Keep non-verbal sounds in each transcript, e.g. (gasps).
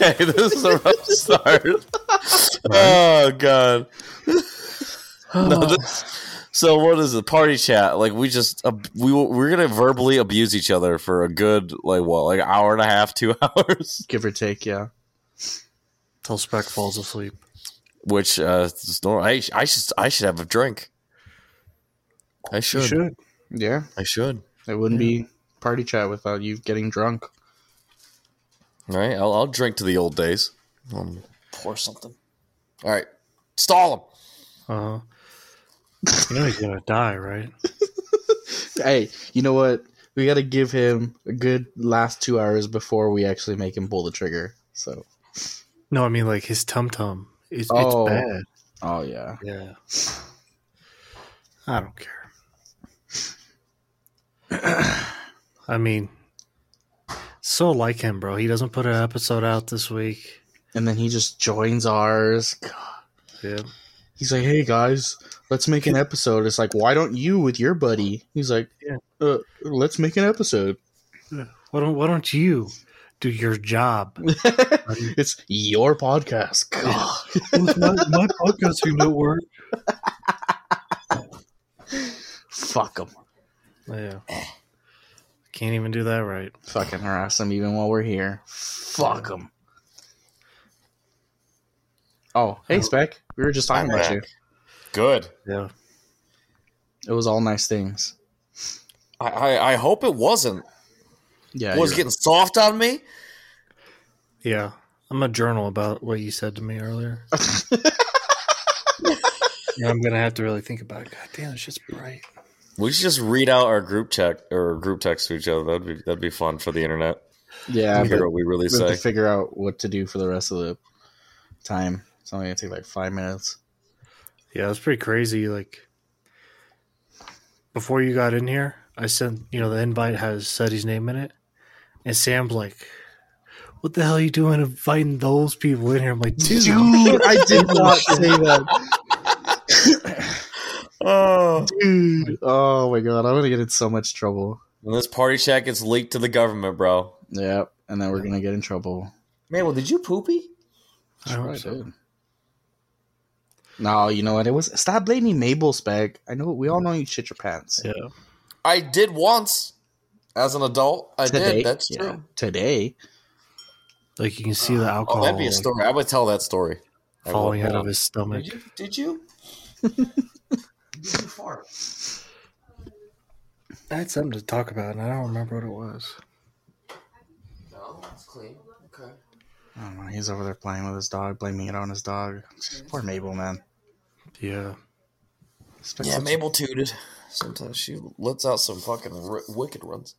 Okay, (laughs) this is a rough (laughs) start. oh god. No, this, so what is it? Party chat? Like we just uh, we we're gonna verbally abuse each other for a good like what like hour and a half, two (laughs) hours, Give or take, yeah. Till Spec falls asleep. which uh, is normal. I I should I should have a drink. I should. You should. Yeah. I should. It wouldn't be party chat without you getting drunk. All right, I'll, I'll drink to the old days. Um, pour something. All right, stall him. Uh huh. you know he's gonna die, right? (laughs) Hey, you know what? We got to give him a good last two hours before we actually make him pull the trigger. So, No, I mean like his tum tum. It's, Oh. it's bad. oh yeah, Yeah. I don't care. (clears throat) I mean, so like him, bro. He doesn't put an episode out this week. and then he just joins ours. God. Yeah. He's like, "Hey guys, let's make an episode." It's like, "Why don't you with your buddy?" He's like, Yeah. uh, let's make an episode." Why don't Why don't you do your job? (laughs) it's your podcast. God. my, my podcasting (laughs) network. Fuck him. Yeah. Can't even do that right. Fucking harass them even while we're here. Fuck them. Oh, hey Spec. We were just talking I'm about back. you. Good. Yeah. It was all nice things. I, I, I hope it wasn't. Yeah. was it you're- getting soft on me? Yeah. I'm a journal about what you said to me earlier. (laughs) yeah, I'm gonna have to really think about it. God damn, it's just bright. We should just read out our group check or group text to each other. That'd be that'd be fun for the internet. yeah, Hear what we really we have to say. figure out what to do for the rest of the time. It's only gonna take like five minutes. Yeah, it's pretty crazy. Like before you got in here, I sent you know the invite has Suddy's name in it, and Sam's like, "What the hell are you doing inviting those people in here?" I'm like, "Dude, Dude, I did (laughs) oh, not say that. (laughs) Oh, Dude. Oh my god, I'm gonna get in so much trouble. when this party chat gets leaked to the government, bro. Yep, and then we're gonna get in trouble. Man, well, did you poopy? I hope Probably did. No, you know what? It was stop blaming Mabel Spec. I know we all know you shit your pants. yeah." I did once as an adult. I Today, did. That's yeah, true. today. Like you can see the oh, alcohol Oh, that'd be a like, story. I would tell that story. Falling out of his stomach. Did you? Did you? (laughs) I had something to talk about, and I don't remember what it was. No, it's clean. Okay. I don't know. He's over there playing with his dog, blaming it on his dog. Poor Mabel, man. Yeah, Spec's Yeah, such- Mabel tooted. Sometimes she lets out some fucking r- wicked ones.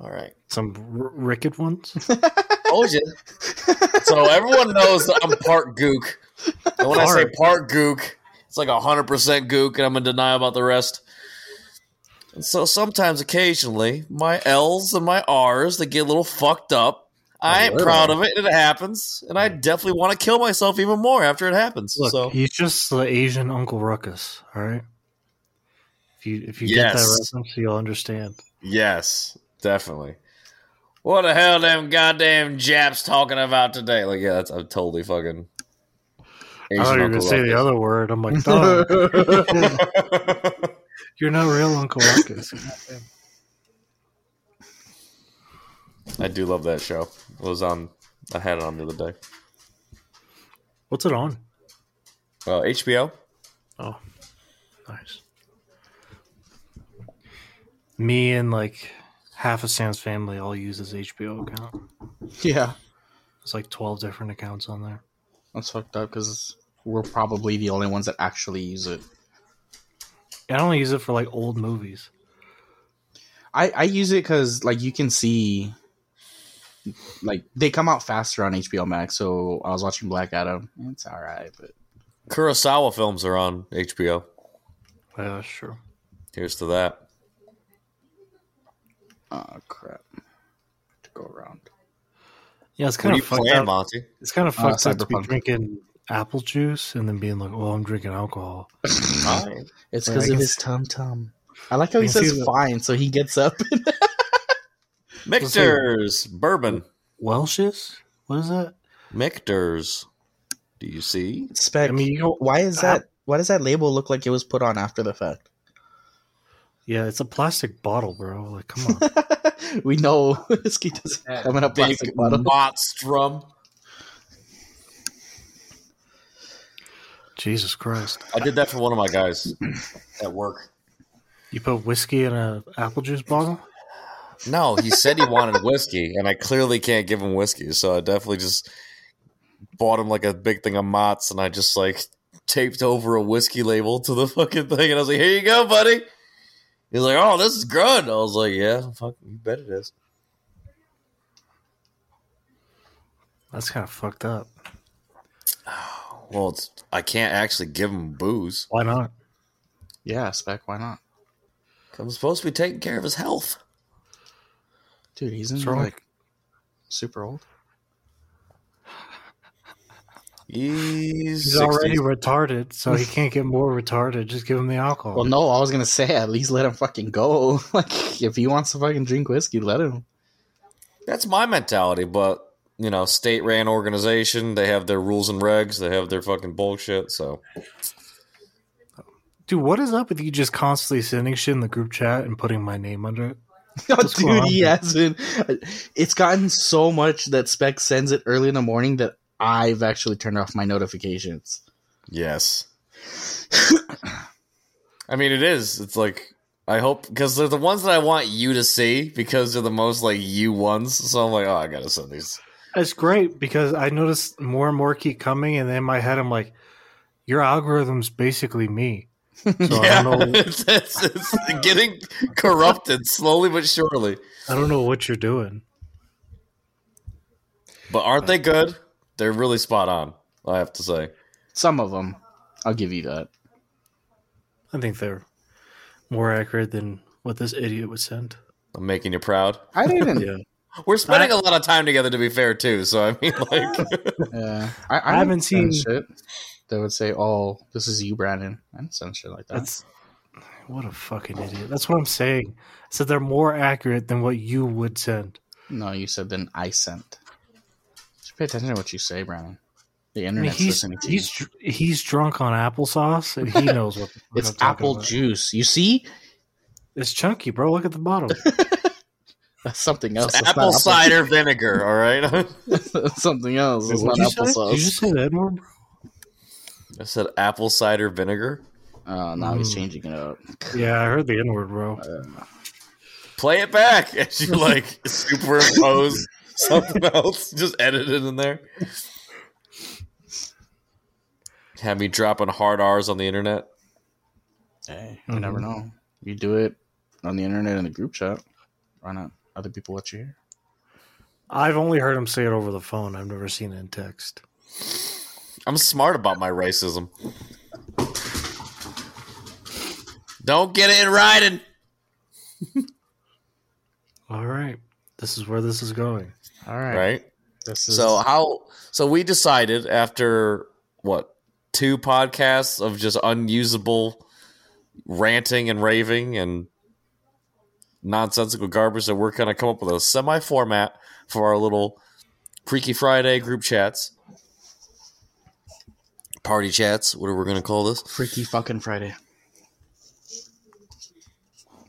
All right. some r- ricket ones. (laughs) Told you. so everyone knows that I'm part gook. And when I say part gook, it's like 100% gook, and I'm in denial about the rest. And so sometimes, occasionally, my L's and my R's, they get a little fucked up. I ain't proud of it, and it happens. And I definitely want to kill myself even more after it happens. Look, so he's just the Asian Uncle Ruckus. All right. If you if you get that Yes. reference, you'll understand. Yes, definitely. What the hell them goddamn Japs talking about today? Like, yeah, that's I'm totally fucking. I thought you were gonna say the other word. I'm like, dog, (laughs) you're not real Uncle Ruckus. I do love that show. It was on. I had it on the other day. What's it on? Uh, HBO. Oh, nice. Me and like half of Sam's family all use his HBO account. yeah, It's like twelve different accounts on there. that's fucked up because we're probably the only ones that actually use it. I only use it for like old movies. I I use it because like you can see, like they come out faster on HBO Max. So I was watching Black Adam. It's all right, but Kurosawa films are on HBO. Yeah, that's true. Here's to that. oh crap, to go around. Yeah, it's kind are of you fucked playing, up. Monty? It's kind of Uh, fucked up to be drinking apple juice and then being like, "Oh, I'm drinking alcohol." Fine. It's Yeah, because of can his tum tum. I like how he I can see says fine, so he gets up. (laughs) Michter's, bourbon. Welch's? What is that? Michter's. Do you see? Spec. I mean, you don't- why is that? Why does that label look like it was put on after the fact? Yeah, it's a plastic bottle, bro. Like, come on. (laughs) we know (laughs) whiskey doesn't come in a plastic Big bottle. Motstrom. Jesus Christ. I did that for one of my guys (clears throat) at work. You put whiskey in a apple juice bottle? No, he said he wanted whiskey, and I clearly can't give him whiskey, so I definitely just bought him like a big thing of Mott's, and I just like taped over a whiskey label to the (laughs) fucking thing, and I was like, "Here you go, buddy." He's like, "Oh, this is good." I was like, "Yeah, fuck, you bet it is." That's kind of fucked up. Well, it's I can't actually give him booze. Why not? Yeah, Spec. Why not, 'cause I'm supposed to be taking care of his health. dude? He's in What's like super old. He's, He's 60s. already retarded, so he can't get more retarded. Just give him the alcohol. Well, no, I was gonna say at least let him fucking go. (laughs) like, if he wants to fucking drink whiskey, let him. That's my mentality, but you know, state ran organization, they have their rules and regs, they have their fucking bullshit, so Dude, what is up with you just constantly sending shit in the group chat and putting my name under it? (laughs) Oh, dude, he hasn't. It's gotten so much that Spec sends it early in the morning that I've actually turned off my notifications. yes. I mean it is. It's like I hope because they're the ones that I want you to see because they're the most like you ones. So I'm like, oh, I gotta send these. It's great because I notice more and more keep coming, and then in my head, I'm like, your algorithm's basically me. (laughs) So yeah, I don't know. (laughs) it's, it's, it's getting corrupted slowly but surely. I don't know what you're doing. But aren't they good? They're really spot on. I have to say. Some of them, I'll give you that. I think they're more accurate than what this idiot would send. I'm making you proud. I didn't. (laughs) Yeah, We're spending a lot of time together, to be fair, too. So I mean, (laughs) like, Yeah, I, I haven't seen- shit. That would say, "Oh, this is you, Brandon." I didn't send shit like that. that's what a fucking idiot. That's what I'm saying. I said they're more accurate than what you would send. no, you said then I sent. Just pay attention to what you say, Brandon. The I mean, internet's he's listening to you. he's he's drunk on applesauce, and he knows what. (laughs) The fuck It's I'm apple about. juice. You see, It's chunky, bro. Look at the bottom. (laughs) that's (laughs) something else. That's apple not cider vinegar. All right. That's (laughs) (laughs) something else. It's not you say? Did you just say that word, bro? I said apple cider vinegar. Oh, now he's Mm. changing it up. Yeah, I heard the N word, bro. Play it back as you like superimpose something else. Just edit it in there. Have me dropping hard R's on the internet. Hey, you never Mhm. know. You do it on the internet in the group chat. Why not? Other people let you hear. I've only heard him say it over the phone. I've never seen it in text. I'm smart about my racism. Don't get it in writing. (laughs) All right, this is where this is going. All right. Right. This is So how? So we decided after what two podcasts of just unusable ranting and raving and nonsensical garbage that we're going to come up with a semi format for our little Freaky Friday group chats, party chats. What are we going to call this? Freaky fucking Friday.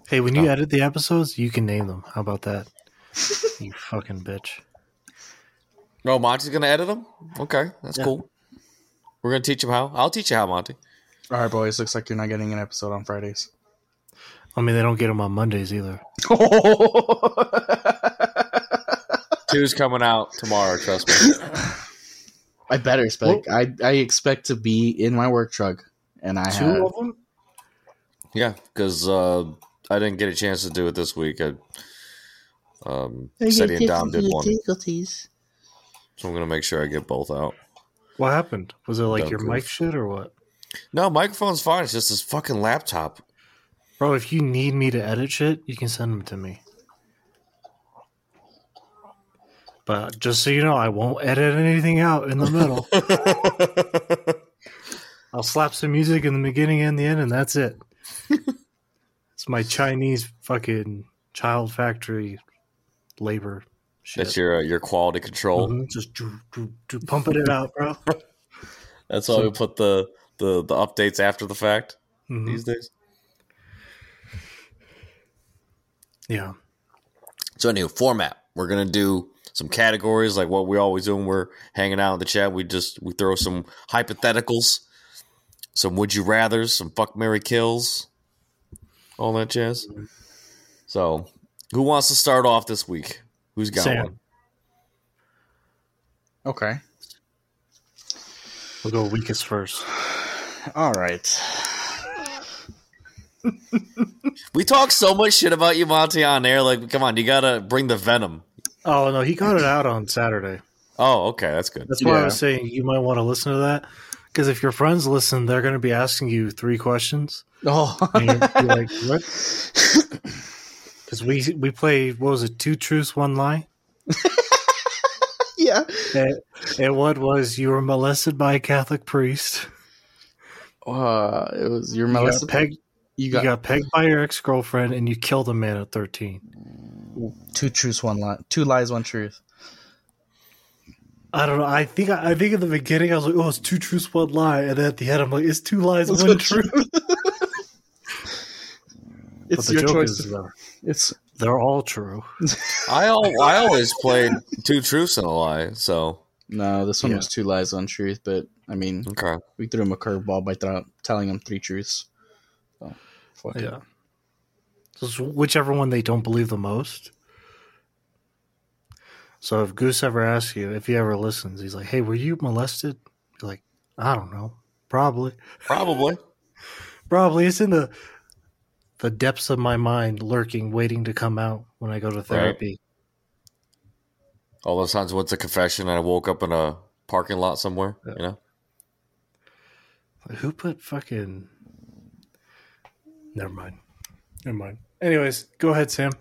Hey, when you Oh. edit the episodes, you can name them. How about that? (laughs) you fucking bitch. No, Monty's going to edit them. Okay, that's Yeah. cool. We're going to teach him how. I'll teach you how, Monty. All right, boys. Looks like you're not getting an episode on Fridays. I mean, they don't get them on Mondays either. (laughs) Two's coming out tomorrow. Trust me. I better expect. I I expect to be in my work truck, and I Two have. of them. Yeah, because uh, I didn't get a chance to do it this week. I, um, Sadie and Dom did one, so I'm gonna make sure I get both out. What happened? Was it like Dumb your goof. mic shit or what? No, microphone's fine. It's just this fucking laptop. Bro, if you need me to edit shit, you can send them to me. But just so you know, I won't edit anything out in the middle. (laughs) I'll slap some music in the beginning and the end, and that's it. (laughs) it's my Chinese fucking child factory labor Shit. That's your uh, your quality control. Mhm, Just do, do, do, pumping it out, bro. (laughs) That's why we put the, the the updates after the fact Mhm. these days. Yeah. So anyway, format. We're gonna do some categories like what we always do when we're hanging out in the chat. We just we throw some hypotheticals, some would you rather's, some fuck Mary kills, all that jazz. Mm-hmm. So who wants to start off this week? Who's got Sam. one? Okay. We'll go weakest first. All right. (laughs) We talk so much shit about you, Monty, on air. Like, come on, you gotta bring the venom. Oh no, he got it out on Saturday. Oh, okay, that's good. That's why I was saying you might want to listen to that because if your friends listen, they're going to be asking you three questions, Oh, and you're, you're like, "What?" (laughs) Because we we played what was it, two truths, one lie, (laughs) yeah. and, and one was you were molested by a Catholic priest. Uh, it was your You got pegged. You You got, got pegged by your ex girlfriend, and you killed a man at thirteen. two truths, one lie. Two lies, one truth. I don't know. I think I think in the beginning I was like, "Oh, it's two truths, one lie," and then at the end I'm like, "It's two lies, one truth." (laughs) But It's the your joke choice. is uh, It's they're all true. (laughs) I al- I always played two truths and a lie. So no. This one Yeah. was two lies, one truth. But I mean, okay, we threw him a curveball by th- telling him three truths. So, fuck it. Yeah. So whichever one they don't believe the most. So if Goose ever asks you, if he ever listens, he's like, "Hey, were you molested?" You're like, "I don't know. Probably. probably. (laughs) Probably. It's in the the depths of my mind, lurking, waiting to come out when I go to therapy." All those times went to confession and I woke up in a parking lot somewhere. Yeah. You know, Like, who put fucking? Never mind. Never mind. Anyways, go ahead, Sam.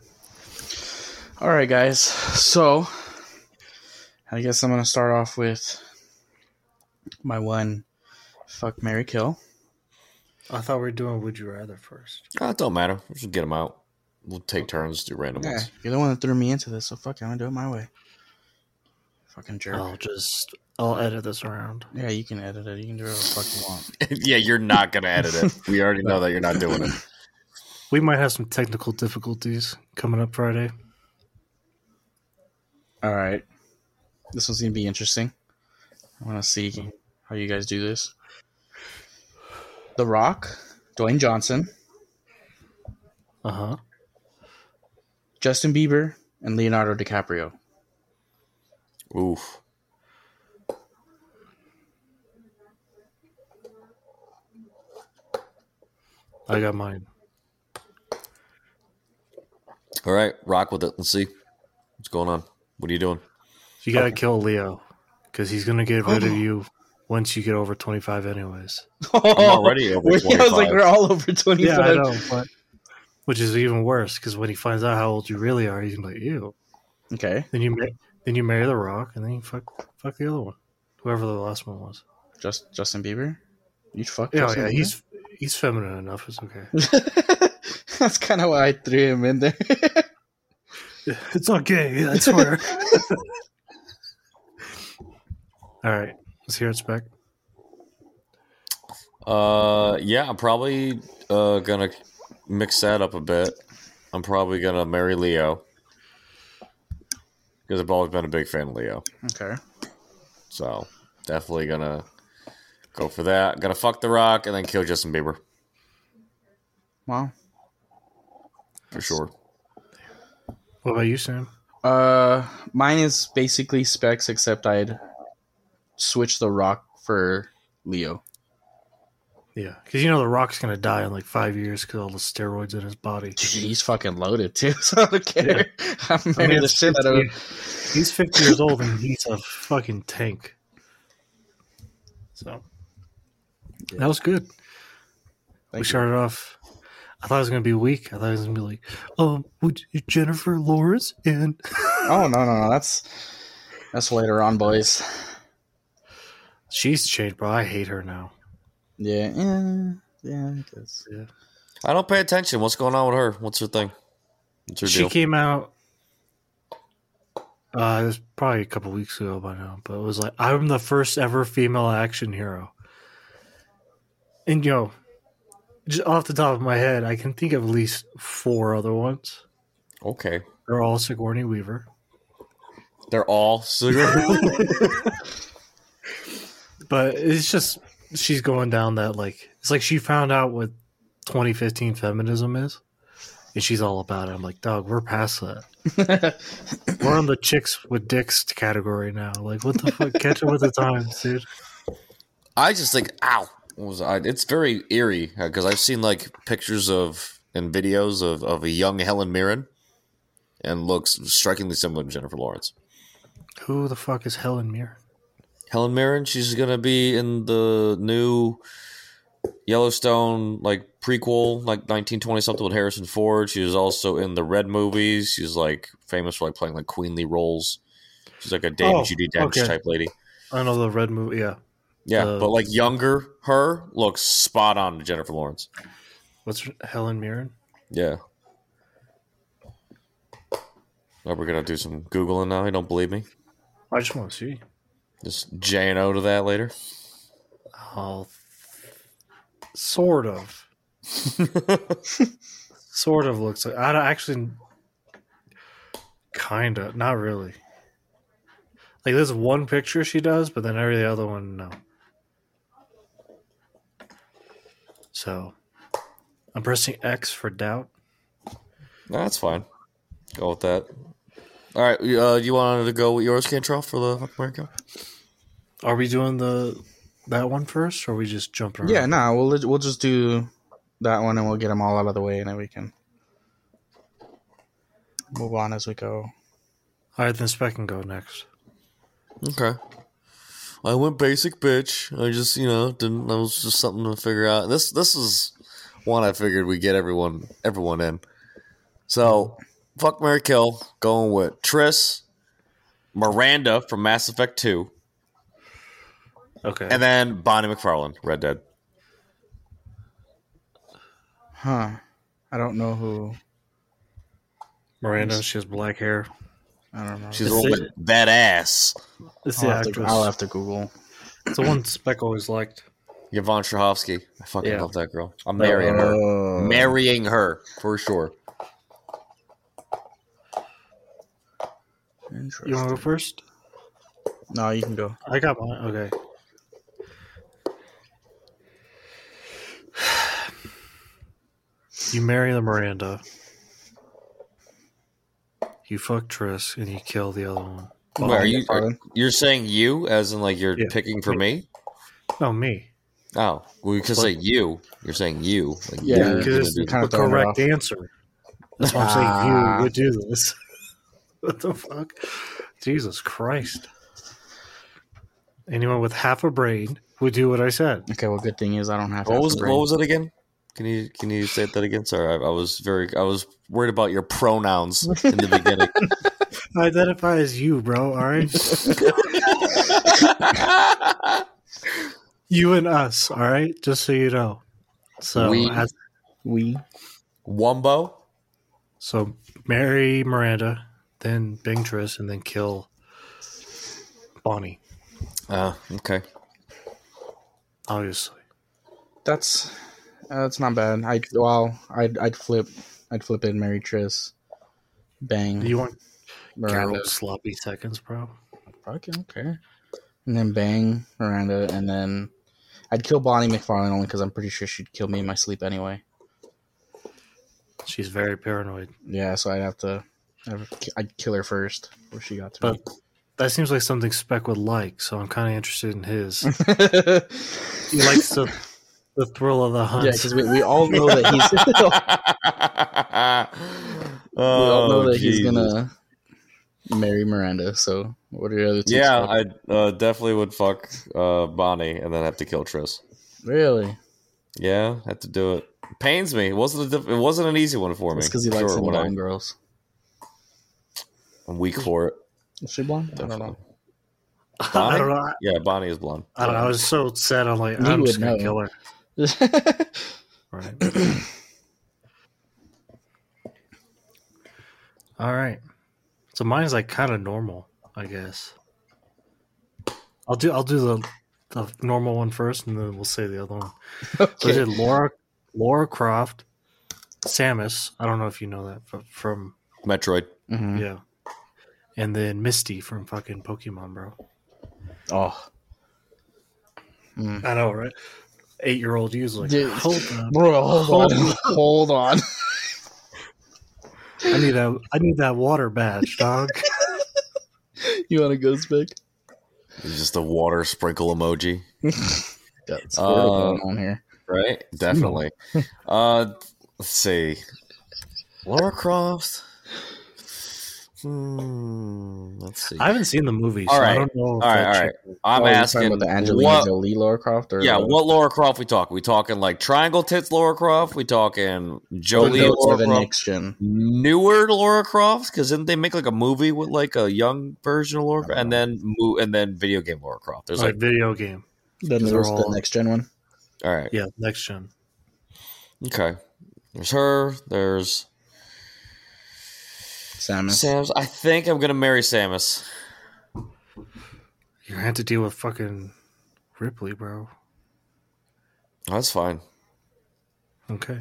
All right, guys. So, I guess I'm gonna start off with my one. Fuck Mary Kill. I thought we were doing Would You Rather first. Ah, it don't matter. We'll just get them out. We'll take turns, do random Yeah, ones. you're the one that threw me into this, so fuck. it, I'm gonna do it my way. Fucking jerk. I'll just I'll edit this around. Yeah, you can edit it. You can do whatever the fuck you want. (laughs) yeah, you're not gonna edit it. We already know that you're not doing it. (laughs) We might have some technical difficulties coming up Friday. All right. This one's gonna be interesting. I want to see how you guys do this. The Rock, Dwayne Johnson, Uh huh. Justin Bieber, and Leonardo DiCaprio. Oof. I got mine. All right, rock with it. Let's see what's going on. What are you doing? You gotta kill Leo because he's gonna get rid of (gasps) you once you get over twenty five, anyways. (laughs) I'm already over I was like, we're all over 25. Yeah, I know, but which is even worse because when he finds out how old you really are, he's gonna be like, "Ew." Okay. Then you ma- then you marry the Rock, and then you fuck fuck the other one, whoever the last one was. Just Justin Bieber? You fuck Yeah, Justin yeah, Bieber? he's he's feminine enough. It's okay. (laughs) That's kind of why I threw him in there. (laughs) It's not gay, I swear. (laughs) All right, let's hear it, Spec. Uh, yeah, I'm probably uh gonna mix that up a bit. I'm probably gonna marry Leo because I've always been a big fan of Leo. okay. So definitely gonna go for that. Gonna fuck the Rock and then kill Justin Bieber Wow. for sure. What about you, Sam? Uh, mine is basically specs, except I'd switch the Rock for Leo. Yeah, because you know the Rock's gonna die in like five years because all the steroids in his body. Dude, he's fucking loaded too, (laughs) so I don't care. I'm I mean, the shit out of him. He's fifty years old and he's a fucking tank. So that was good. we Thank you. started off. I thought it was gonna be weak. I thought it was gonna be like, um, would Jennifer Lawrence and (laughs) Oh no, no, no, that's that's later on, boys. she's changed, bro. I hate her now. Yeah, yeah, yeah. I guess. I don't pay attention. What's going on with her? What's her thing? What's her she deal? came out Uh, it was probably a couple weeks ago by now, but it was like I'm the first ever female action hero. And yo, know, just off the top of my head, I can think of at least four other ones. Okay. They're all Sigourney Weaver. They're all Sigourney. (laughs) but it's just she's going down that like it's like she found out what 2015 feminism is, and she's all about it. I'm like, dog, we're past that. (laughs) we're on the chicks with dicks category now. Like, what the fuck? Catch up with the times, dude. I just think, ow. It's very eerie uh, because I've seen like pictures of and videos of, of a young Helen Mirren, and looks strikingly similar to Jennifer Lawrence. Who the fuck is Helen Mirren? Helen Mirren, she's gonna be in the new Yellowstone like prequel, like 1920 something with Harrison Ford. She was also in the Red movies. She's like famous for like playing like queenly roles. She's like a Dame Oh, Judi Dench okay. type lady. I know the red movie. Yeah, Yeah, Uh, but like younger her looks spot on to Jennifer Lawrence. what's her- Helen Mirren? Yeah. Now we're gonna do some googling now. You don't believe me? I just want to see. Just J and O to that later. Oh, sort of. (laughs) sort of looks like. I don't actually. Kinda, not really. Like there's one picture she does, but then every other one, no. So, I'm pressing X for doubt. No, that's fine. Go with that. All right, uh, you wanted to go with yours, Cantrell, for the Fuck America? Are we doing the that one first, or are we just jump around? Yeah, no, we'll we'll just do that one and we'll get them all out of the way and then we can move on as we go. All right, then Spec can go next. Okay. I went basic bitch. I just, you know, didn't. That was just something to figure out. This, this is one I figured we get everyone, everyone in. So, fuck Mary Kill, going with Triss, Miranda from Mass Effect Two, Okay. and then Bonnie MacFarlane, Red Dead. Huh. I don't know who. Miranda, she has black hair. I don't know. She's It's a little the- bit badass. It's I'll the have, to. I'll have to Google. It's the one Spec always liked. Yvonne Strahovski. I fucking Yeah. love that girl. I'm marrying her. Uh, Marrying her for sure. You want to go first? No, you can go. I got mine. Okay. (sighs) You marry the Miranda. You fuck Triss and you kill the other one. Wait, are you are, you're saying you, as in like you're Yeah. picking for me? No, me. Oh, well, you could say you. You're saying you. Like Yeah, Because gonna it's the of throwing it correct answer. That's why I'm saying Ah. you would do this. What the fuck? Jesus Christ. Anyone with half a brain would do what I said. Okay, well, good thing is I don't have. What half was a brain. what was it again? Can you can you say that again? Sorry, I, I was very I was worried about your pronouns in the beginning. (laughs) I identify as you, bro. All right. you and us. All right. Just so you know. So, We- as, we? Wumbo. so Mary Miranda, then bang Triss, and then kill Bonnie. Uh, okay. Obviously. That's uh, that's not bad. I well, I'd I'd flip, I'd flip it. Mary Marry Triss, bang You want Miranda. Geralt sloppy seconds, bro? Fuck, I. And then bang Miranda, and then I'd kill Bonnie MacFarlane only because I'm pretty sure she'd kill me in my sleep anyway. She's very paranoid. Yeah, so I'd have to, I'd- I'd kill her first before she got to But that seems like something Spec would like, so I'm kind of interested in his. (laughs) He likes the the thrill of the hunt. yeah, because we, we all know that he's (laughs) (laughs) we all know oh, that he's gonna marry Miranda. So what are your other two? Yeah, spots? I uh, definitely would fuck uh, Bonnie and then have to kill Triss. really. Yeah, have to do it. Pains me. It wasn't a diff- it wasn't an easy one for me. It's because he likes Sure, them when I- blonde girls. I'm weak for it. Is she blonde? I don't know. I don't know. Yeah, Bonnie is blonde. I don't know. I was so sad. I'm like, You I'm just gonna know. kill her. (laughs) Right. (clears throat) All right. So mine's like kind of normal, I guess. I'll do I'll do the the normal one first, and then we'll say the other one. (laughs) So I Okay. did Laura Laura Croft, Samus. I don't know if you know that but from Metroid. Mhm. yeah, and then Misty from fucking Pokemon, bro. Oh, I know, right? Eight year old you's like, Dude. hold on, bro, hold on, (laughs) hold on. I need that I need that water badge, dog. (laughs) You want to go spec? It's just a water sprinkle emoji, (laughs) Got Squirtle Uh, on here. right? Definitely. uh, let's see. Laura Croft. Hmm. Let's see. I haven't seen the movie, so All I right. don't know. If All right, that all chick- right. I'm Oh, asking about the Angelina what. Jolie Laura Croft, or Yeah, the- what Laura Croft we talking? We talking like triangle tits Laura Croft? We talking Jolie Laura Croft? next gen. Newer Laura Croft? Because didn't they make like a movie with like a young version of Laura Croft, and then and then video game Laura Croft? There's like like, video game. Then there's are the next gen one. all right, Yeah, next gen. okay. There's her. There's Samus. Sam's. I think I'm gonna marry Samus. You're gonna deal with fucking Ripley, bro. That's fine. Okay.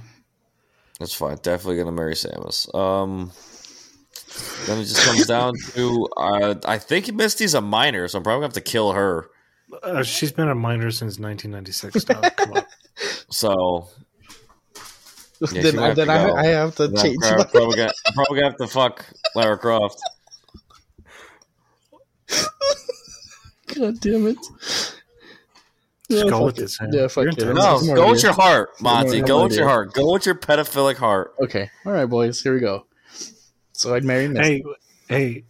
That's fine. Definitely gonna marry Samus. Um, then it just comes (laughs) down to uh, I think Misty's a minor, so I'm probably gonna have to kill her. Uh, she's been a minor since 1996. dog. Come on. (laughs) So Yeah, then I, have then to I. I have to I'm change. probably, probably gonna, (laughs) I'm probably gonna have to fuck Lara Croft. God damn it! Yeah, go with it. this. man. Yeah, fuck You're it. intense. No, It's more go with your heart, Monty. Go with your heart. Go with your pedophilic heart. Okay, all right, boys. Here we go. So I'd marry Misty. Hey, hey,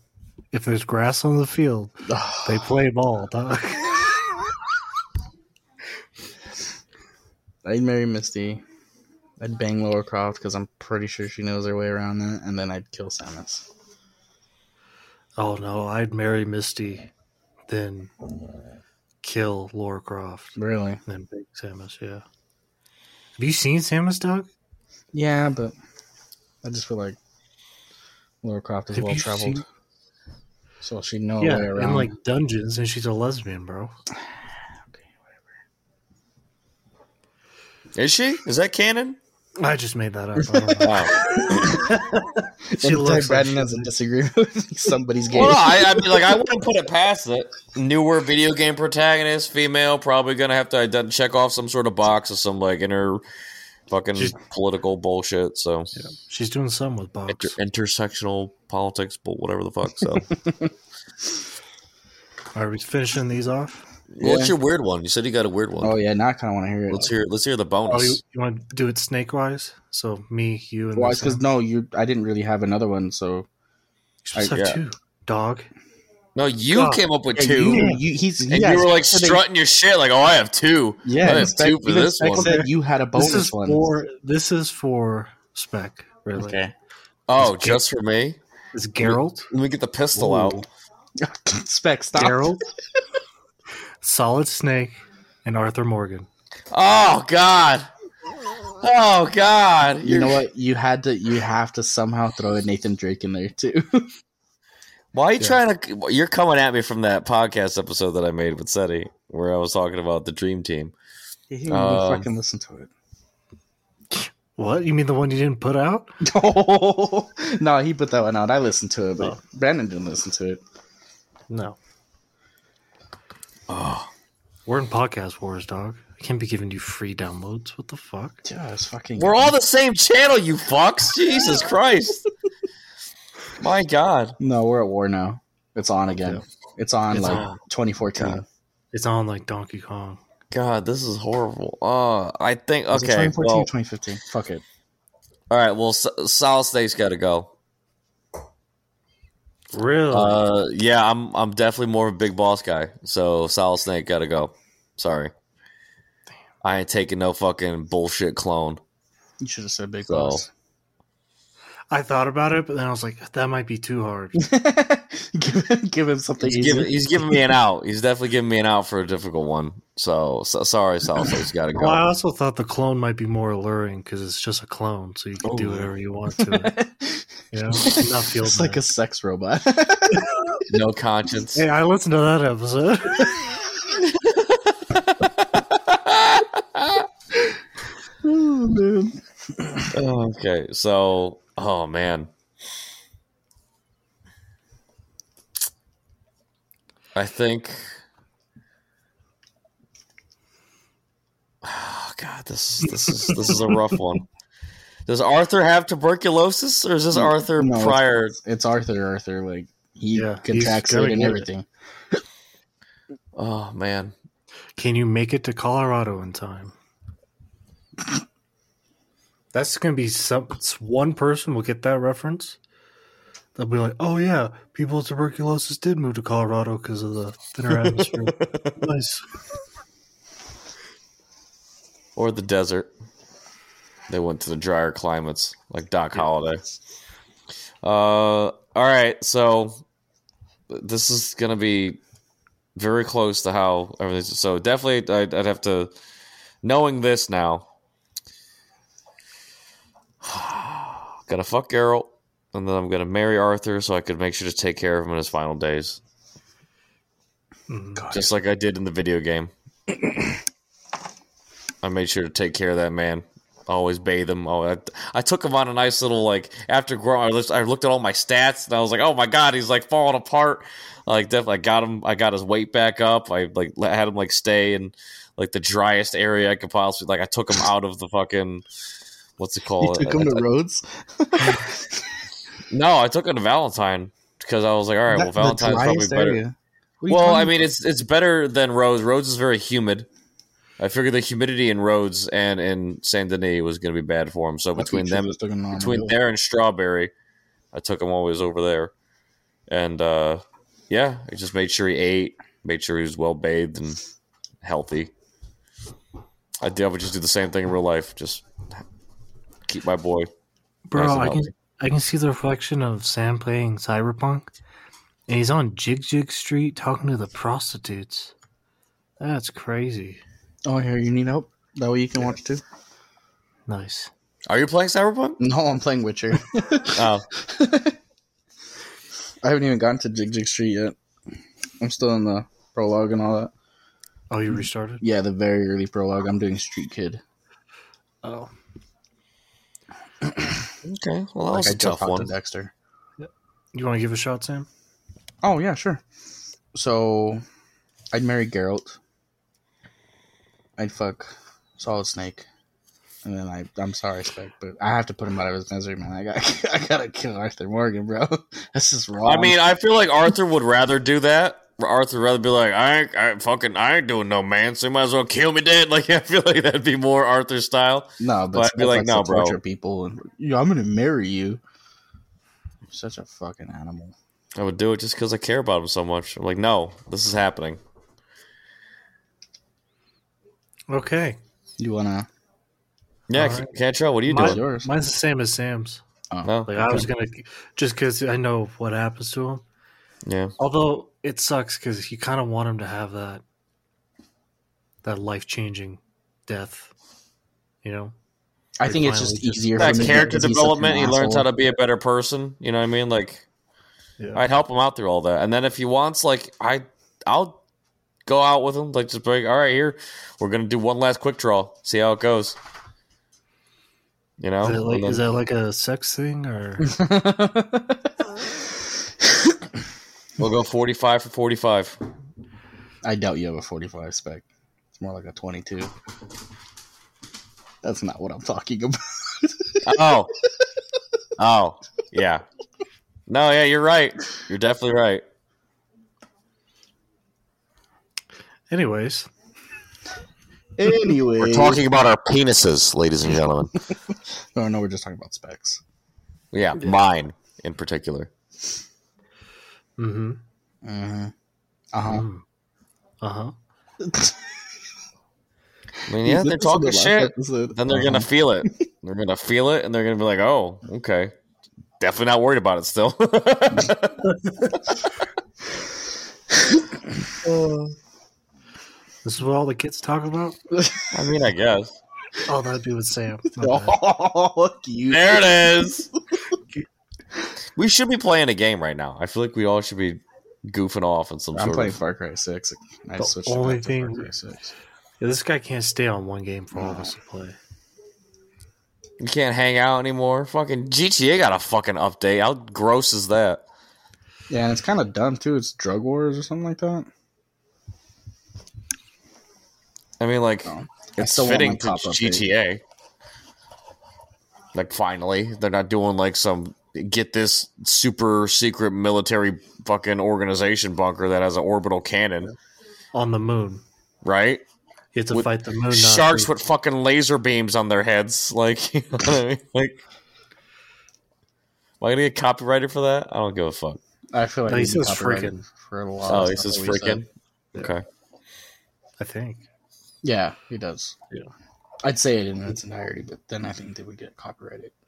if there's grass on the field, (sighs) they play ball. dog. (laughs) I'd marry Misty. I'd bang Laura Croft because I'm pretty sure she knows her way around that, and then I'd kill Samus. oh no, I'd marry Misty, then kill Laura Croft, Really? then big Samus. Yeah. Have you seen Samus, dog? Yeah, but I just feel like Laura Croft is well traveled, seen- so she'd know yeah, her way around. in like dungeons, and she's a lesbian, bro. (sighs) okay, whatever. Is she? Is that canon? I just made that up. I don't (laughs) know. Wow. (laughs) she Anytime looks like Brandon she- has a disagreement with somebody's game. well, I, I mean, like, I wouldn't put it past it. Newer video game protagonist, female, probably gonna have to ident- check off some sort of box of some like inner fucking She's- political bullshit. So She's doing some with box. Inter- intersectional politics, but whatever the fuck. So, (laughs) Are we finishing these off? What's your weird one? You said you got a weird one. oh yeah, now I kind of want to hear it. Let's hear. Let's hear the Oh, bonus. you, you want to do it snake wise? So me, you, and Why? Because no, you. I didn't really have another one, so You're supposed to I- have yeah. two. Dog. no, you God. came up with Yeah, two. You, you, he's, And yeah, you were like strutting your shit, like, "Oh, I have two. Yeah, I have Spec- two for this Spec one." said you had a bonus This is one. for this is for spec. Really, Okay. Oh, just for me? it's Geralt. Let me get the pistol out. (laughs) Spec, stop. Geralt, (laughs) Solid Snake, and Arthur Morgan. Oh God. Oh God. You know what? You had to. You have to somehow throw a Nathan Drake in there too. (laughs) Why are you Yeah. trying to? You're coming at me from that podcast episode that I made with Sadie, where I was talking about the Dream Team. he didn't even Um, fucking listen to it. What? You mean the one you didn't put out? (laughs) no, he put that one out. I listened to it, but Oh. Brandon didn't listen to it. No. Oh, We're in podcast wars, dog. I can't be giving you free downloads. What the fuck? Yeah, it's fucking. we're all the same channel, you fucks! Jesus (laughs) Christ! My God. No, we're at war now. It's on again. It's on It's like on. 2014. God. It's on like Donkey Kong. God, this is horrible. Oh, I think okay. 2014 Well, 2015. Fuck it. all right. Well, S- Solid Snake's got to go. Really? Uh, yeah, I'm I'm definitely more of a big boss guy. So Solid Snake got to go. Sorry. I ain't taking no fucking bullshit clone. You should have said Big So- Boss. I thought about it, but then I was like, that might be too hard. (laughs) give, him, give him something He's easy. giving he's giving me an out. He's definitely giving me an out for a difficult one. So, so sorry, Solid Snake's got to go. Well, I also thought the clone might be more alluring because it's just a clone, so you can do Oh. whatever you want to it. (laughs) You know, not feel It's like a sex robot. (laughs) No conscience. Hey, I listened to that episode. oh man. okay, so oh man. I think Oh god, this is this is this is a rough (laughs) one. Does Arthur have tuberculosis or is this Arthur No, prior It's, it's Arthur. Arthur, like he Yeah, contracts it and get it. everything. Oh man. Can you make it to Colorado in time? (laughs) That's going to be some. it's One person will get that reference. They'll be like, "Oh yeah, people with tuberculosis did move to Colorado because of the thinner atmosphere." (laughs) nice. Or the desert. They went to the drier climates, like Doc Holliday. Uh, all right, so this is gonna be very close to how everything. So definitely, I'd, I'd have to. Knowing this now, (sighs) gonna fuck Geralt, and then I'm gonna marry Arthur so I could make sure to take care of him in his final days. God, just like I did in the video game. (clears throat) I made sure to take care of that man. Always bathe him. Oh, I, I took him on a nice little like after growing. I looked, I looked at all my stats and I was like, oh my god, he's like falling apart. Like definitely, I got him. I got his weight back up. I like let- had him like stay in like the driest area I could possibly. Like I took him out of the fucking what's it called? you took him I- to I- Rhodes. (laughs) no, I took him to Valentine because I was like, all right, well, That- the Valentine's probably better. area. What are you Well, I mean, it's it's better than Rhodes. Rhodes is very humid. I figured the humidity in Rhodes and in Saint Denis was going to be bad for him. So about? Between them, just took him to between there and Strawberry, I took him always over there, and uh, yeah, I just made sure he ate, made sure he was well bathed and healthy. I did. I would just do the same thing in real life. Just keep my boy. Bro, nice I can. I can see the reflection of Sam playing Cyberpunk, and he's on Jig Jig Street talking to the prostitutes. That's crazy. Oh, here you need help. That way you can watch too. Nice. Are you playing Cyberpunk? No, I'm playing Witcher. (laughs) Oh, (laughs) I haven't even gotten to Jig Jig Street yet. I'm still in the prologue and all that. Oh, you restarted? Yeah, the very early prologue. I'm doing Street Kid. Oh, okay. Well, that Like was I a tough one. to Dexter. you want to give a shot, Sam? Oh yeah, sure. So, I'd marry Geralt. I'd fuck Solid Snake, and then I. I'm sorry, Spec, but I have to put him out of his misery, man. I got. (laughs) I gotta kill Arthur Morgan, bro. (laughs) This is wrong. I mean, I feel like Arthur would rather do that. Arthur would rather be like, I ain't, I fucking, I ain't doing no man, so you might as well kill me dead. (laughs) Like, I feel like that'd be more Arthur style. no, but but I'd be Spec like, no, to bro. torture people, and yeah, I'm gonna marry you. You're such a fucking animal. I would do it just because I care about him so much. I'm like, no, this is happening. Okay. You wanna? Yeah, All C- right. Cantrell, what are you Mine- doing? yours. Mine's the same as Sam's. Oh, No, Like I was gonna, just because I know what happens to him. yeah, Although it sucks because you kind of want him to have that, that life changing death. You know. I think it's just just- easier. that him to get character 'cause he's such an development. He learns how to be a better person. You know what I mean? Like, Yeah. I'd help him out through all that, and then if he wants, like, I, I'll go out with him. Like, just be like, all right, here, we're gonna do one last quick draw, see how it goes. You know, Is, it like, then- is that like a sex thing or? (laughs) (laughs) we'll go forty-five for forty-five. I doubt you have a 45 spec. It's more like a 22. That's not what I'm talking about. (laughs) Oh, oh, yeah. No, yeah, you're right. You're definitely right. Anyways, anyway, We're talking about our penises, ladies and gentlemen. (laughs) No, no, we're just talking about specs. Yeah, mine in particular. Mm-hmm. Mm-hmm. Uh huh. Uh huh. I mean, yeah, they're talking shit. Uh-huh. Then they're gonna feel it. (laughs) They're gonna feel it, and they're gonna be like, "Oh, okay." Definitely not worried about it still. (laughs) (laughs) This is what all the kids talk about. I mean, I guess. Oh, that'd be with Sam. Oh, fuck you. There it is. We should be playing a game right now. I feel like we all should be goofing off in some I'm sort playing of. Far Cry Six. I The switched only back to thing- Far Cry Six. Yeah, this guy can't stay on one game for all of us to play. You can't hang out anymore. Fucking GTA got a fucking update. How gross is that? Yeah, and it's kind of dumb too. It's drug wars or something like that. I mean, like Oh. I it's still fitting to top update. GTA. Like finally, they're not doing like some get this super secret military fucking organization bunker that has an orbital cannon, On the moon. right? You have to With fight the moon. Sharks Nazis. with fucking laser beams on their heads. (laughs) Like, you know what I mean? (laughs) Like, am I gonna get copyrighted for that? I don't give a fuck. I feel like No, he says freaking. for a lot. Oh, of he stuff says that we said. freaking. Okay. I think. Yeah, he does. Yeah. I'd say it in its entirety, but then I think they would get copyrighted. (clears throat)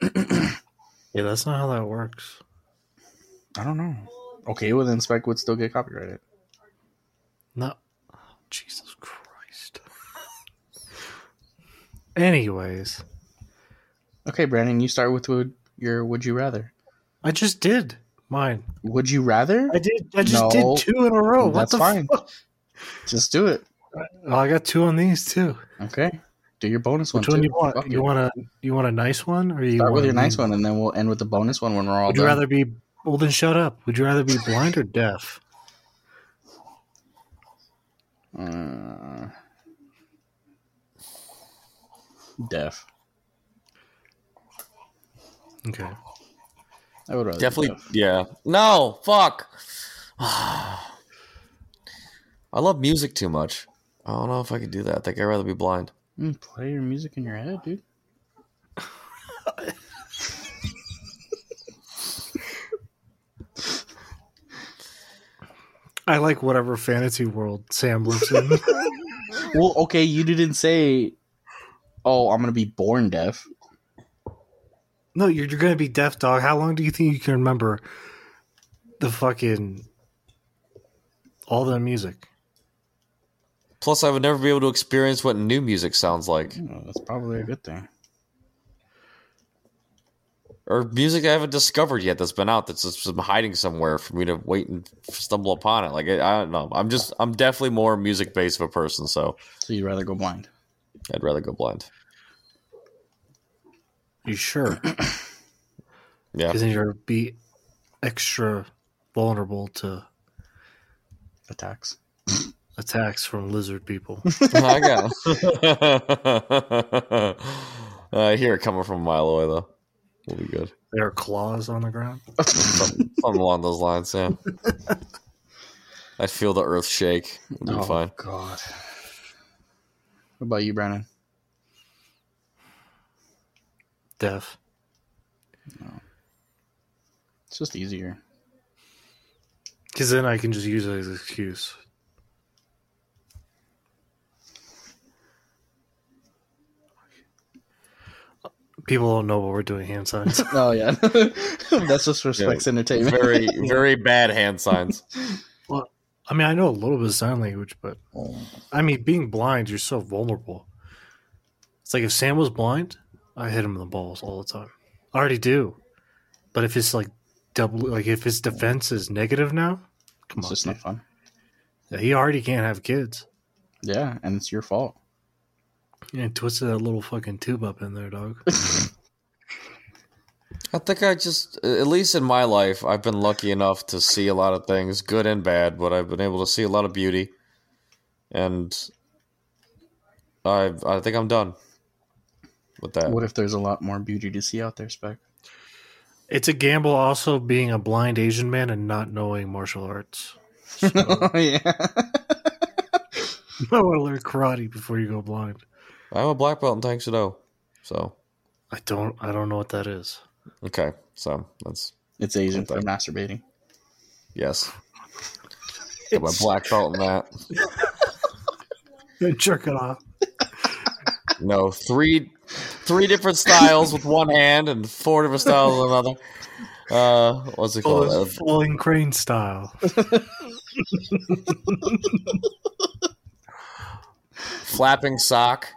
Yeah, that's not how that works. I don't know. Okay, well then Spike would still get copyrighted. No. Jesus Christ. Anyways, Okay, Brandon, you start with would your would you rather? I just did mine. Would you rather? I did. I just No. did two in a row. What That's the fine. fuck? Just do it. Oh, I got two on these too. Okay. Do your bonus Which one. one too. you want? Fuck You it. want a you want a nice one, or you start with want your a nice one, and then we'll end with the bonus one when we're all done. Would you rather be well? Then shut up. Would you rather be blind or deaf? Uh, deaf. Okay. I would rather be Definitely, deaf. yeah. No, fuck. (sighs) I love music too much. I don't know if I could do that. I think I'd rather be blind. Mm, play your music in your head, dude. I like whatever fantasy world Sam lives in. (laughs) Well, okay, you didn't say, "Oh, I'm gonna be born deaf." no, you're, you're gonna be deaf, dog. How long do you think you can remember the fucking all the music? Plus, I would never be able to experience what new music sounds like, Oh, that's probably a good thing. or music I haven't discovered yet that's been out that's just been hiding somewhere for me to wait and stumble upon it. Like I, I don't know. I'm just, I'm definitely more music based of a person, so So you'd rather go blind? I'd rather go blind. You sure? (clears throat) Yeah, Because then you're be extra vulnerable to Attacks. (clears throat) attacks from lizard people. (laughs) I got. it. (laughs) Uh, I hear it coming from a mile away though. We'll be good. there are claws on the ground. Something, (laughs) something along those lines, yeah. I feel the earth shake. We'll be oh fine. God. What about you, Brandon? Deaf. It's just easier. Because then I can just use it as an excuse. People don't know what we're doing hand signs. (laughs) Oh yeah, (laughs) that's just for Specs Entertainment. Very, (laughs) very bad hand signs. well, I mean, I know a little bit of sign language, but oh. I mean, being blind, you're so vulnerable. It's like if Sam was blind, I hit him in the balls all the time. I already do. But if it's like double, like if his defense is negative now, come it's on, just dude. not fun. Yeah, he already can't have kids. Yeah, and it's your fault. Yeah, twisted that little fucking tube up in there, dog. (laughs) I think I just, at least in my life, I've been lucky enough to see a lot of things, good and bad, but I've been able to see a lot of beauty. And I, I think I'm done with that. What if there's a lot more beauty to see out there, Spec? It's a gamble also being a blind Asian man and not knowing martial arts. (laughs) oh yeah. (laughs) You might want to learn karate before you go blind. I'm a black belt in Taekwondo, so I don't I don't know what that is. okay, so that's It's Asian for masturbating. yes. (laughs) Got my black belt in that. Jerk it off. (laughs) No, three three different styles with one hand and four different styles with another. Uh, what's it called? Full- Uh, Falling crane style. (laughs) flapping sock.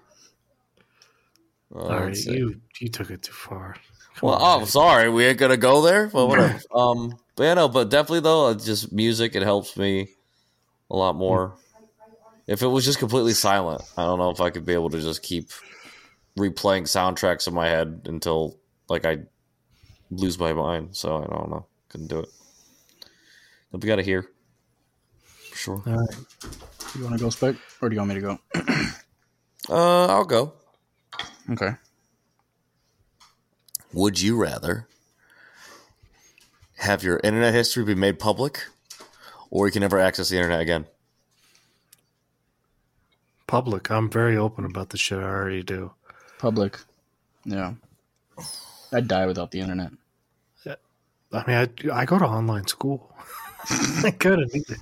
Uh, All right, you you took it too far. Come Well, on, oh, man. sorry, we ain't gonna go there. Well, whatever. (laughs) um, but yeah, no, but definitely though, it's just music. It helps me a lot more. If it was just completely silent, I don't know if I could be able to just keep replaying soundtracks in my head until like I lose my mind. So I don't know, couldn't do it. But we gotta hear for sure. All right. You want to go, Spec? Or do you want me to go? (clears throat) Uh, I'll go. Okay. Would you rather have your internet history be made public, or you can never access the internet again? Public. I'm very open about the shit I already do. Public. Yeah. I'd die without the internet. I mean, I, I go to online school. (laughs) I kind of need it.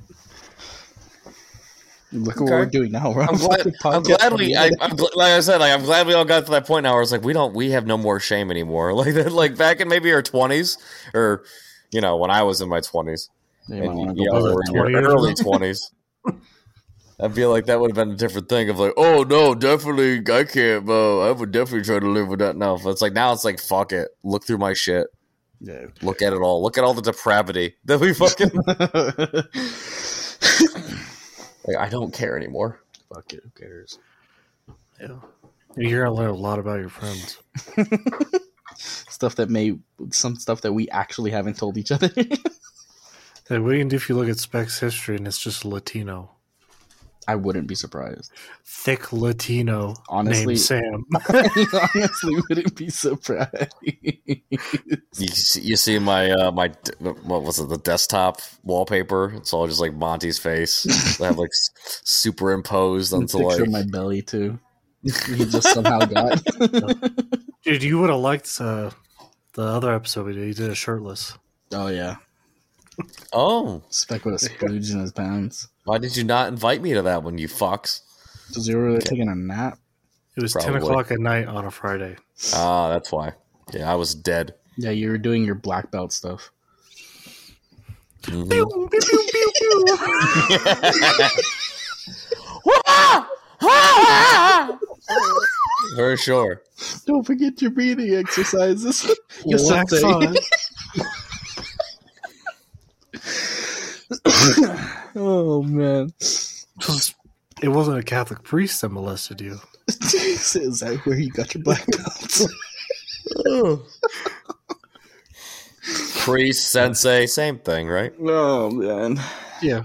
Look at Okay. what we're doing now. We're I'm glad. I'm glad we. I, I'm gl- like I said, like I'm glad we all got to that point now where it's like we don't. We have no more shame anymore. (laughs) Like that. Like back in maybe our twenties, or you know, when I was in my twenties, internet. You might and wanna you go know, Was it or in your 20 years early (laughs) twenties. I feel like that would have been a different thing of like, oh no, definitely I can't, bro. I would definitely try to live with that now. But it's like now it's like fuck it. Look through my shit. Yeah. Look at it all. Look at all the depravity that we fucking. (laughs) like, I don't care anymore. Fuck it. Who cares? Yeah. You're gonna learn a lot about your friends. (laughs) Stuff that may, some stuff that we actually haven't told each other. (laughs) Hey, what do you do if you look at Specs history and it's just Latino? I wouldn't be surprised. Thick Latino Honestly- named Sam. I (laughs) honestly wouldn't be surprised. You see, you see my uh, my what was it the desktop wallpaper? It's all just like Monty's face. I have like superimposed onto like my belly too. He just somehow got. (laughs) Dude, you would have liked uh, the other episode we did. He did a shirtless. oh yeah, oh. Spec with a (laughs) splooge in his pants. Why did you not invite me to that one, you fucks? Was he really taking a nap? It was 10 o'clock at night on a Friday. Ah, that's why. Yeah, I was dead. Yeah, you were doing your black belt stuff. Mhm. (laughs) For sure. Don't forget your breathing exercises. (laughs) your Wax on. (laughs) oh man, It wasn't a Catholic priest that molested you. (laughs) is that where you got your black belt? (laughs) Priest, sensei, same thing, right? oh man, Yeah.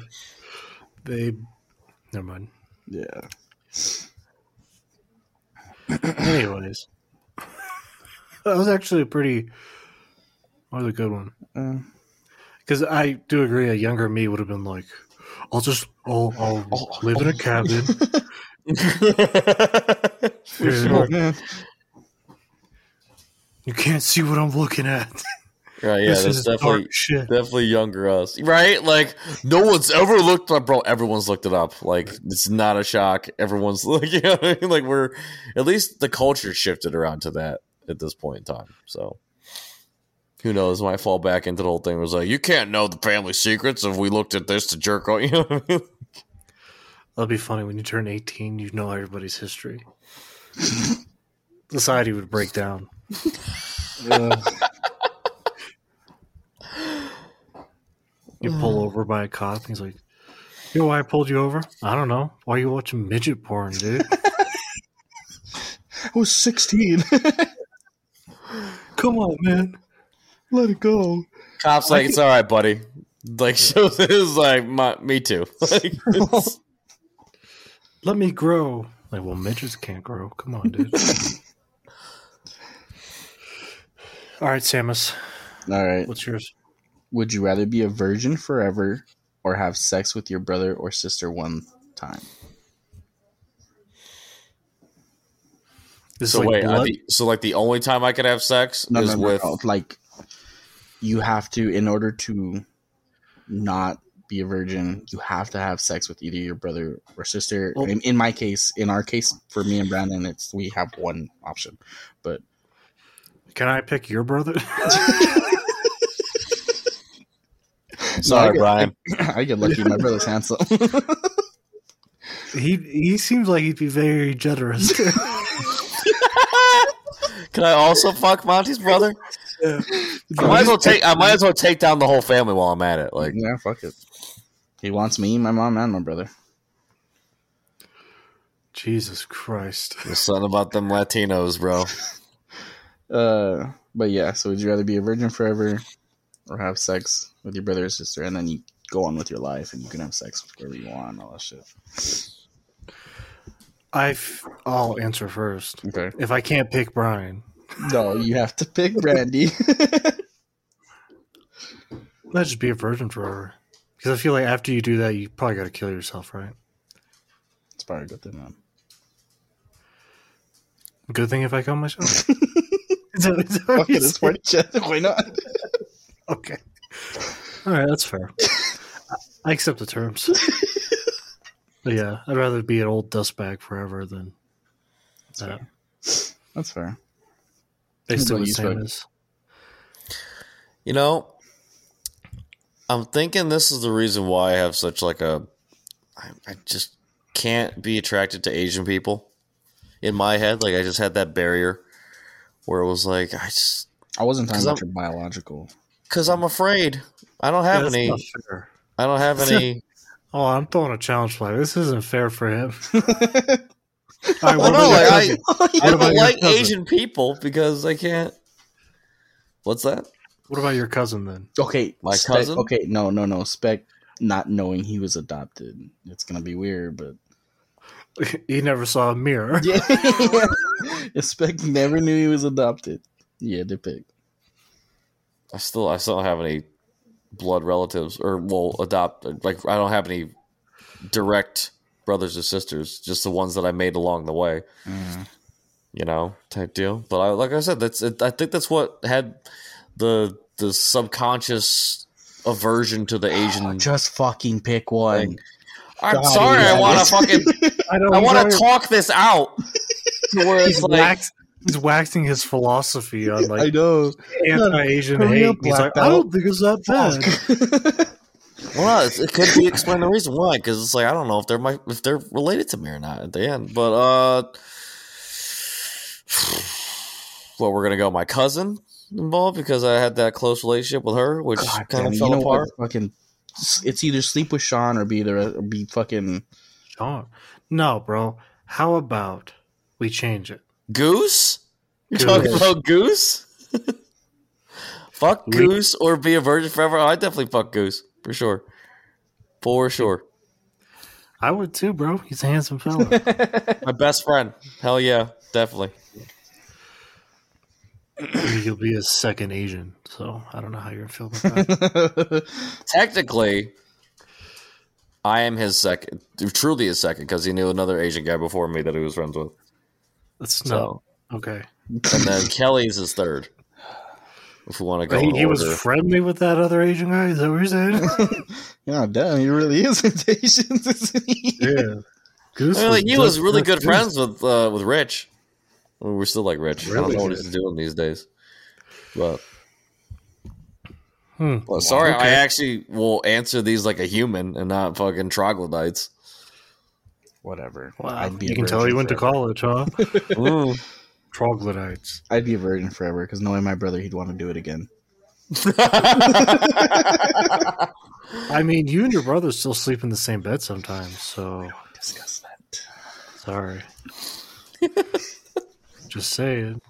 They. Never mind. yeah. Anyways. that was actually a pretty. That was a good one. Uh, Because I do agree, a younger me would have been like, I'll just, I'll, I'll Oh, oh live in a oh. cabin. (laughs) oh, man. You can't see what I'm looking at. Right, yeah, this that's is definitely shit. definitely younger us, right? Like no one's ever looked up, bro. Everyone's looked it up. Like it's not a shock. Everyone's (laughs) like, you know what I mean? Like we're at least the culture shifted around to that at this point in time. So who knows? Might fall back into the whole thing. It was like you can't know the family secrets if we looked at this to jerk on. (laughs) You know what I mean? That'll be funny when you turn 18, you know everybody's history. (laughs) Society would break down. You pull over by a cop, and he's like, You know why I pulled you over? I don't know. Why are you watching midget porn, dude? (laughs) I was sixteen. Come on, man. Let it go. Cops like it's all right, buddy. Like (laughs) shows it was like my, me too. (laughs) Like, (laughs) Let me grow. Like, well, midgets can't grow. Come on, dude. All right, Samus, All right. what's yours? Would you rather be a virgin forever or have sex with your brother or sister one time? This so is like wait, I blood. so like the only time I could have sex No, is no, no, with no. Like, you have to, in order to not be a virgin, you have to have sex with either your brother or sister. Well- in, in my case, in our case, for me and Brandon, it's we have one option. But Can I pick your brother? (laughs) Sorry, I get- Brian. I get lucky. My brother's handsome. he he seems like he'd be very generous. (laughs) Can I also fuck Monty's brother? (laughs) I might as well take. I might as well take down the whole family while I'm at it. Like, yeah, fuck it. He wants me, my mom, and my brother. Jesus Christ. there's something about them Latinos, bro. (laughs) Uh, but yeah. So would you rather be a virgin forever, or have sex with your brother or sister, and then you go on with your life, and you can have sex with whoever you want, and all that shit? I've, I'll answer first. Okay. If I can't pick Brian, No, you have to pick Brandy. let's (laughs) just be a virgin forever. Because I feel like after you do that, you probably got to kill yourself, right? it's probably a good thing, man. Good thing if I kill myself. (laughs) Is that- is that what Fuck it, it's party chat. Why not? (laughs) Okay. All right, that's fair. I- accept the terms. but yeah, I'd rather be an old dust bag forever than that. That's fair. Basically, still what you, Sam Spike? is. You know, I'm thinking this is the reason why I have such like a. I, I just can't be attracted to Asian people. In my head, like I just had that barrier where it was like I just I wasn't talking 'Cause about I'm- your biological. because I'm afraid. I don't have that's any. not. I don't have (laughs) any. Oh, I'm throwing a challenge flag. This isn't fair for him. (laughs) (laughs) All right, Well, no, like. I, I don't like cousin? Asian people because I can't. What's that? What about your cousin then? okay, My Spec- cousin? Okay, no, no, no. Spec not knowing he was adopted. It's gonna be weird, but (laughs) He never saw a mirror. (laughs) yeah, Spec never knew he was adopted. Yeah, they pick. I still I still don't have any blood relatives or well adopt like I don't have any direct brothers or sisters, just the ones that I made along the way, Mm. you know, type deal. But I like I said, that's it, I think that's what had the the subconscious aversion to the Asian. (sighs) Just fucking pick one. Thing. I'm God, sorry, I want (laughs) to fucking I know. I want to talk this out to (laughs) where He's, it's like wax, he's waxing his philosophy on like (laughs) I like know. anti-Asian Hurry hate. He's like, I don't think it's that bad. Well, it's- it could be explain the reason why, because it's like I don't know if they're my if they're related to me or not at the end. But uh, (sighs) well, we're gonna go my cousin involved because I had that close relationship with her, which kind of fell you know apart. what? Fucking, it's either sleep with Sean or be the or be fucking. Sean. no, bro. How about we change it? Goose? You're Goose. talking about Goose? (laughs) fuck We- Goose or be a virgin forever? I definitely fuck Goose for sure, for sure. I would too, bro. He's a handsome fella. (laughs) My best friend. Hell yeah, definitely. He'll be a second Asian, so I don't know how you're gonna feel about that. (laughs) Technically, I am his second, truly his second, because he knew another Asian guy before me that he was friends with. That's So, no okay. and then Kelly's his third. If we want to go, He, he was friendly with that other Asian guy. Is that what you're saying? (laughs) yeah, damn, he really is into Asians, yeah. Goose I mean, like, he was really good Goose- friends with uh, with Rich. I mean, we're still like Rich. I don't know what he's doing these days, but Hmm. well, sorry, I actually will answer these like a human and not fucking troglodytes. Whatever. Wow. I'd be You can tell virgin he went to college, huh? (laughs) Mm. Troglodytes. I'd be a virgin forever because knowing my brother, he'd want to do it again. (laughs) I mean, you and your brother still sleep in the same bed sometimes, so Discuss that. sorry. (laughs) Just saying.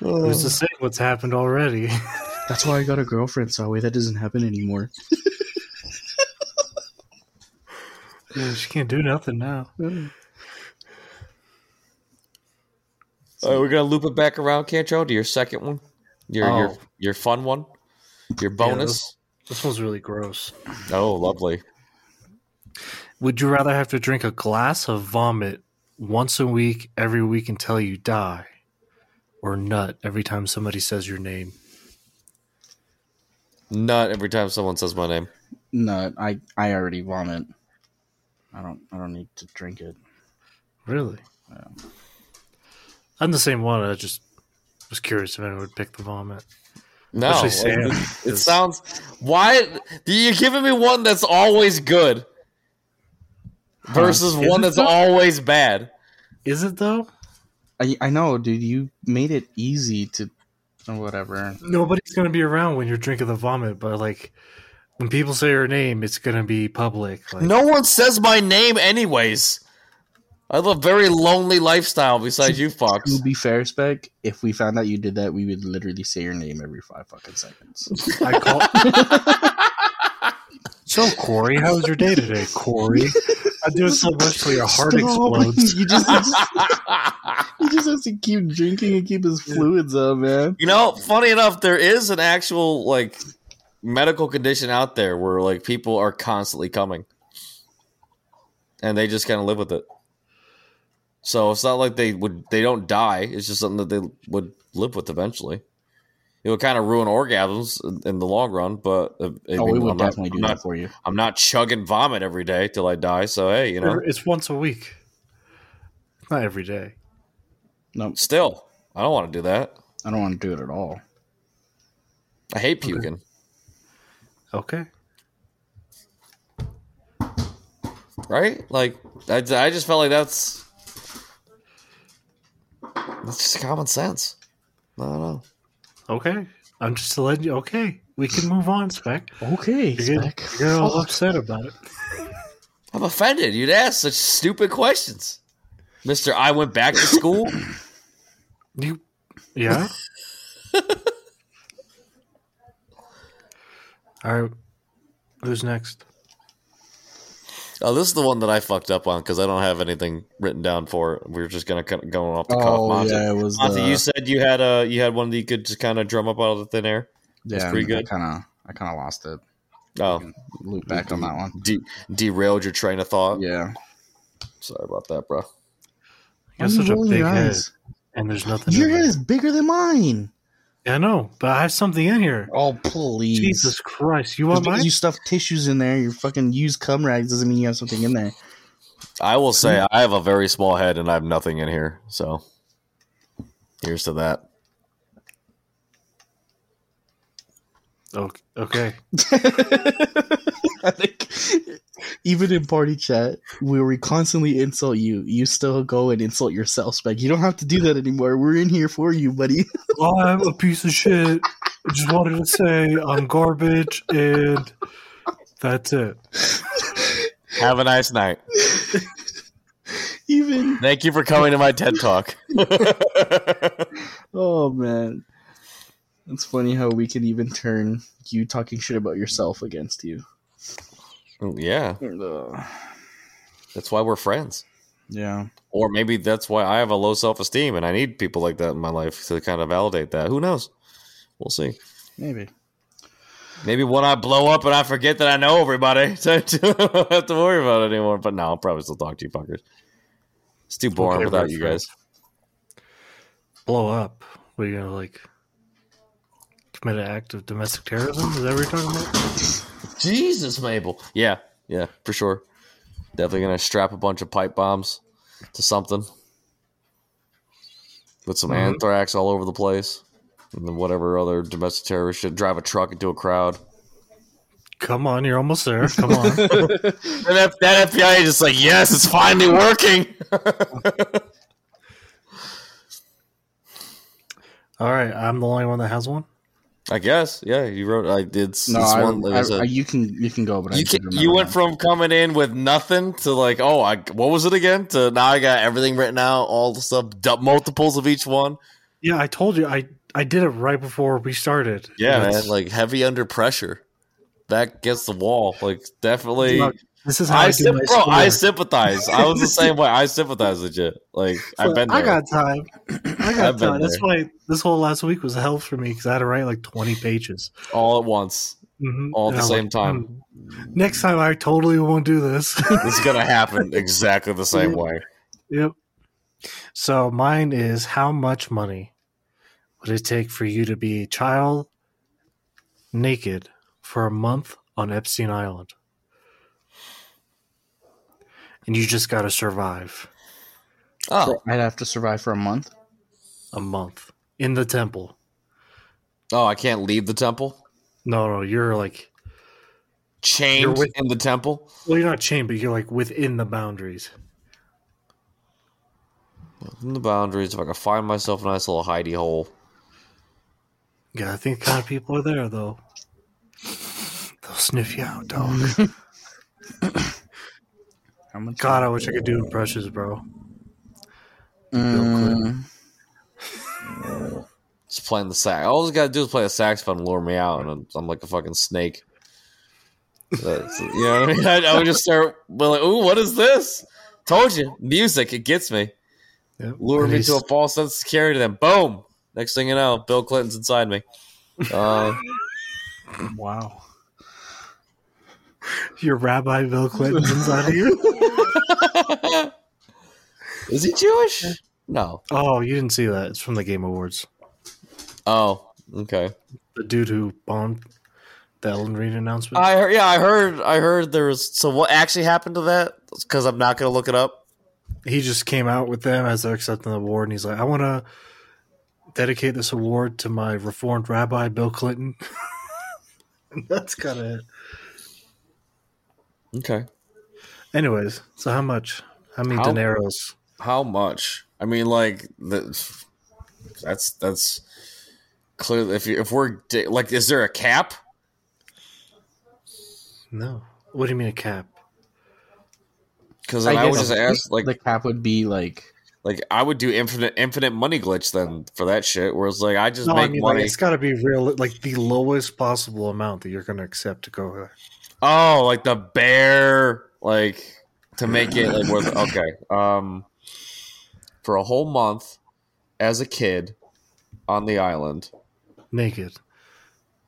Who's to say what's happened already? (laughs) That's why I got a girlfriend, Sawi. That doesn't happen anymore. Yeah, she can't do nothing now. All right, we're gonna loop it back around, Cantro, to your second one, your your Oh. your fun one, your bonus. This one's really gross. oh, lovely. Would you rather have to drink a glass of vomit once a week, every week until you die, or nut every time somebody says your name? Nut every time someone says my name. Nut. I I already vomit. I don't I don't need to drink it. Really? Yeah. I'm the same one. I just was curious if anyone would pick the vomit. No, Especially Sam, it, (laughs) it 'cause- sounds. Why you're giving me one that's always good versus Is one that's though? always bad? Is it though? I I know, dude. You made it easy to or whatever. Nobody's gonna be around when you're drinking the vomit, but like when people say your name, it's gonna be public. Like, No one says my name, anyways. I live a very lonely lifestyle besides you Fox. To fucks. be fair, Spec, if we found out you did that, we would literally say your name every five fucking seconds. I call. (laughs) so Corey, how was your day today, Corey? I do it so much till your heart Stop. explodes. (laughs) you just he just (laughs) has to keep drinking and keep his fluids up, man. You know, funny enough, there is an actual like medical condition out there where like people are constantly coming, and they just kind of live with it. So it's not like they would they don't die. It's just something that they would live with eventually. It would kind of ruin orgasms in, in the long run, but uh, I Oh, mean, we would I'm not- definitely do I'm that not, for you. I'm not chugging vomit every day till I die. So hey, you know, It's once a week, not every day. No, still, I don't want to do that. I don't want to do it at all. I hate puking. Okay. right? Like, I, I just felt like that's that's just common sense. I don't know. Okay. I'm just letting you. Okay, we can move on, Spec. Okay, You're getting, you're all upset about it. I'm offended. You'd ask such stupid questions, Mister. I went back to school. (coughs) You, yeah. (laughs) all right. Who's next? Oh, this is the one that I fucked up on because I don't have anything written down for it. We were just gonna kind of going off the cuff. Oh Monty, yeah, it was Monty, the, you said you had a you had one that you could just kind of drum up out of the thin air. yeah, pretty good. I kind of I kind of lost it. Oh, Loop back on that one. de- derailed your train of thought. Yeah, Sorry about that, bro. You Why have are you such a big your head, and there's nothing. Your head there. is bigger than mine. Yeah, I know, but I have something in here. Oh please, Jesus Christ! You Just want because mine? you stuff tissues in there, your fucking used cum rags doesn't mean you have something in there. I will say I have a very small head and I have nothing in here. So here's to that. Okay. okay. (laughs) (laughs) I think even in party chat where we constantly insult you, you still go and insult yourself, Spec. You don't have to do that anymore. We're in here for you, buddy. (laughs) Oh, I'm a piece of shit. I just wanted to say I'm garbage, and that's it. Have a nice night. even Thank you for coming to my TED Talk. (laughs) oh man, it's funny how we can even turn you talking shit about yourself against you. Oh, yeah, Ugh. that's why we're friends. Yeah, Or maybe that's why I have a low self esteem and I need people like that in my life to kind of validate that. Who knows? We'll see. maybe. Maybe when I blow up and I forget that I know everybody, so (laughs) I don't have to worry about it anymore. But no, I'll probably still talk to you fuckers. It's too boring Okay, without you guys. Blow up. We're gonna like commit an act of domestic terrorism. Is that what you're talking about? Jesus, Mabel. Yeah, yeah, for sure. Definitely gonna strap a bunch of pipe bombs to something. Put some Mhm. anthrax all over the place. And then whatever other domestic terrorist should drive a truck into a crowd. Come on, you're almost there. Come on. And (laughs) that, that FBI is just like, yes, it's finally working. (laughs) All right, I'm the only one that has one. I guess. Yeah, you wrote. I did. No, this I, one. like I I, said. I- you can you can go, but you did can, you went that. from coming in with nothing to like, oh, I what was it again? To now I got everything written out, all the stuff, du- multiples of each one. Yeah, I told you. I I did it right before we started. Yeah, man, like heavy under pressure, back against the wall. Like definitely, Look, this is how I, I, bro, I sympathize. I was the (laughs) same way. I sympathize with you. Like I've been there. (clears throat) I got time. I got time. That's there. why this whole last week was a help for me because I had to write like 20 pages. all at once, Mhm. all at And the I'm same like, time. "Hmm, Next time, I totally won't do this. (laughs) This is gonna (laughs) happen exactly the same way. yep. So mine is how much money would it take for you to be a child naked for a month on Epstein Island? And you just got to survive Oh, I'd have to survive for a month. a month in the temple. oh, I can't leave the temple. No, no, you're like, Chained You're with- in the temple. well, you're not chained, but you're like within the boundaries. Within the boundaries, if I can find myself a nice little hidey hole. Yeah, I think kind of people are there though. They'll sniff you out, dog. (laughs) (laughs) How much? God, I wish I could do impressions, bro. Mm, Just playing the sax. All I gotta do is play a saxophone lure me out, and I'm, I'm like a fucking snake. That's- you know what I mean? (laughs) I, I would just start be like, "Ooh, what is this?" Told you, music. It gets me. Yep. Lure And me to a false sense of security. Then, boom. Next thing you know, Bill Clinton's inside me. Uh, wow. Your Rabbi Bill Clinton's inside of you. (laughs) (laughs) is he Jewish? No. Oh, you didn't see that? It's from the Game Awards. Oh, okay. The dude who bombed the Elden Ring announcement. I heard. Yeah, I heard. I heard there was. So what actually happened to that? Because I'm not gonna look it up. he just came out with them as they're accepting the award, and he's like, "I want to dedicate this award to my Reformed Rabbi Bill Clinton." (laughs) That's kind of it. Okay. Anyways, so how much? How many How- dineros? How much? I mean, like the, that's that's clear. If you, if we're like, is there a cap? No. What do you mean a cap? Because I, would just ask, like, the cap would be like like I would do infinite infinite money glitch then for that shit. Whereas like I just No, I make mean like, money. it's got to be real, like the lowest possible amount that you're going to accept to go there. oh, like the bear, like to make it like worth. (laughs) Okay, um, for a whole month as a kid on the island, naked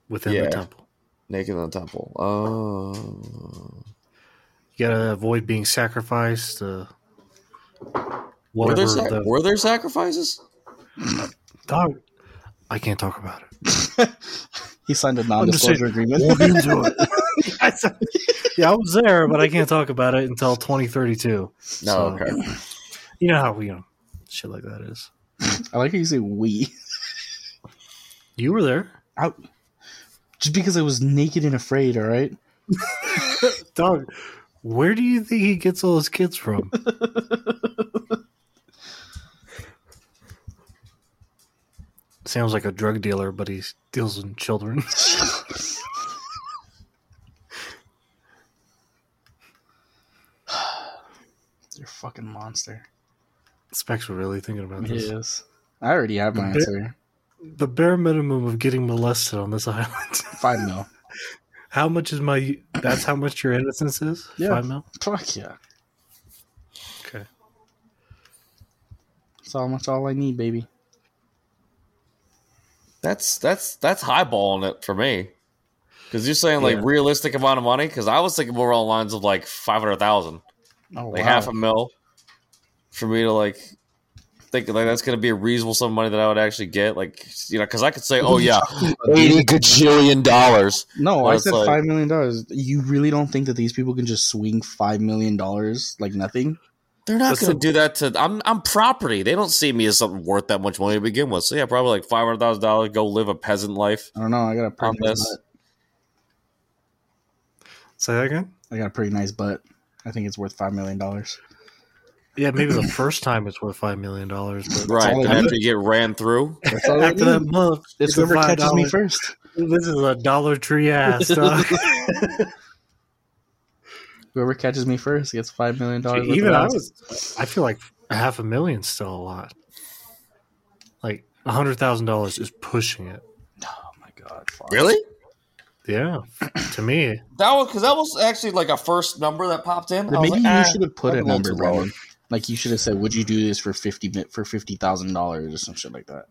within Yeah. the temple. naked in the temple. Oh. You gotta avoid being sacrificed. Uh, Were there, sac- the were there sacrifices? dog. I can't talk about it. (laughs) he signed a non-disclosure agreement. We'll into it. (laughs) (laughs) Yeah, I was there, but I can't talk about it until 2032. No, So, okay. You know how we, you know, shit like that is. I like how you say we. You were there, I, just because I was naked and afraid. All right. (laughs) dog. Where do you think he gets all his kids from? Sounds like a drug dealer, but he deals in children. (laughs) You're a fucking monster. Specs were really thinking about this. Yes. I already have my answer. The bare minimum of getting molested on this (laughs) island. Five mil. How much is my? That's how much your innocence is. Yeah. Five mil. Fuck yeah. Okay. That's all much all I need, baby. That's that's that's highballing it for me. Because you're saying like Yeah. realistic amount of money. Because I was thinking more along lines of like five hundred thousand, Oh, like wow. half a mil, for me to like think like that's going to be a reasonable sum of money that I would actually get. Like you know, because I could say, oh yeah, (laughs) eighty gajillion dollars. No, I said like- five million dollars. You really don't think that these people can just swing five million dollars like nothing? They're not going to do that to. I'm I'm property. They don't see me as something worth that much money to begin with. So yeah, probably like five hundred thousand dollars. Go live a peasant life. I don't know. I got a pretty nice this. butt. Say that again. I got a pretty nice butt. I think it's worth five million dollars. Yeah, maybe the (clears throat) first time it's worth five million dollars, Right. all I After need. you get ran through. That's after that need. month, It's it's a whoever catches me first. This is a Dollar Tree ass. (laughs) (laughs) dog. Whoever catches me first gets five million dollars. Even I was. I feel like half a million's still a lot. Like a hundred thousand dollars is pushing it. Oh my god! fuck. Really? Yeah, to me, That was because that was actually like a first number that popped in. I Then was maybe like, you ah, should have put that's a number, too Like you should have said, "Would you do this for fifty for fifty thousand dollars or some shit like that?"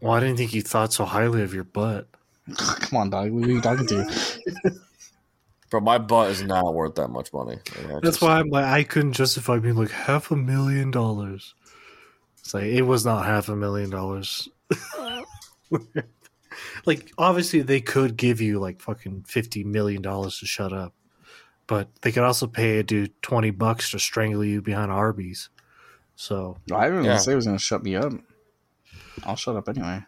well, I didn't think you thought so highly of your butt. (laughs) Come on, dog. Who are you talking to? (laughs) Bro, my butt is not worth that much money. Like, That's just- why I'm like I couldn't justify being like half a million dollars. It's like it was not half a million dollars. (laughs) like obviously they could give you like fucking fifty million dollars to shut up, but they could also pay a dude twenty bucks to strangle you behind Arby's. So No, I didn't Yeah. even say it was going to shut me up. I'll shut up anyway.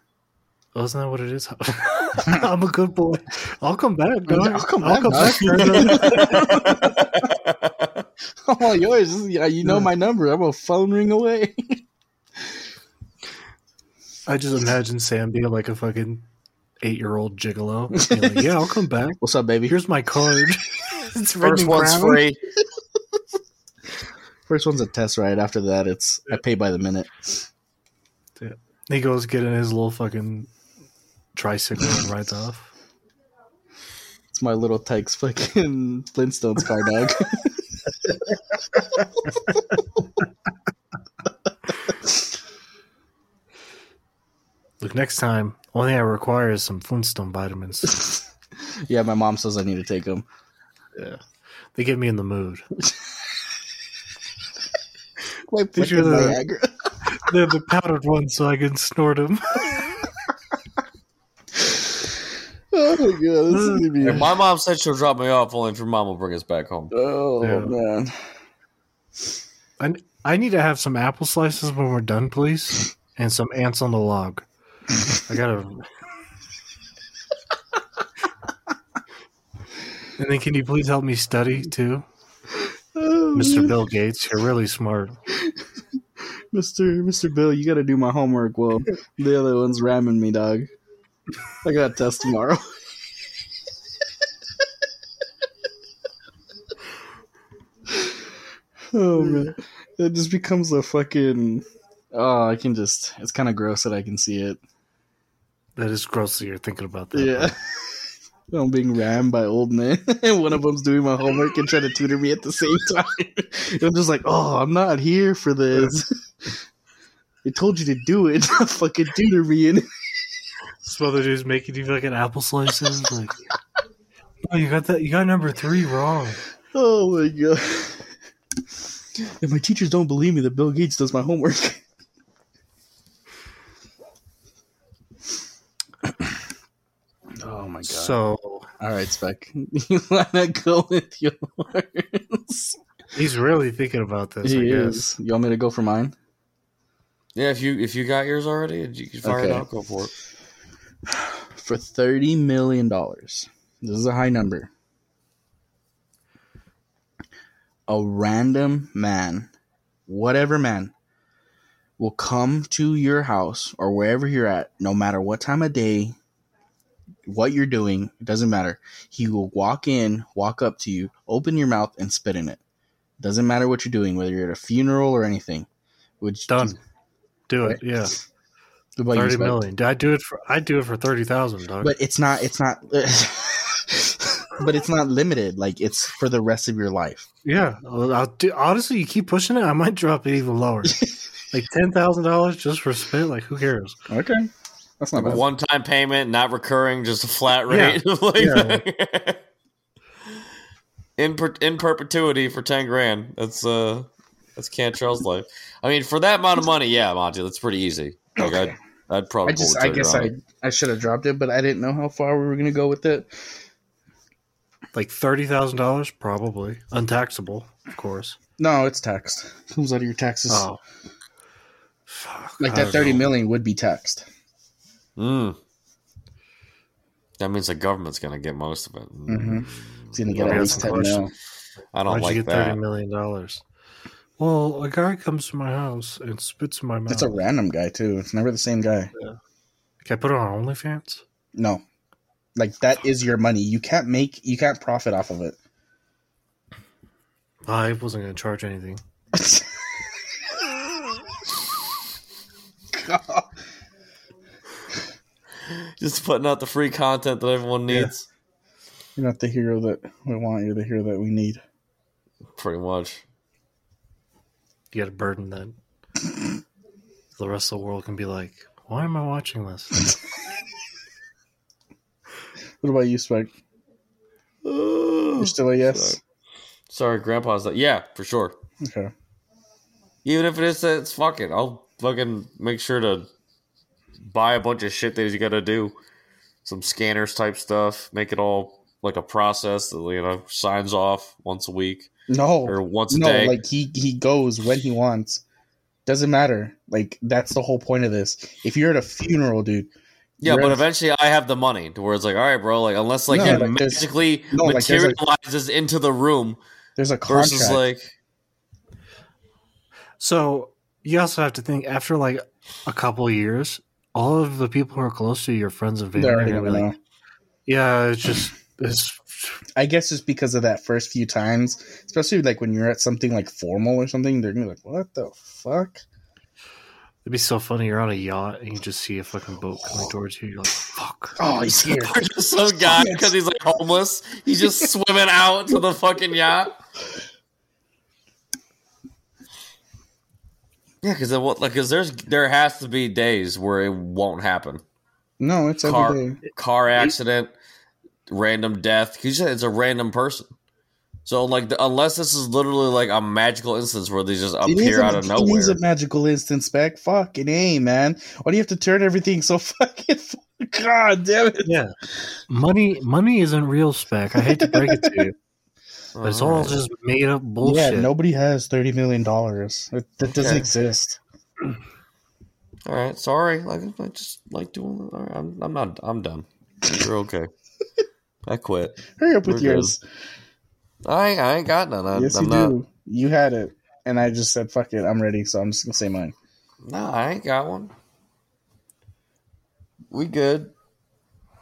wasn't that what it is? (laughs) (laughs) I'm a good boy. I'll come back. Dog. I'll come back. I'll back, come back. I'm all (laughs) (laughs) oh, yours. Yeah, you know my number. I'm a phone ring away. I just imagine Sam being like a fucking eight year old gigolo. Like, yeah, I'll come back. What's up, baby? Here's my card. it's First one's brown. free. First one's a test ride. After that, it's I pay by the minute. Yeah. He goes get in his little fucking tricycle and rides off. It's my little Tikes fucking (laughs) Flintstones car, dog. (laughs) Look, next time, only I require is some Flintstone vitamins. (laughs) yeah, my mom says I need to take them. yeah. They get me in the mood. My Did you fucking Niagara. They're the powdered ones so I can snort them. Oh my god, this is gonna be. And my mom said she'll drop me off, only if your mom will bring us back home. Oh Yeah. man. I, I need to have some apple slices when we're done, please. And some ants on the log. I gotta. and then, can you please help me study too, Oh, Mr. man. Bill Gates? You're really smart. Mr. Mr. Bill, you gotta do my homework. Well, the other one's ramming me, dog. I got a test tomorrow. (laughs) oh man, it just becomes a fucking. Oh, I can just. It's kind of gross that I can see it. That is gross that you're thinking about that. Yeah. (laughs) I'm being rammed by old men, (laughs) and one of them's doing my homework and trying to tutor me at the same time. I'm just like, oh, I'm not here for this. I told you to do it. Fucking tutor me. And This other dude's making you fucking apple slices. Like, oh, you got that? You got number three wrong. oh my god. If my teachers don't believe me that Bill Gates does my homework. oh my god. So All right, Spec. (laughs) You wanna go with yours? he's really thinking about this. I He guess. You want me to go for mine? Yeah, if you if you got yours already, you can fire it Okay. out, go for it. For thirty million dollars. This is a high number. A random man, whatever man, will come to your house or wherever you're at, no matter what time of day, what you're doing, it doesn't matter. He will walk in, walk up to you, open your mouth, and spit in it. Doesn't matter what you're doing, whether you're at a funeral or anything. Which Done. Do it. Yeah. What about Thirty Spec? million. Did I do it for? I do it for thirty thousand, dog. But it's not. It's not. (laughs) but it's not limited. Like it's for the rest of your life. yeah. I'll, I'll do, honestly, you keep pushing it. I might drop it even lower. (laughs) like ten thousand dollars just for spit. Like who cares? Okay, that's not Like a one time payment, not recurring, just a flat rate. (laughs) Like- in per, in perpetuity for ten grand. That's uh that's Cantrell's life. I mean, for that amount of money, yeah, Monty, that's pretty easy. Like I'd, I'd probably. I just. I guess I. I should have dropped it, but I didn't know how far we were gonna go with it. Like thirty thousand dollars, probably untaxable, of course. No, it's taxed. (laughs) Comes out of your taxes. Oh, fuck. like I that don't thirty know. million would be taxed. Mm. That means the government's gonna get most of it. Mm-hmm. It's gonna get at least some ten mil. I don't Why'd like you get that. thirty million dollars? Well, a guy comes to my house and spits in my mouth. It's a random guy too. It's never the same guy. Yeah. Can I put it on OnlyFans? No, like that is your money. You can't make. You can't profit off of it. I wasn't going to charge anything. (laughs) God. Just putting out the free content that everyone Yeah. needs. You're not the hero that we want. You're the hero that we need. Pretty much. You got a burden that the rest of the world can be like, why am I watching this? (laughs) What about you, Spike? You're still a yes. Sorry, Grandpa's that. Yeah, for sure. Okay. Even if it is, it's fuck it. I'll fucking make sure to buy a bunch of shit that you got to do. Some scanners type stuff. Make it all like a process that you know signs off once a week No, or once a no. day. Like he he goes when he wants. Doesn't matter. Like that's the whole point of this. If you're at a funeral, dude. yeah, but eventually I have the money to where it's like, all right, bro. Like unless like No, it like, magically no, like, materializes into the room There's a contract. versus like so you also have to think after like a couple of years, all of the people who are close to you, your friends and family, They're gonna be like, know. yeah, it's just it's I guess just because of that first few times, especially like when you're at something like formal or something, they're gonna be like, "What the fuck?" it'd be so funny. You're on a yacht and you just see a fucking boat coming oh. towards you. You're like, fuck. Oh, he's here. Or just some guy because he's like homeless. He's just (laughs) swimming out to the fucking yacht. Yeah, because what? Like, because there's there has to be days where it won't happen. no, it's Car every day. car accident, random death. 'Cause You said it's a random person. So like, the, unless this is literally like a magical instance where they just It is appear a- out of It nowhere. is a magical instance, back. Fucking a man. Why do you have to turn everything so (laughs) fucking? God damn it! Yeah, money money isn't real, spec. I hate to break it to you, but it's all Alright. just made up bullshit. Yeah, nobody has thirty million dollars. That doesn't Okay. exist. All right, sorry. Like I just like doing. All right, I'm, I'm not. I'm done. You're okay. (laughs) I quit. Hurry up with We're good. yours. I ain't, I ain't got none. I, yes, I'm you not. do. You had it, and I just said, "Fuck it, I'm ready." So I'm just gonna say mine. No, I ain't got one. We good.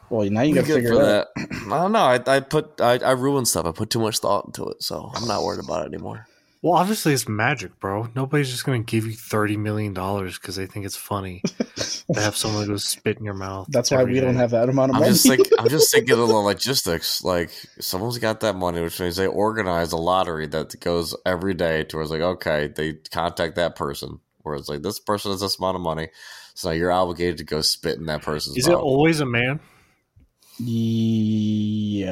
Well, now you gotta figure for it out. that. (clears throat) I don't know. I, I put. I, I ruined stuff. I put too much thought into it, so I'm not worried about it anymore. Well, obviously it's magic, bro. Nobody's just going to give you thirty million dollars because they think it's funny (laughs) to have someone go spit in your mouth. That's why every we don't have that amount of I'm money. just think. I'm just (laughs) thinking of the logistics. Like someone's got that money, which means they organize a lottery that goes every day towards like, okay, they contact that person. Where it's like this person has this amount of money, so now you're obligated to go spit in that person's Is it always a man? yeah,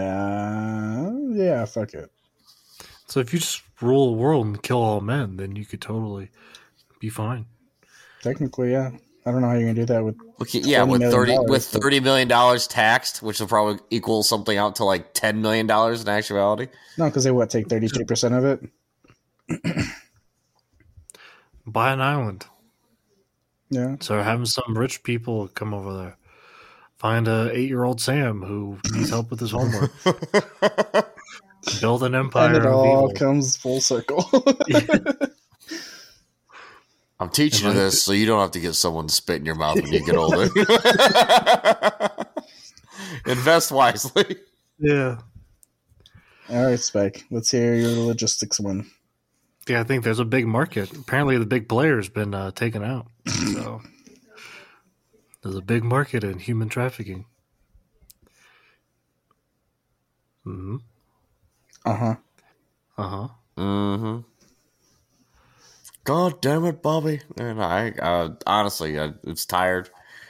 yeah. Fuck it. So if you just rule the world and kill all men, then you could totally be fine. Technically, yeah. I don't know how you're gonna do that with. Okay, yeah, $20 with million thirty with thirty million dollars taxed, which will probably equal something out to like ten million dollars in actuality. No, because they what take thirty two percent of it. Buy an island. Yeah, So having some rich people come over there. Find a eight year old Sam who needs help with his homework. (laughs) Build an empire (laughs) and it all evil. comes full circle. (laughs) I'm teaching you this so you don't have to get someone to spit in your mouth when you get older. (laughs) Invest wisely. yeah. all right, Spike. Let's hear your logistics one. Yeah, I think there's a big market. Apparently, the big player's been uh, taken out. So there's a big market in human trafficking. hmm Uh huh. Uh huh. Mm-hmm. God damn it, Bobby! And I, uh, honestly, I, it's tired,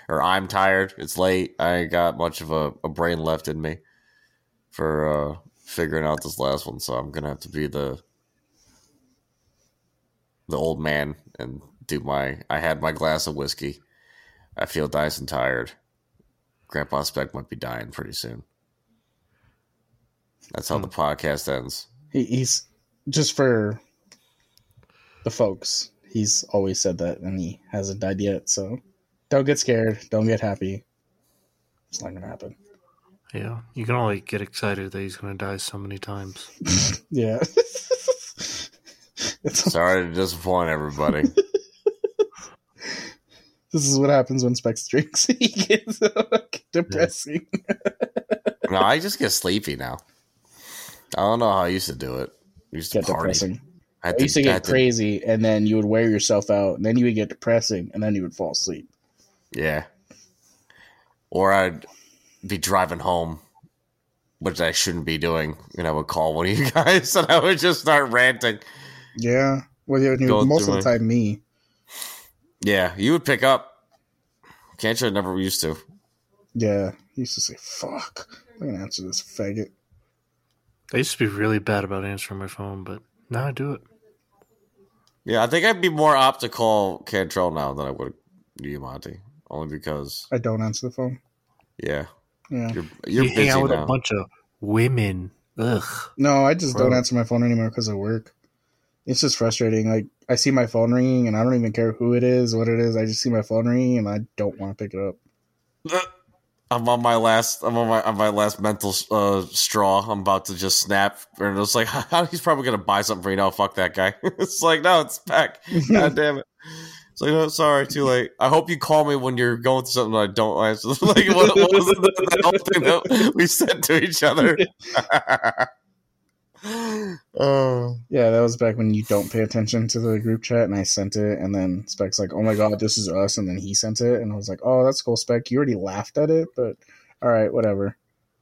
or I'm tired. It's late. I ain't got much of a, a brain left in me for uh, figuring out this last one. So I'm gonna have to be the the old man and do my. I had my glass of whiskey. I feel nice and tired. Grandpa Spec might be dying pretty soon. That's how the hmm. podcast ends. He, he's just for the folks. He's always said that, and he hasn't died yet. So don't get scared. Don't get happy. It's not gonna happen. Yeah, you can only get excited that he's going to die so many times. (laughs) Yeah. (laughs) it's, Sorry to disappoint everybody. (laughs) this is what happens when Specs drinks. he gets uh, depressing. no, I just get sleepy now. I don't know how I used to do it. I used to Get party. depressing. I I used to I get crazy, and then you would wear yourself out, and then you would get depressing, and then you would fall asleep. yeah. Or I'd be driving home, which I shouldn't be doing, and I would call one of you (laughs) guys, and I would just start ranting. Yeah. Well, Go most of the time, me. Yeah, you would pick up. Can't you? I never used to. Yeah. He used to say, "Fuck, I'm gonna answer this faggot." I used to be really bad about answering my phone, but now I do it. Yeah, I think I'd be more apt to call Cantrell now than I would you, Monty. Only because, I don't answer the phone. yeah, Yeah. you're you're you hang out with now. a bunch of women. Ugh. No, I just Bro. don't answer my phone anymore because of work. It's just frustrating. Like I see my phone ringing, and I don't even care who it is, what it is. I just see my phone ringing, and I don't want to pick it up. (laughs) I'm on my last. I'm on my on my last mental uh, straw. I'm about to just snap, and it's like, (laughs) he's probably gonna buy something for you. No, fuck that guy. (laughs) it's like, no, it's back. (laughs) God damn it. It's like, oh, sorry, too late. I hope you call me when you're going through something I don't answer. like, what, what was that whole thing that we said to each other? Oh, Yeah, that was back when you don't pay attention to the group chat, and I sent it, and then Spec's like, "Oh my god, this is us," and then he sent it, and I was like, "Oh, that's cool, Spec. You already laughed at it, but all right, whatever."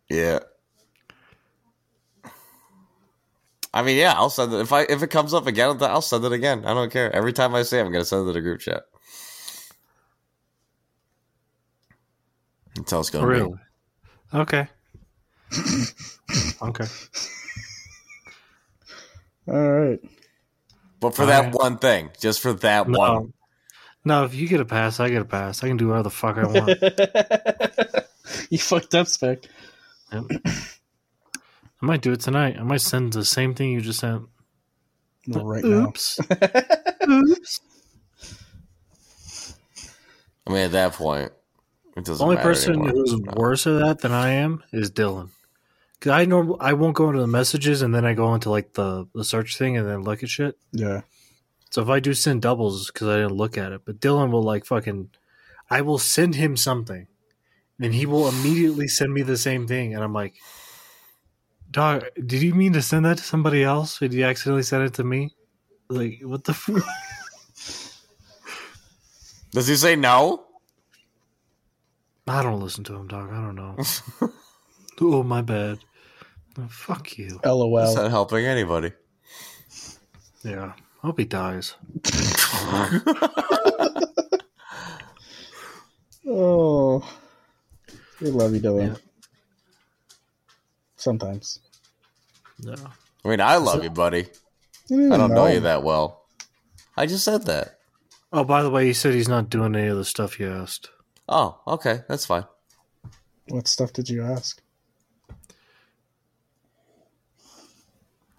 yeah. I mean, yeah, I'll send it if I if it comes up again. I'll send it again. I don't care. Every time I say, it, I'm gonna send it to the group chat until it's gonna be. Okay. (laughs) okay. All right. But for that Alright. one thing, just for that No. one. No, if you get a pass, I get a pass. I can do whatever the fuck I want. (laughs) you fucked up, Spec. Yep. I might do it tonight. I might send the same thing you just sent. Well, right now. Oops. (laughs) Oops. I mean, at that point, it doesn't. The only matter person anymore. who's worse at that than I am is Dylan. Cause I know I won't go into the messages and then I go into like the, the search thing and then look at shit. Yeah. So if I do send doubles because I didn't look at it, but Dylan will like fucking, I will send him something, and he will immediately send me the same thing, and I'm like, dog, did you mean to send that to somebody else? Did you accidentally send it to me? Like what the? F-? (laughs) Does he say no? I don't listen to him, dog. I don't know. (laughs) oh my bad. Oh, fuck you. LOL. It's LOL. not helping anybody. Yeah. Hope he dies. Oh, we love you, Dylan. Yeah. Sometimes. Yeah. I mean, I love you, buddy. You I don't know know you that well. I just said that. Oh, by the way, he said he's not doing any of the stuff you asked. Oh, okay, that's fine. What stuff did you ask?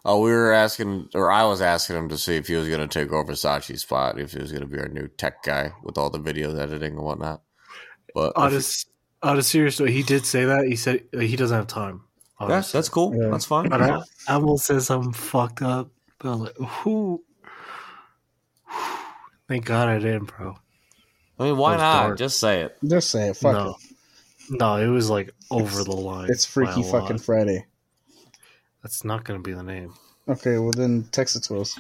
Oh, we were asking, or I was asking him to see if he was going to take over Sachi's spot, if he was going to be our new tech guy with all the video editing and whatnot. But On if on a serious note, he did say that. He said uh, he doesn't have time. he- yeah, that's cool. Yeah. That's fine. But I, I will say something fucked up. But I'm like, who? Thank God I didn't, bro. I mean, why not? dark. Just say it. Just say it. Fuck no, it. no, it was like over the line. It's Freaky fucking lot. Friday. That's not going to be the name. Okay, well then text it to us.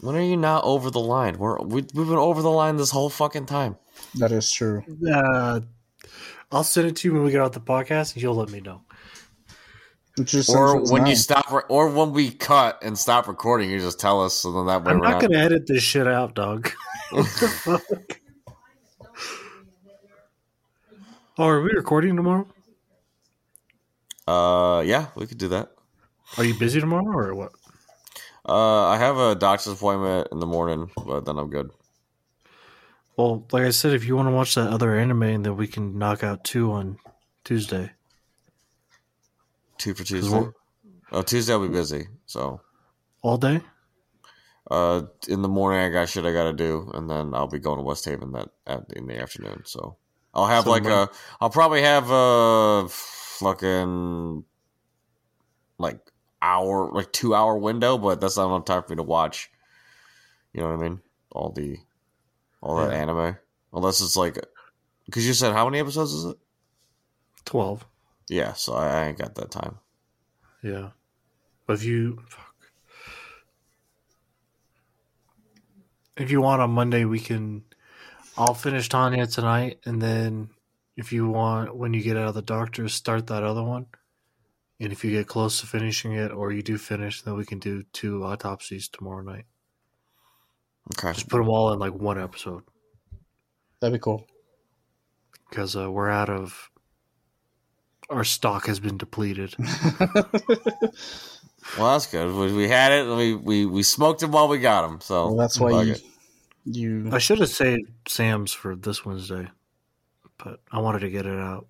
When are you not over the line? We're we, we've been over the line this whole fucking time. That is true. Uh, I'll send it to you when we get out the podcast, and you'll let me know. Or says it's when you stop, re- or when we cut and stop recording, you just tell us, so then that way I'm we're not not. going to edit this shit out, dog. (laughs) what the fuck? Oh, are we recording tomorrow? Uh, yeah, we could do that. Are you busy tomorrow or what? Uh, I have a doctor's appointment in the morning, but then I'm good. Well, like I said, if you want to watch that other anime, then we can knock out two on Tuesday. Two for Tuesday. Oh, Tuesday I'll be busy. So, All day? uh, in the morning I got shit I got to do, and then I'll be going to West Haven that at, in the afternoon. So I'll have So like mon- a, I'll probably have a fucking like hour, like two hour window, but that's not enough time for me to watch. You know what I mean? All the, all that Yeah. anime, unless it's like, because you said how many episodes is it? 12. Yeah, so I, I ain't got that time. Yeah. But if you. Fuck. If you want on Monday, we can. I'll finish Tanya tonight, and then if you want, when you get out of the doctor, start that other one. And if you get close to finishing it, or you do finish, then we can do two autopsies tomorrow night. Okay. Just put them all in like one episode That'd be cool. because uh, we're out of. Our stock has been depleted. (laughs) Well, that's good. We, we had it. We, we we smoked him while we got them. So well, that's why you, it. you. I should have saved Sam's for this Wednesday, but I wanted to get it out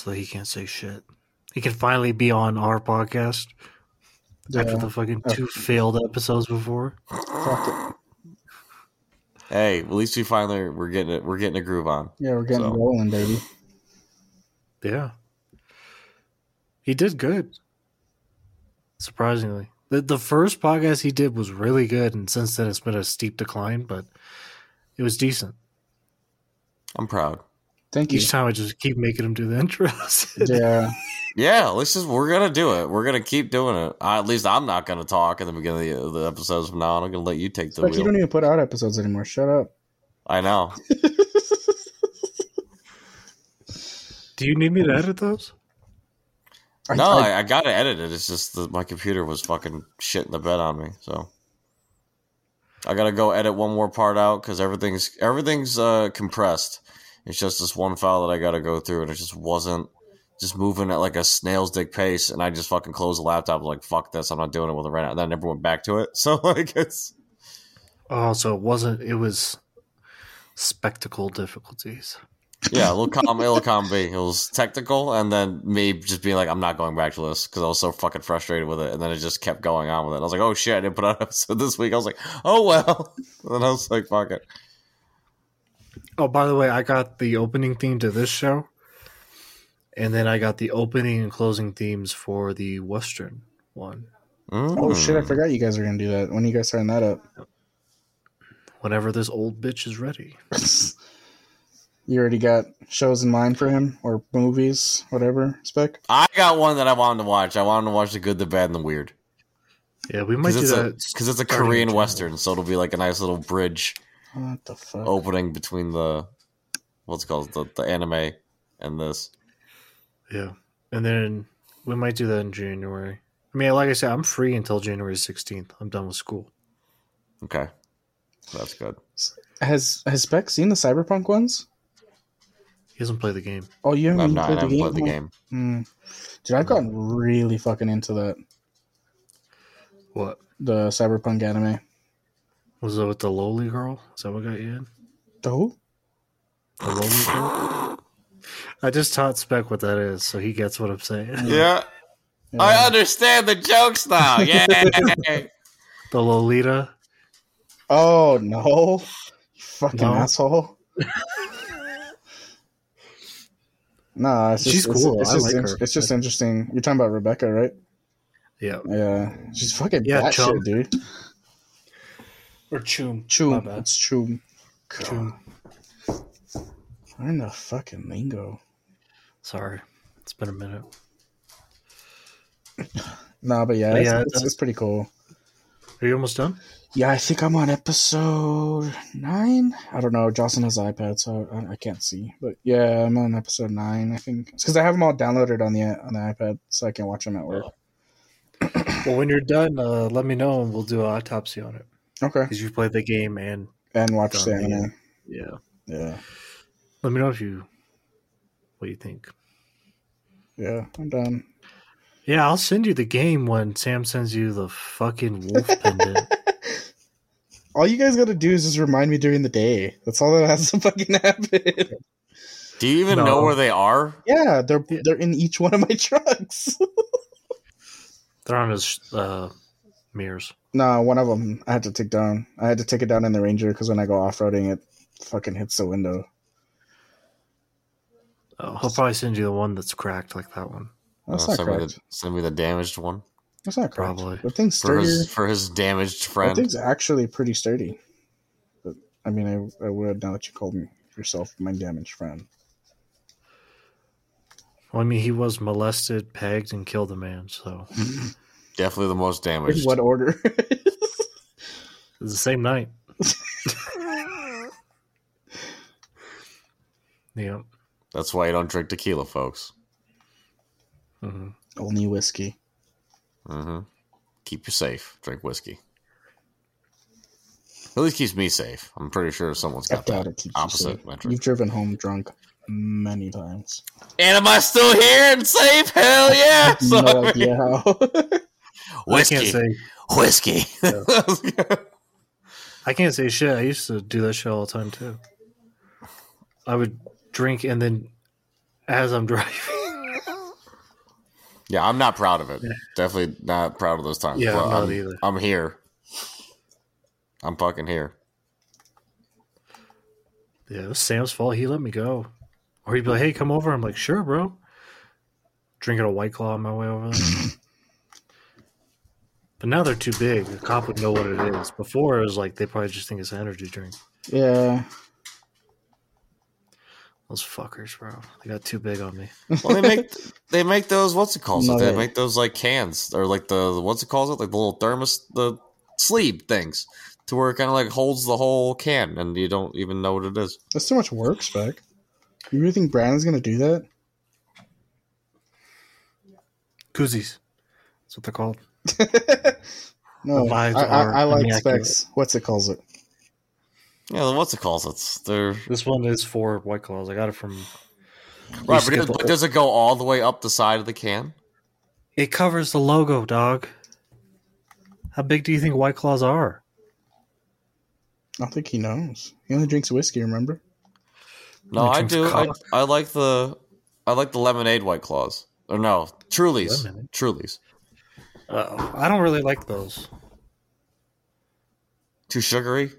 so he can't say shit. He can finally be on our podcast after the fucking uh. two failed episodes before. Hey, at least we finally we're getting it. We're getting a groove on. Yeah, we're getting So- rolling, baby. Yeah, he did good. Surprisingly, The the first podcast he did was really good, and since then it's been a steep decline, but it was decent. I'm proud. Thank you. Each time I just keep making them do the intros. (laughs) Yeah. Yeah, let's just we're gonna do it. We're gonna keep doing it. I, at least I'm not gonna talk at the beginning of the, the episodes from now on. I'm gonna let you take the Like you don't even put out episodes anymore. Shut up. I know. (laughs) do you need me to edit those? No, I, I got to edit it. It's just that my computer was fucking shitting the bed on me. So I gotta go edit one more part out because everything's everything's uh, compressed. It's just this one file that I gotta go through, and it just wasn't just moving at like a snail's dick pace. And I just fucking closed the laptop. like fuck this, I'm not doing it with it right now. And then I never went back to it. (laughs) So like it's Oh, so it wasn't. It was spectacle difficulties. yeah, a little com, a little com B. It was technical, and then me just being like, I'm not going back to this because I was so fucking frustrated with it, and then it just kept going on with it. And I was like, oh shit, I didn't put out an episode this week. I was like, oh well. (laughs) And then I was like, fuck it. Oh, by the way, I got the opening theme to this show, and then I got the opening and closing themes for the Western one. Oh shit! I Mm. forgot you guys were gonna do that. When are you guys starting that up? Whenever this old bitch is ready. (laughs) you already got shows in mind for him or movies, whatever. Spec. I got one that I wanted to watch. I wanted to watch the good, the bad, and the weird Yeah, we might because do it's a that. because it's a Korean western, so it'll be like a nice little bridge What the fuck? opening between the what's it called the the anime and this. Yeah, and then we might do that in January. I mean, like I said, I'm free until January 16th. I'm done with school. Okay, that's good. Has Has Spec seen the Cyberpunk ones? He hasn't played the game. Oh, you haven't I'm even not. I played the haven't game. played the game. Hmm. Dude, I've gotten really fucking into that What the Cyberpunk anime. Was it with the lowly girl? Is that what got you in? The who? The lowly girl. I just taught Spec what that is, so he gets what I'm saying. Yeah, Yeah. (laughs) I understand the jokes now. (laughs) Yeah. The Lolita. Oh no! You fucking No. asshole. (laughs) no, it's just, She's it's- cool. It's, I just, like in- her. it's just interesting. You're talking about Rebecca, right? Yeah. Yeah, she's fucking Yeah, yeah, shit, dude. Or Choom, bad. it's choom. Choom. Learn the fucking lingo. Sorry. It's been a minute. (laughs) nah, but yeah, But it's, yeah, it's, that's- it's pretty cool. Are you almost done? Yeah, I think I'm on episode nine. I don't know. Jocelyn has an iPad, so I, I can't see. But yeah, I'm on episode nine. I think it's because I have them all downloaded on the on the iPad, so I can watch them at work. Well, when you're done, uh, let me know and we'll do an autopsy on it. Okay, Because you've played the game and and watch the Done, anime. yeah. Yeah, Let me know if you what you think. yeah, I'm done. Yeah, I'll send you the game when Sam sends you the fucking wolf pendant. (laughs) All you guys got to do is just remind me during the day. That's all that has to fucking (laughs) happen. Do you even No. know where they are? yeah, they're they're in each one of my (laughs) trucks. They're on his uh, mirrors. no, one of them I had to take down. I had to take it down in the Ranger because when I go off roading, it fucking hits the window. Oh, he'll probably send you the one that's cracked like that one. That's Uh, not send, me the, send me the damaged one That's not correct. Probably. The thing's for sturdy. his for his damaged That friend. thing's actually pretty sturdy. But I mean, I, I would now that you called me yourself my damaged friend. Well, I mean, he was molested, pegged, and killed a man. So (laughs) Definitely the most In damaged. what order? it's the same night. yeah. That's why you don't drink tequila, folks. hmm Only whiskey. Mm-hmm. Keep you safe. Drink whiskey. At least keeps me safe. I'm pretty sure someone's got doubt that it keeps you opposite safe. metric. You've driven home drunk many times. And am I still here and safe? Hell yeah! So, no idea how. (laughs) I can't whiskey, say. whiskey. I can't say shit. I used to do that shit all the time too. I would drink and then, as I'm (laughs) driving, yeah, I'm not proud of it. Definitely not proud of those times. Yeah, I'm I'm, either. I'm here. I'm fucking here. yeah, it was Sam's fault. He let me go, or he'd be like, "Hey, come over." I'm like, "Sure, bro." Drinking a white claw on my way over there. (laughs) But now they're too big. The cop would know what it is. Before it was like they probably just think it's an energy drink. Yeah. Those fuckers, bro. They got too big on me. Well, they make (laughs) they make those what's it called? No, they they- make those like cans or like the what's it called? Like the little thermos, the sleeve things, to where it kind of like holds the whole can, and you don't even know what it is. That's too much work, Spec. You really think Brandon's gonna do that? Koozies. That's what they're called. (laughs) no, The I, vibes I, are I like immaculate. Specs. What's it calls it? Yeah, the what's it calls it? they're This one is for White Claws. I got it from. right, but, it, but does it go all the way up the side of the can? It covers the logo, dog. How big do you think White Claws are? I think he knows. He only drinks whiskey. Remember? No, I do. I. I like the I like the lemonade white claws. Or no, Trulies. Lemonade? Trulies. Uh, I don't really like those. Too sugary.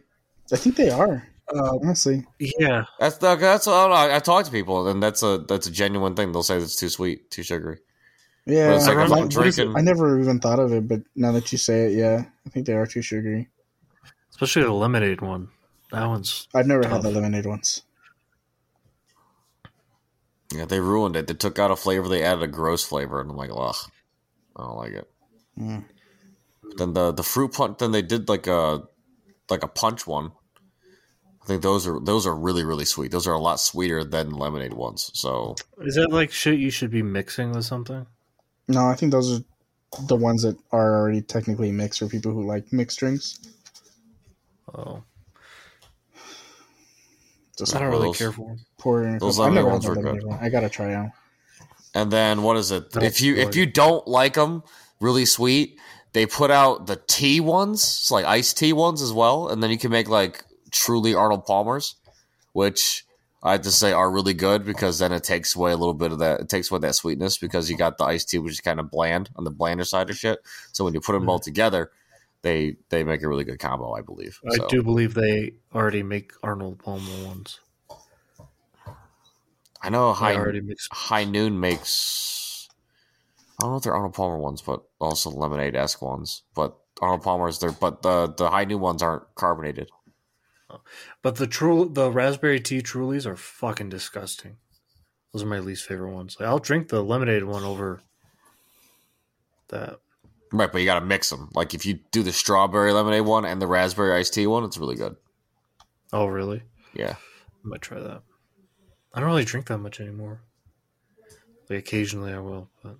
I think they are. Uh, honestly, Yeah, That's the, that's I, don't know, I, I talk to people and that's a that's a genuine thing. They'll say it's too sweet, too sugary. yeah. It's like I, if I'm what is it? drinking- I never even thought of it, but now that you say it, yeah, I think they are too sugary. especially the lemonade one. That one's I've never had the lemonade ones. Yeah, they ruined it. They took out a flavor, they added a gross flavor, and I'm like, ugh, I don't like it. Mm. Then the the fruit punch. Then they did like a like a punch one. I think those are those are really really sweet. Those are a lot sweeter than lemonade ones. So is that like shit you should be mixing with something? No, I think those are the ones that are already technically mixed for people who like mixed drinks. Oh, Just I don't really those- care for them. pour it in a those cup. I've lemonade ones the were good. one. I gotta try out. And then what is it? That's if you if you don't like them really sweet, they put out the tea ones, it's like iced tea ones as well, and then you can make like truly Arnold Palmers, which I have to say are really good because then it takes away a little bit of that. It takes away that sweetness because you got the iced tea, which is kind of bland on the blander side of shit. So when you put them mm-hmm. all together, they they make a really good combo, I believe. I So, do believe they already make Arnold Palmer ones. I know They high already mix. High Noon makes. I don't know if they're Arnold Palmer ones, but also lemonade esque ones. But Arnold Palmer's they're but the the High Noon ones aren't carbonated. But the true the raspberry tea Trulies are fucking disgusting. Those are my least favorite ones. Like, I'll drink the lemonade one over that. Right, but you got to mix them. Like if you do the strawberry lemonade one and the raspberry iced tea one, it's really good. Oh, really? Yeah, I might try that. I don't really drink that much anymore. Like occasionally I will, but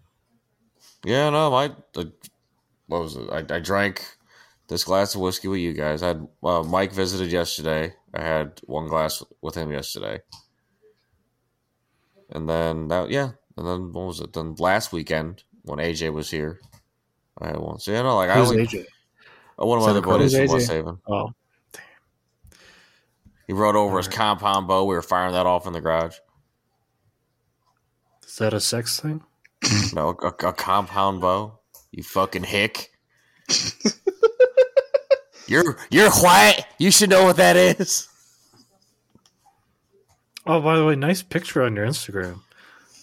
yeah. No, I, I what was it? I, I drank this glass of whiskey with you guys. I had uh, Mike visited yesterday. I had one glass with him yesterday, and then that yeah, and then what was it? Then last weekend when AJ was here, I had one. So yeah, no, like I who's only, AJ? uh, one of my other buddies from West Haven. Oh, damn! He rode over his compound bow. We were firing that off in the garage. is that a sex thing? No, a, a compound bow. You fucking hick. you're you're white. You should know what that is. Oh, by the way, nice picture on your Instagram,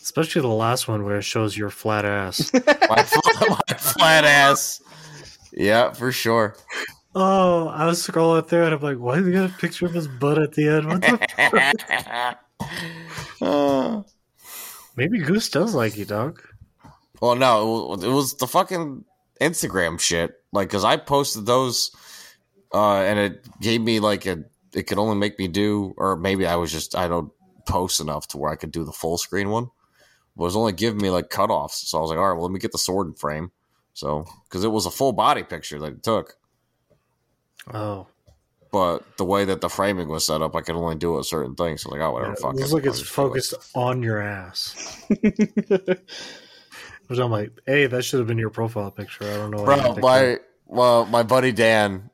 especially the last one where it shows your flat ass. (laughs) My, (laughs) my flat ass. Yeah, for sure. oh, I was scrolling through and I'm like, why do you got a picture of his butt at the end? What the? (laughs) Uh, Maybe Goose does like you, dog. Well, no, it was, the fucking Instagram shit. Like, cause I posted those, uh, and it gave me like a. It could only make me do, or maybe I was just I don't post enough to where I could do the full screen one. But it was only giving me like cutoffs, so I was like, all right, well, let me get the sword in frame. So, because it was a full body picture that it took, Oh, but the way that the framing was set up, I could only do a certain thing. So, like, oh, yeah, whatever, it looks like it's just do it. focused on your ass. (laughs) Which I'm like, hey, that should have been your profile picture. I don't know. Bro, my well, my buddy Dan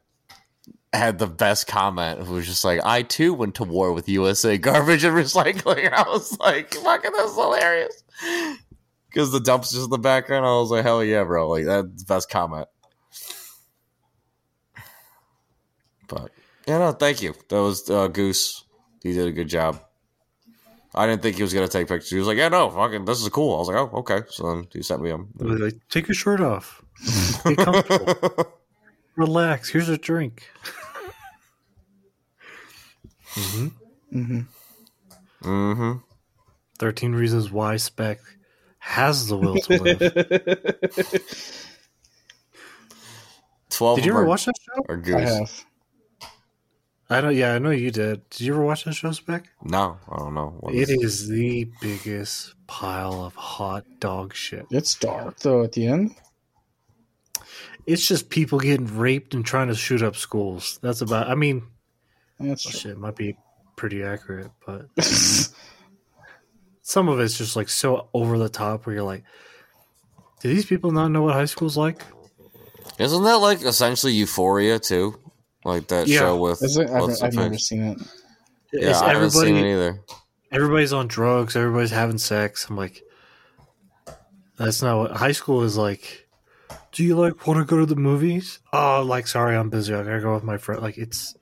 had the best comment. Who was just like, "I too went to war with USA garbage and recycling." (laughs) I was like, "Fucking, that's hilarious." Because the dumpster's in the background, I was like, "Hell yeah, bro!" Like that's the best comment. But yeah, no, thank you. That was uh, Goose. He did a good job. I didn't think he was gonna take pictures. He was like, "Yeah, no, fucking, this is cool." I was like, "Oh, okay." So then he sent me them. They were like, take your shirt off. (laughs) Be comfortable. Relax. Here's a drink. mm-hmm. Mm-hmm. mm-hmm. 13 Reasons Why Spec has the will to live. (laughs) Twelve. Did you ever are- watch that show? Are I goose. Have. I know. Yeah, I know you did. Did you ever watch that show, Spec? No, I don't know. What It is- is the biggest pile of hot dog shit. It's dark though at the end. It's just people getting raped and trying to shoot up schools. That's about. I mean, That's oh, well, shit might be pretty accurate, but (laughs) some of it's just like so over the top where you're like, do these people not know what high school's like? Isn't that like essentially Euphoria too? Like that Yeah. show with it? I've, I've never face? seen it. Yeah, It's I haven't seen it either. Everybody's on drugs. Everybody's having sex. I'm like, that's not what high school is like. Do you like want to go to the movies? Oh, like sorry, I'm busy. I gotta go with my friend. Like it's,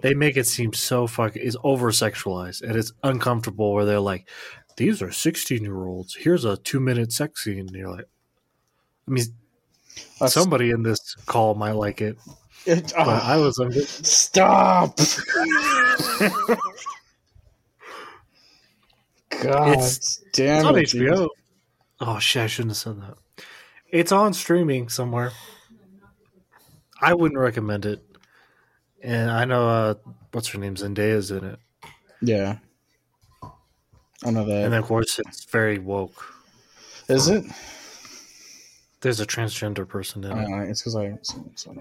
they make it seem so fucking. It's over sexualized and it's uncomfortable. Where they're like, these are 16 year olds. Here's a two minute sex scene. And you're like, I mean, That's- somebody in this call might like it, It- but ah, I was. I'm stop. (laughs) God It's- damn It's on it, HBO. Oh shit! I shouldn't have said that. It's on streaming somewhere. I wouldn't recommend it. And I know uh, what's her name, Zendaya's in it, Yeah. I know that. and of course it's very woke. Is it? There's a transgender person in it. Uh, it's because I haven't seen so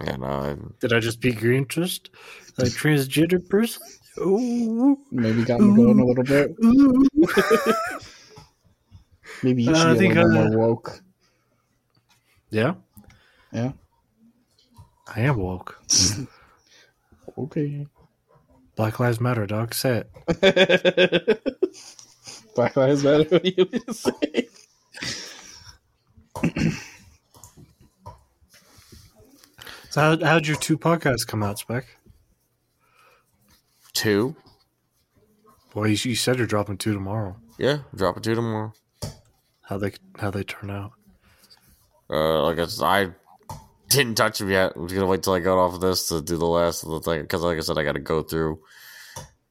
I don't know. Yeah, no. Did I just pique your interest? A transgender person? Ooh, Maybe got me going a little bit. Maybe you Uh, should I be a think, little uh, more woke. Yeah, Yeah. I am woke. (laughs) Okay. Black Lives Matter, dog. Say it. (laughs) Black Lives Matter. What do you say? (laughs) (clears throat) So how, how'd your two podcasts come out, Spec? Two. Boy, you, you said you're dropping two tomorrow. Yeah, dropping two tomorrow. How they how they turn out? Uh, like I, said, I didn't touch them yet. I'm just gonna wait till I got off of this to do the last of the thing because, like I said, I got to go through,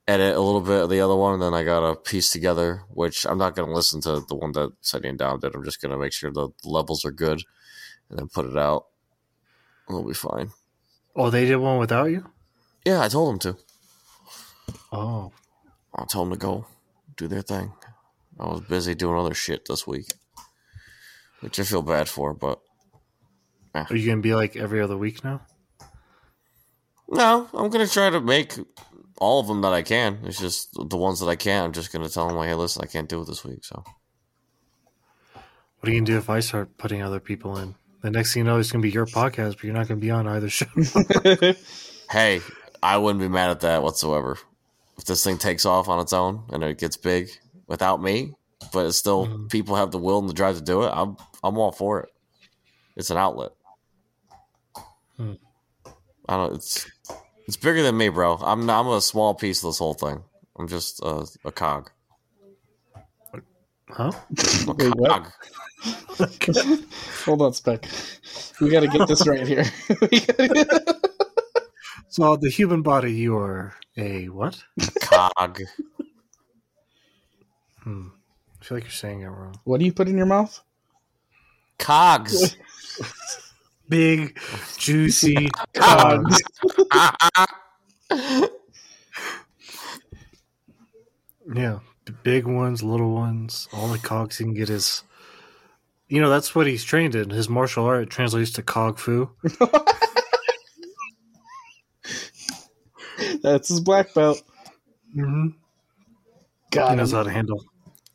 edit a little bit of the other one, and then I got to piece together. Which I'm not gonna listen to the one that Setting Down did. I'm just gonna make sure the levels are good, and then put it out. It'll be fine. Oh, they did one without you. Yeah, I told them to. Oh, I told them to go do their thing. I was busy doing other shit this week, which I feel bad for, but eh. are you gonna be like every other week now? No, I'm gonna try to make all of them that I can. It's just the ones that I can't. I'm just gonna tell them like, hey, listen, I can't do it this week. So What are you gonna do if I start putting other people in? The next thing you know, it's gonna be your podcast, but you're not gonna be on either show. (laughs) hey, I wouldn't be mad at that whatsoever. If this thing takes off on its own and it gets big without me, but it's still Mhm. people have the will and the drive to do it, I'm I'm all for it. It's an outlet. Hmm. I don't. It's it's bigger than me, bro. I'm I'm a small piece of this whole thing. I'm just a, a cog. huh? A Wait, what? Cog. Hold on, Spec. We got to get this right here. (laughs) So the human body, you are a what? Cog. Hmm. I feel like you're saying it wrong. what do you put in your mouth? Cogs. (laughs) Big, juicy Cogs. (laughs) Yeah, the big ones, little ones, all the cogs he can get is. You know, that's what he's trained in. His martial art translates to cog fu. (laughs) That's his black belt. Mm-hmm. He God, knows how to handle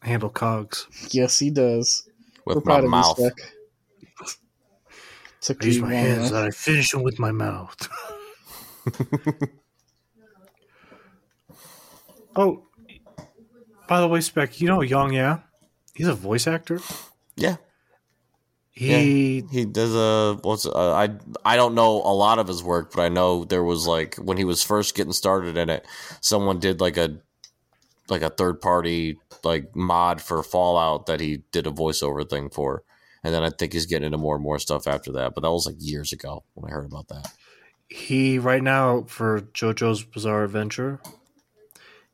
handle cogs. yes, he does. We're With my proud of mouth. you, Spec. Took I use my hands enough. and I finish them with my mouth. (laughs) oh, by the way, Spec, you know Young Yeah? He's a voice actor. Yeah. He He does a what's uh, I I don't know a lot of his work, but I know there was like when he was first getting started in it, someone did like a like a third party like mod for Fallout that he did a voiceover thing for. And then I think he's getting into more and more stuff after that. But that was like years ago when I heard about that. He right now for JoJo's Bizarre Adventure,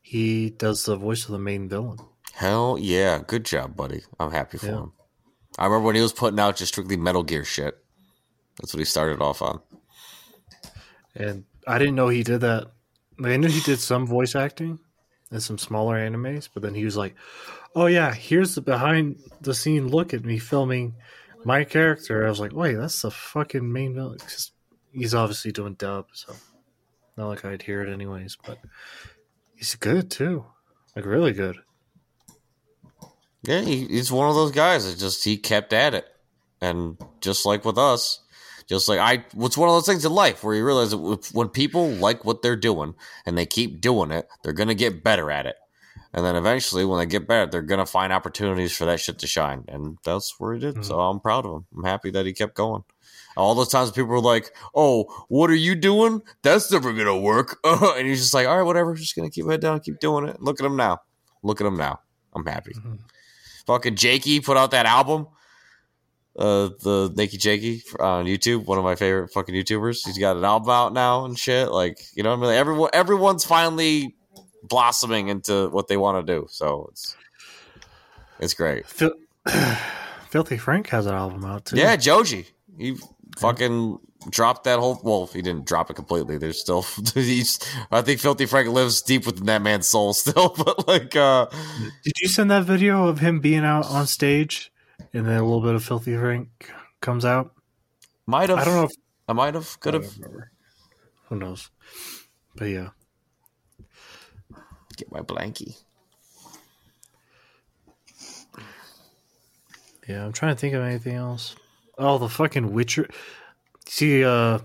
he does the voice of the main villain. Hell yeah. Good job, buddy. I'm happy for Yeah. him. I remember when he was putting out just strictly Metal Gear shit. That's what he started off on. And I didn't know he did that. I knew he did some voice acting in some smaller animes, but then he was like, "Oh yeah, here's the behind the scene look at me filming my character." I was like, "Wait, that's the fucking main villain." 'Cause he's obviously doing dub, so not like I'd hear it anyways. But he's good too, like really good. Yeah, he, he's one of those guys that just he kept at it, and just like with us, just like I, what's one of those things in life where you realize that when people like what they're doing and they keep doing it, they're gonna get better at it, and then eventually, when they get better, they're gonna find opportunities for that shit to shine, and that's where he did. So I'm proud of him. I'm happy that he kept going. All those times people were like, "Oh, what are you doing? That's never gonna work," (laughs) and he's just like, "All right, whatever. Just gonna keep head down, keep doing it. Look at him now. Look at him now. I'm happy." Mhm. Fucking Jakey put out that album. Uh, the NakeyJakey on YouTube, one of my favorite fucking YouTubers. He's got an album out now and shit. Like, you know what I mean? Everyone, everyone's finally blossoming into what they want to do. So it's it's great. Fil- (clears throat) Filthy Frank has an album out too. Yeah, Joji. He fucking dropped that whole. Well, he didn't drop it completely. There's still. (laughs) He's. I think Filthy Frank lives deep within that man's soul (laughs) still. But like, uh, Did you send that video of him being out on stage, and then a little bit of Filthy Frank comes out? might have. I don't know if I might have. Could have. Who knows? But yeah, Get my blankie. yeah. I'm trying to think of anything else. Oh, the fucking Witcher. See, uh,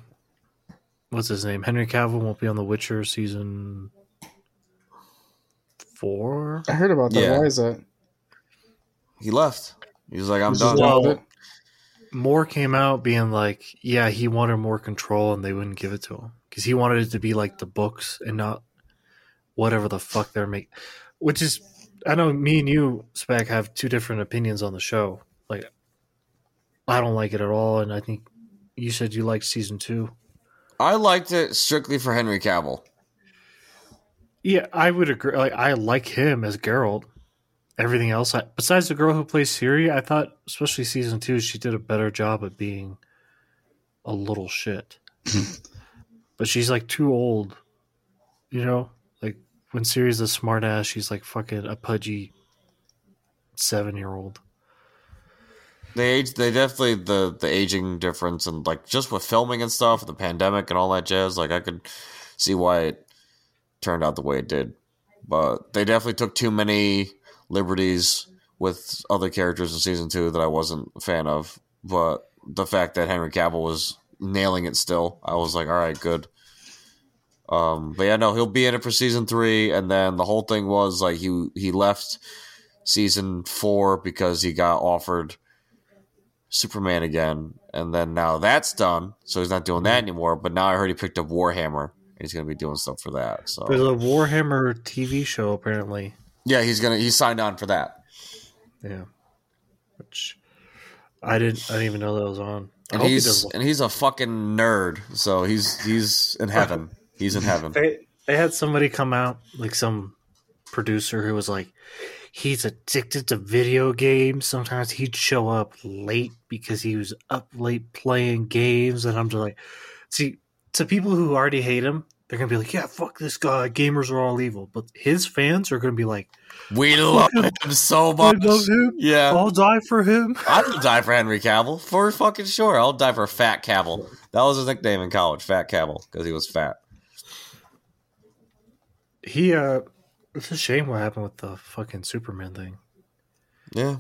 what's his name? Henry Cavill won't be on the Witcher season four. I heard about that. Yeah. Why is that? He left. He was like, I'm He's done. just Well, it? Moore came out being like, yeah, he wanted more control, and they wouldn't give it to him because he wanted it to be like the books and not whatever the fuck they're making. Which is, I know me and you, Spec, have two different opinions on the show. Like, I don't like it at all, and I think you said you liked season two. I liked it strictly for Henry Cavill. Yeah, I would agree. Like, I like him as Geralt. Everything else, I, besides the girl who plays Ciri, I thought, especially season two, she did a better job at being a little shit. (laughs) but she's like too old, you know. Like when Ciri's a smartass, she's like fucking a pudgy seven-year-old. They age, they definitely the the aging difference and like just with filming and stuff, the pandemic and all that jazz. Like I could see why it turned out the way it did, but they definitely took too many liberties with other characters in season two that I wasn't a fan of. But the fact that Henry Cavill was nailing it still, I was like, all right, good. Um, but yeah, no, he'll be in it for season three, and then the whole thing was like he he left season four because he got offered Superman again, and then now that's done, so he's not doing that anymore. But now I heard he picked up Warhammer, and he's gonna be doing stuff for that. So There's a Warhammer TV show apparently. yeah, he's gonna he signed on for that. Yeah, which I didn't. I didn't even know that was on. I And hope he he's and he's a fucking nerd, so he's he's in heaven. He's in heaven. (laughs) they they had somebody come out like some producer who was like he's addicted to video games sometimes he'd show up late because he was up late playing games and i'm just like see to people who already hate him they're gonna be like yeah fuck this guy gamers are all evil but his fans are gonna be like We love him so i much. love him Yeah, i'll die for him (laughs) I'd die for Henry Cavill for fucking sure. I'll die for Fat Cavill. That was his nickname in college, Fat Cavill, because he was fat. he uh it's a shame what happened with the fucking superman thing Yeah,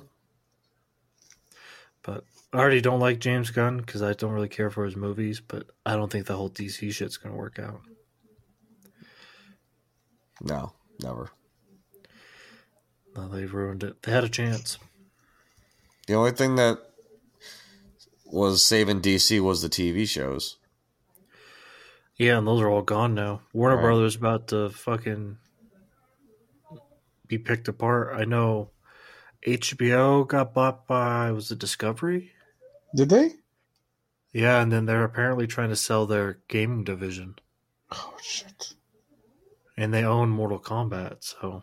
But I already don't like James Gunn because I don't really care for his movies. But I don't think the whole DC shit's gonna work out. no, never. No, they ruined it. They had a chance. The only thing that was saving DC was the TV shows. Yeah, and those are all gone now. Warner Right. Brothers about to fucking be picked apart. I know HBO got bought by was it Discovery? Did they? Yeah, and then they're apparently trying to sell their gaming division, Oh shit. and they own Mortal Kombat. So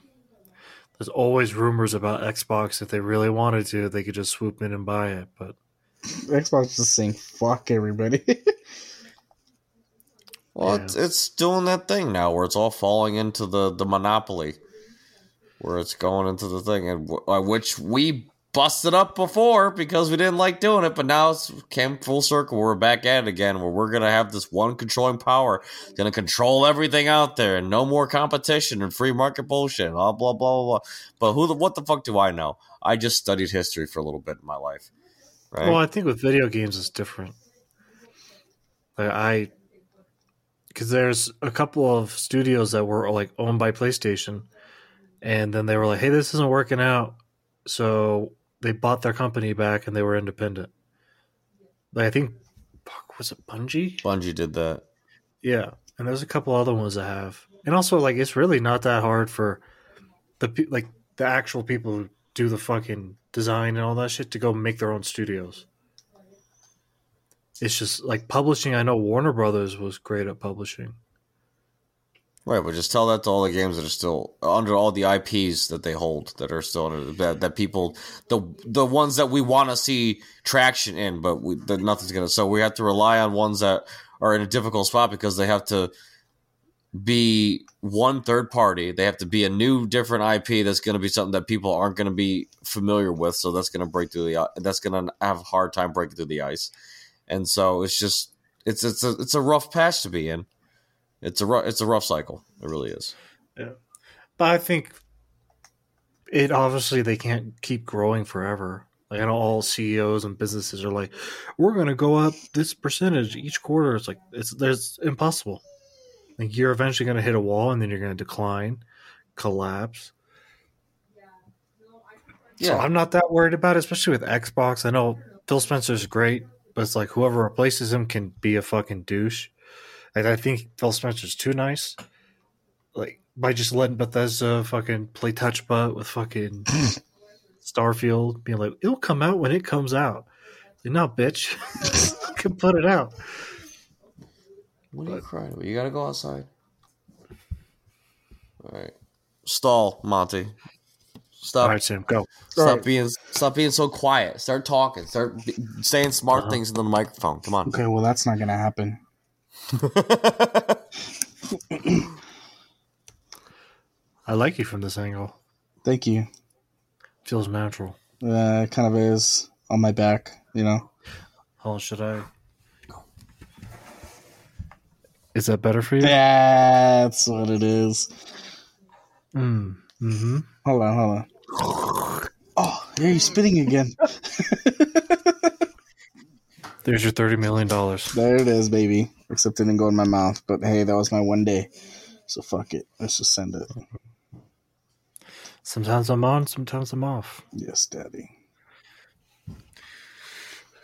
there's always rumors about Xbox. If they really wanted to, they could just swoop in and buy it. But Xbox is just saying fuck everybody. (laughs) Well, Yeah. it's, it's doing that thing now where it's all falling into the, the monopoly, where it's going into the thing, and w- uh, which we busted up before because we didn't like doing it, but now it's came full circle. We're back at it again, where we're gonna have this one controlling power, gonna control everything out there, and no more competition and free market bullshit, and blah blah blah blah. blah. But who the what the fuck do I know? I just studied history for a little bit in my life, right? well, I think with video games it's different. Like I, because there's a couple of studios that were like owned by PlayStation, and then they were like, "Hey, this isn't working out," so they bought their company back and they were independent. Like I think, fuck, was it Bungie? Bungie did that. Yeah, and there's a couple other ones I have, and also like it's really not that hard for the like the actual people who do the fucking design and all that shit to go make their own studios. It's just like publishing. I know Warner Brothers was great at publishing. Right, but just tell that to all the games that are still under all the IPs that they hold that are still under that, that people the the ones that we want to see traction in, but we, that nothing's gonna. So we have to rely on ones that are in a difficult spot because they have to be one third party. They have to be a new, different IP that's going to be something that people aren't going to be familiar with. So that's going to break through the. That's going to have a hard time breaking through the ice, and so it's just it's it's a it's a rough patch to be in. It's a rough, it's a rough cycle. It really is. Yeah, but I think it obviously they can't keep growing forever. Like I know all CEOs and businesses are like, we're going to go up this percentage each quarter. It's like it's there's impossible. Like you're eventually going to hit a wall and then you're going to decline, collapse. Yeah. So I'm not that worried about it, especially with Xbox. I know Phil Spencer's great, but it's like whoever replaces him can be a fucking douche. Like I think Phil Spencer's too nice. Like by just letting Bethesda fucking play touch butt with fucking (clears throat) Starfield, being like, it'll come out when it comes out. Like, no, bitch, (laughs) you can put it out. What are you crying about? You got to go outside. All right, stall, Monty. Stop. All right, Sam, go. Stop Alright. being stop being so quiet. Start talking. Start be, saying smart Uh-huh. things in the microphone. Come on. Okay, well that's not gonna happen. (laughs) I like you from this angle. Thank you. Feels natural. Uh, it kind of is on my back, you know. Oh, should I? Is that better for you? That's what it is. Mm. Hmm. Hold on, hold on. Oh, yeah, you're spitting again. (laughs) There's your thirty million dollars. There it is, baby. Except it didn't go in my mouth. But hey, that was my one day. So fuck it. Let's just send it. Sometimes I'm on, sometimes I'm off. Yes, daddy.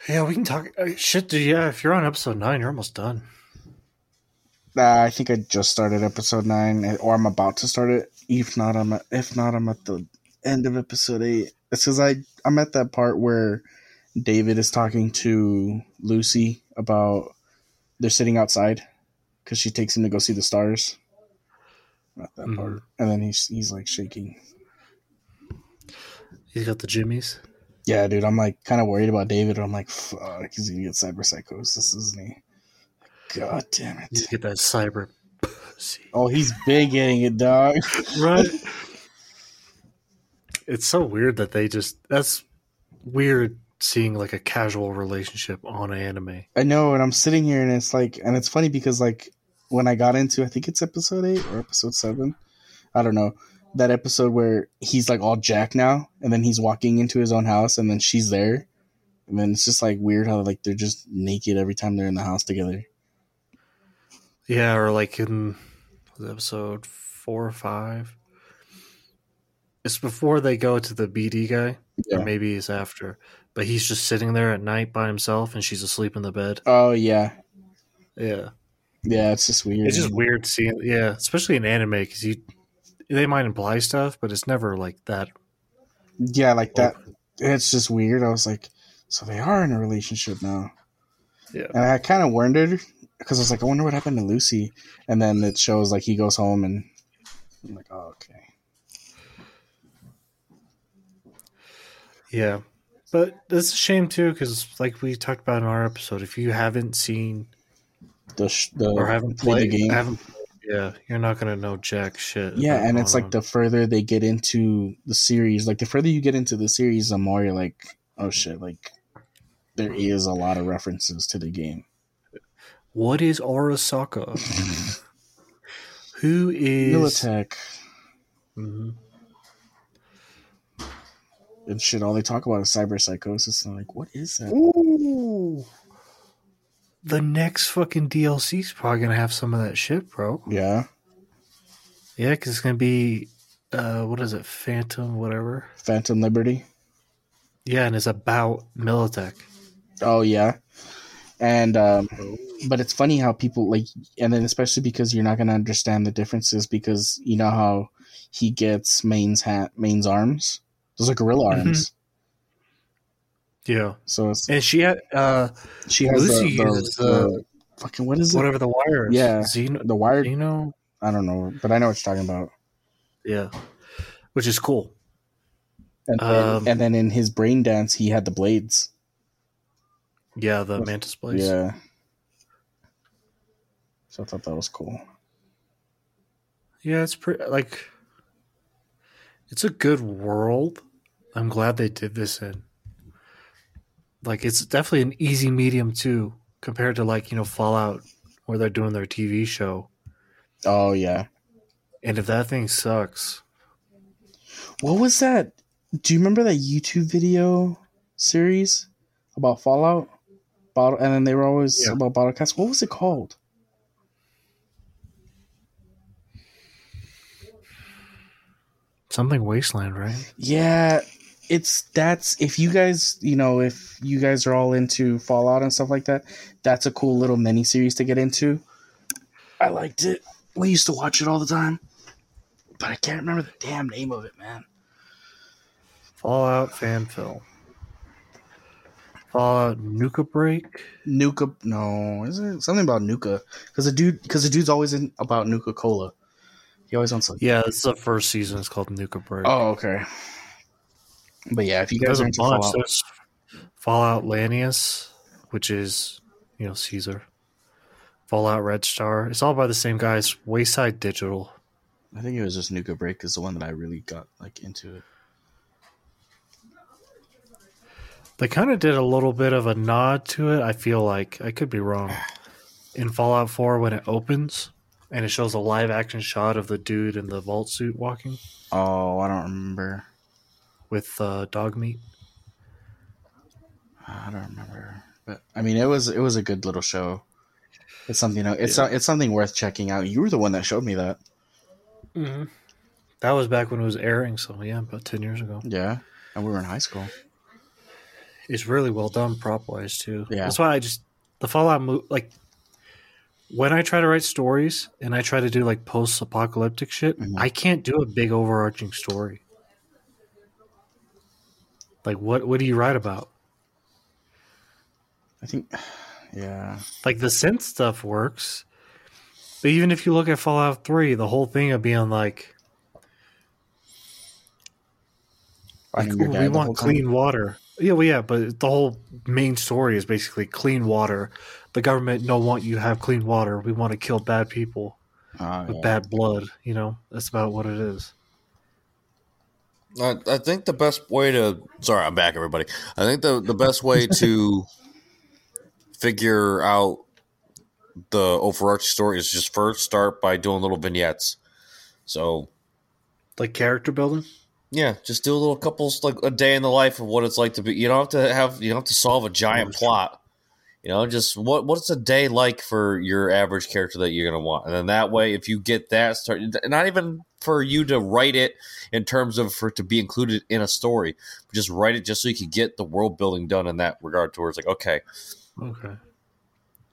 Yeah, we can talk. uh, Shit, dude. Yeah, if you're on episode nine, you're almost done. Uh, I think I just started episode nine, or I'm about to start it. If not, I'm at, if not, I'm at the end of episode eight. It's because I I'm at that part where David is talking to Lucy about they're sitting outside because she takes him to go see the stars. Not that Mhm. part, and then he's he's like shaking. He's got the jimmies. Yeah, dude, I'm like kind of worried about David. I'm like, fuck, he's gonna get cyber psychosis, isn't he? God damn You it! get that cyber pussy. Oh, he's big getting it, dog. (laughs) Right. it's so weird that they just. That's weird seeing like a casual relationship on anime. I know, and I'm sitting here, and it's like, and it's funny because like when I got into, I think it's episode eight or episode seven, I don't know, that episode where he's like all Jack now, and then he's walking into his own house, and then she's there, and then it's just like weird how like they're just naked every time they're in the house together. Yeah, or like in episode four or five. It's before they go to the BD guy, Yeah. or maybe it's after. But he's just sitting there at night by himself, and she's asleep in the bed. Oh yeah, Yeah, yeah. It's just weird. it's just weird seeing. Yeah, especially in anime because you, they might imply stuff, but it's never like that. Yeah, like that. It's just weird. I was like, so they are in a relationship now. Yeah. And I kind of wondered because I was like, I wonder what happened to Lucy. And then it shows like he goes home and I'm like, oh, okay. Yeah, but it's a shame too because, like we talked about in our episode, if you haven't seen The sh- the or haven't played the game. haven't, yeah, you're not gonna know jack shit. Yeah, and it's like the further they get into the series, like the further you get into the series, the more you're like, oh shit, like there is a lot of references to the game. what is Arasaka? (laughs) Who is Militech Mhm. And shit. All they talk about is cyber psychosis. And I'm like, what is that? Ooh. The next fucking DLC is probably gonna have some of that shit, bro. Yeah, Yeah, because it's gonna be, uh, what is it, Phantom, whatever. Phantom Liberty. Yeah, and it's about Militech. Oh yeah, and um, but it's funny how people like, and then especially because you're not gonna understand the differences because you know how he gets Maine's hat, Maine's arms. Those are gorilla Mhm. arms. Yeah, So it's, and she had uh, she has Lucy the, the, uses, the uh, fucking what is it? whatever the wire. Yeah. The You know, I don't know, but I know what you're talking about. Yeah, which is cool. And then, Um, and then in his brain dance, he had the blades. Yeah, the Mantis Blades. Yeah. So I thought that was cool. Yeah, it's pretty like it's a good world. I'm glad they did this in. Like it's definitely an easy medium too, compared to like, you know, Fallout where they're doing their TV show. Oh yeah. And if that thing sucks, What was that? Do you remember that YouTube video series about Fallout? Bottle, and then they were always Yeah. about bottle casts. What was it called? something wasteland, right? Yeah, it's that's if you guys, you know, if you guys are all into Fallout and stuff like that, that's a cool little mini series to get into. I liked it. We used to watch it all the time, but I can't remember the damn name of it, man. Fallout fan film. Fallout Nuka Break. Nuka, no, is it something about Nuka? Because the dude, because the dude's always in about Nuka Cola. He always wants like, Yeah, it's the first season. It's called Nuka Break. oh, okay. But yeah, if you guys There's are a into bunch. Fallout, Fallout Lanius, which is you know Caesar. Fallout Red Star. It's all by the same guys. Wayside Digital. I think it was just Nuka Break is the one that I really got like into it. They kind of did a little bit of a nod to it. I feel like I could be wrong. In Fallout 4, when it opens and it shows a live action shot of the dude in the vault suit walking Oh, I don't remember. With uh, dog meat. I don't remember, but I mean, it was it was a good little show. It's something it's it's something worth checking out. You were the one that showed me that. Mm-hmm. That was back when it was airing, so yeah, about 10 years ago. Yeah, and we were in high school. It's really well done prop wise, too. Yeah. That's why I just, the Fallout, mo- like, when I try to write stories and I try to do like post apocalyptic shit, Mhm. I can't do a big overarching story. Like, what, what do you write about? I think, yeah, Like, the synth stuff works. But even if you look at Fallout 3, the whole thing of being like, like "Ooh, we want time. clean water. Yeah, well, yeah, but the whole main story is basically clean water. The government don't want you to have clean water. We want to kill bad people Ah, with yeah. bad blood. You know, that's about what it is. I, I think the best way to sorry, I'm back, everybody. I think the the best way to (laughs) figure out the overarching story is just first start by doing little vignettes. So Like character building. yeah, just do a little couples like a day in the life of what it's like to be. You don't have to have you don't have to solve a giant plot. You know, just what what's a day like for your average character that you're gonna want, and then that way, if you get that, start not even for you to write it in terms of for it to be included in a story, just write it just so you can get the world building done in that regard. Towards like, okay, Okay.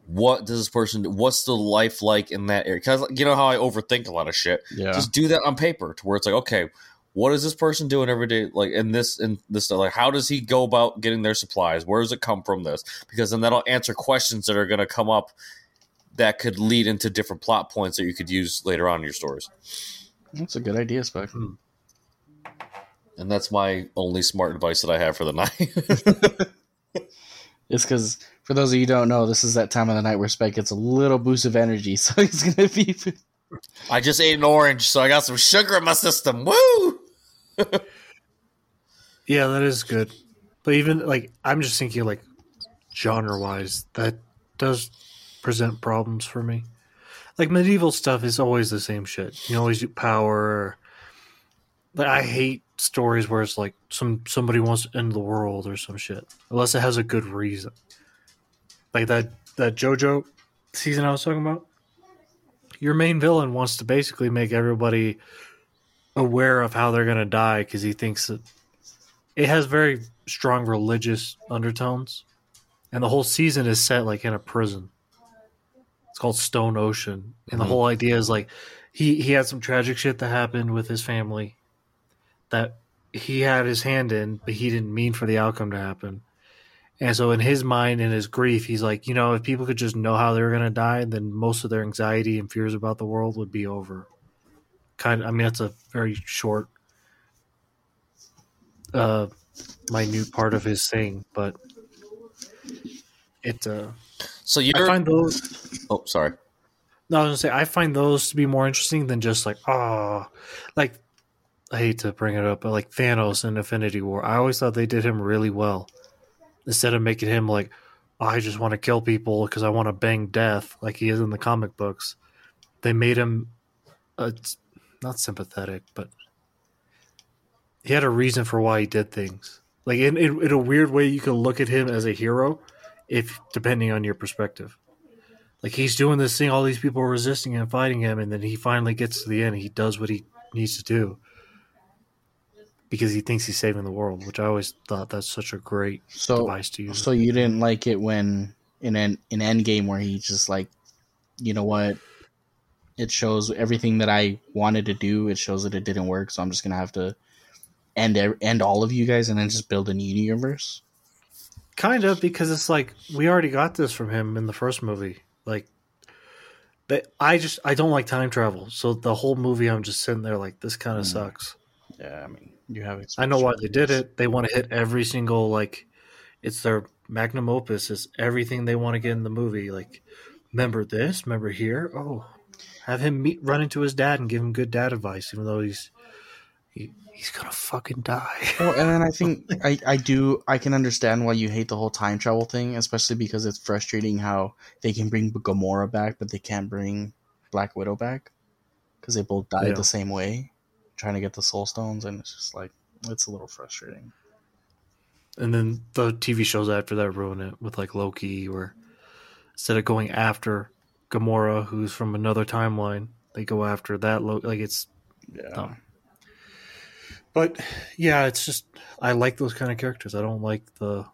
what does this person do? What's the life like in that area? Because you know how I overthink a lot of shit. Yeah. Just do that on paper to where it's like, okay, what is this person doing every day? Like in this in this like how does he go about getting their supplies? Where does it come from? This because then that'll answer questions that are going to come up that could lead into different plot points that you could use later on in your stories. That's a good idea, Spec. Hmm. And that's my only smart advice that I have for the (laughs) night. It's because for those of you who don't know, this is that time of the night where Spike gets a little boost of energy, (laughs) so he's gonna be. (laughs) I just ate an orange, so I got some sugar in my system. Woo! Yeah, that is good. But even like I'm just thinking like genre wise, that does present problems for me. Like medieval stuff is always the same shit. You always do power. Like I hate stories where it's like some somebody wants to end the world or some shit, unless it has a good reason. Like that that JoJo season I was talking about. Your main villain wants to basically make everybody aware of how they're gonna die because he thinks that it has very strong religious undertones, and the whole season is set like in a prison. It's called Stone Ocean, and the Mhm. whole idea is like he he had some tragic shit that happened with his family that he had his hand in, but he didn't mean for the outcome to happen. And so, in his mind in his grief, he's like, you know, if people could just know how they were going to die, then most of their anxiety and fears about the world would be over. Kind of, I mean, that's a very short, uh, minute part of his thing, but it. Uh, So you're. find those. oh, sorry. No, I was gonna say I find those to be more interesting than just like oh, like I hate to bring it up, but like Thanos in Infinity War, I always thought they did him really well. Instead of making him like, oh, I just want to kill people because I want to bang death like he is in the comic books, they made him, uh, not sympathetic, but he had a reason for why he did things. Like in, in in a weird way, you can look at him as a hero, if depending on your perspective like he's doing this thing all these people are resisting and fighting him and then he finally gets to the end he does what he needs to do because he thinks he's saving the world which i always thought that's such a great So, device to use so you didn't like it when in an in Endgame where he just like, you know what? It shows everything that I wanted to do. It shows that it didn't work, so I'm just gonna have to end end all of you guys and then just build a new universe. Kind of because it's like we already got this from him in the first movie like but i just i don't like time travel so the whole movie i'm just sitting there like this kind of Hmm. sucks Yeah, I mean, you have. I know why they did it. They want to hit every single like it's their magnum opus. It's everything they want to get in the movie. Like, remember this? Remember here? Oh, have him meet, run into his dad and give him good dad advice, even though he's he, he's gonna fucking die. Well, and then I think (laughs) I, I do I can understand why you hate the whole time travel thing, especially because it's frustrating how they can bring Gamora back, but they can't bring Black Widow back because they both died Yeah. the same way, trying to get the Soul Stones, and it's just like it's a little frustrating. and then the TV shows after that ruin it with like Loki, where instead of going after Gamora, who's from another timeline, they go after that. Lo- like it's Yeah, dumb. But yeah, it's just I like those kind of characters. I don't like the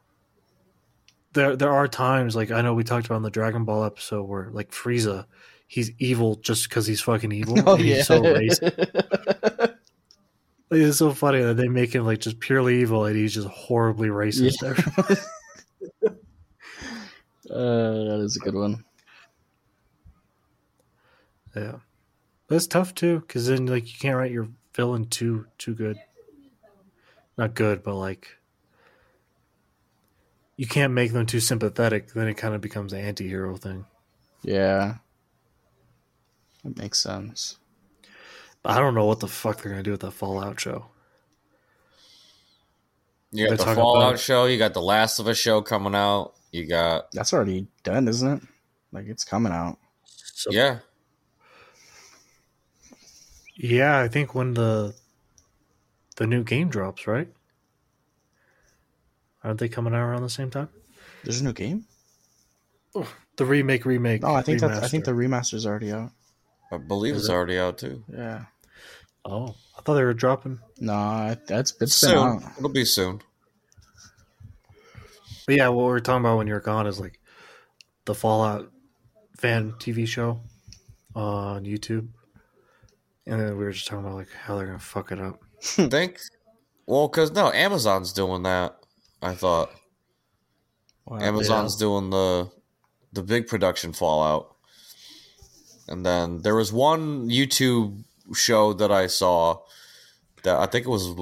there there are times like I know we talked about in the Dragon Ball episode where like Frieza, he's evil just because he's fucking evil. (laughs) oh yeah, he's so racist. Like, (laughs) it's so funny that they make him like just purely evil and he's just horribly racist. (laughs) uh, that is a good one. yeah, that's tough too because then like you can't write your villain too too good. Not good, but like you can't make them too sympathetic. Then it kind of becomes an anti-hero thing. Yeah, that makes sense. I don't know what the fuck they're gonna do with that Fallout show. You got They're the Fallout about- show. You got the Last of Us show coming out. You got That's already done, isn't it? Like it's coming out. So, yeah. yeah, I think when the the new game drops, right? Aren't they coming out around the same time? There's a new game. Oh, The remake, remake. Oh, I think that's I think remaster. the remaster's already out. I believe Is it's it? already out too. Yeah. Oh, I thought they were dropping. No, it- that's it's been soon. out. It'll be soon. But yeah, what we are talking about when you were gone is like the Fallout fan TV show on YouTube, and then we were just talking about like how they're gonna fuck it up. Hmm. think well because no amazon's doing that i thought Wow. amazon's doing the the big production fallout and then there was one youtube show that i saw that i think it was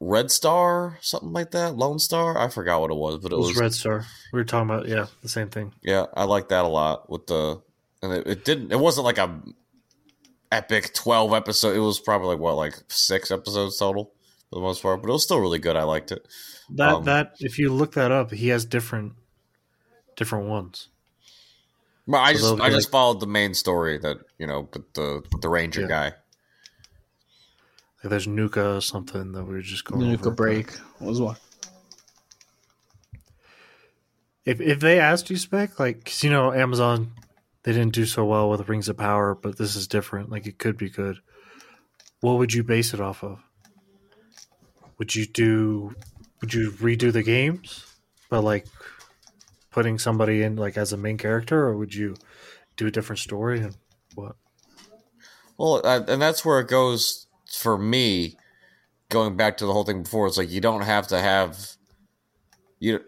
red star something like that lone star i forgot what it was but It it was was Red Star. We were talking about yeah, the same thing. yeah i like that a lot with the and it, it didn't it wasn't like a epic 12 episode it was probably like what like six episodes total for the most part but it was still really good i liked it That Um, that if you look that up, he has different different ones. Well, I So just they'll be I just followed the main story that you know, but the the ranger Yeah. guy. Like there's Nuka or something that we were just going Nuka over. break was one. If if they asked you spec, like cause you know, Amazon, they didn't do so well with Rings of Power, but this is different. Like, it could be good. What would you base it off of? Would you do? Would you redo the games, but like putting somebody in like as a main character, or would you do a different story and what? Well, and that's where it goes for me. Going back to the whole thing before, it's like you don't have to have you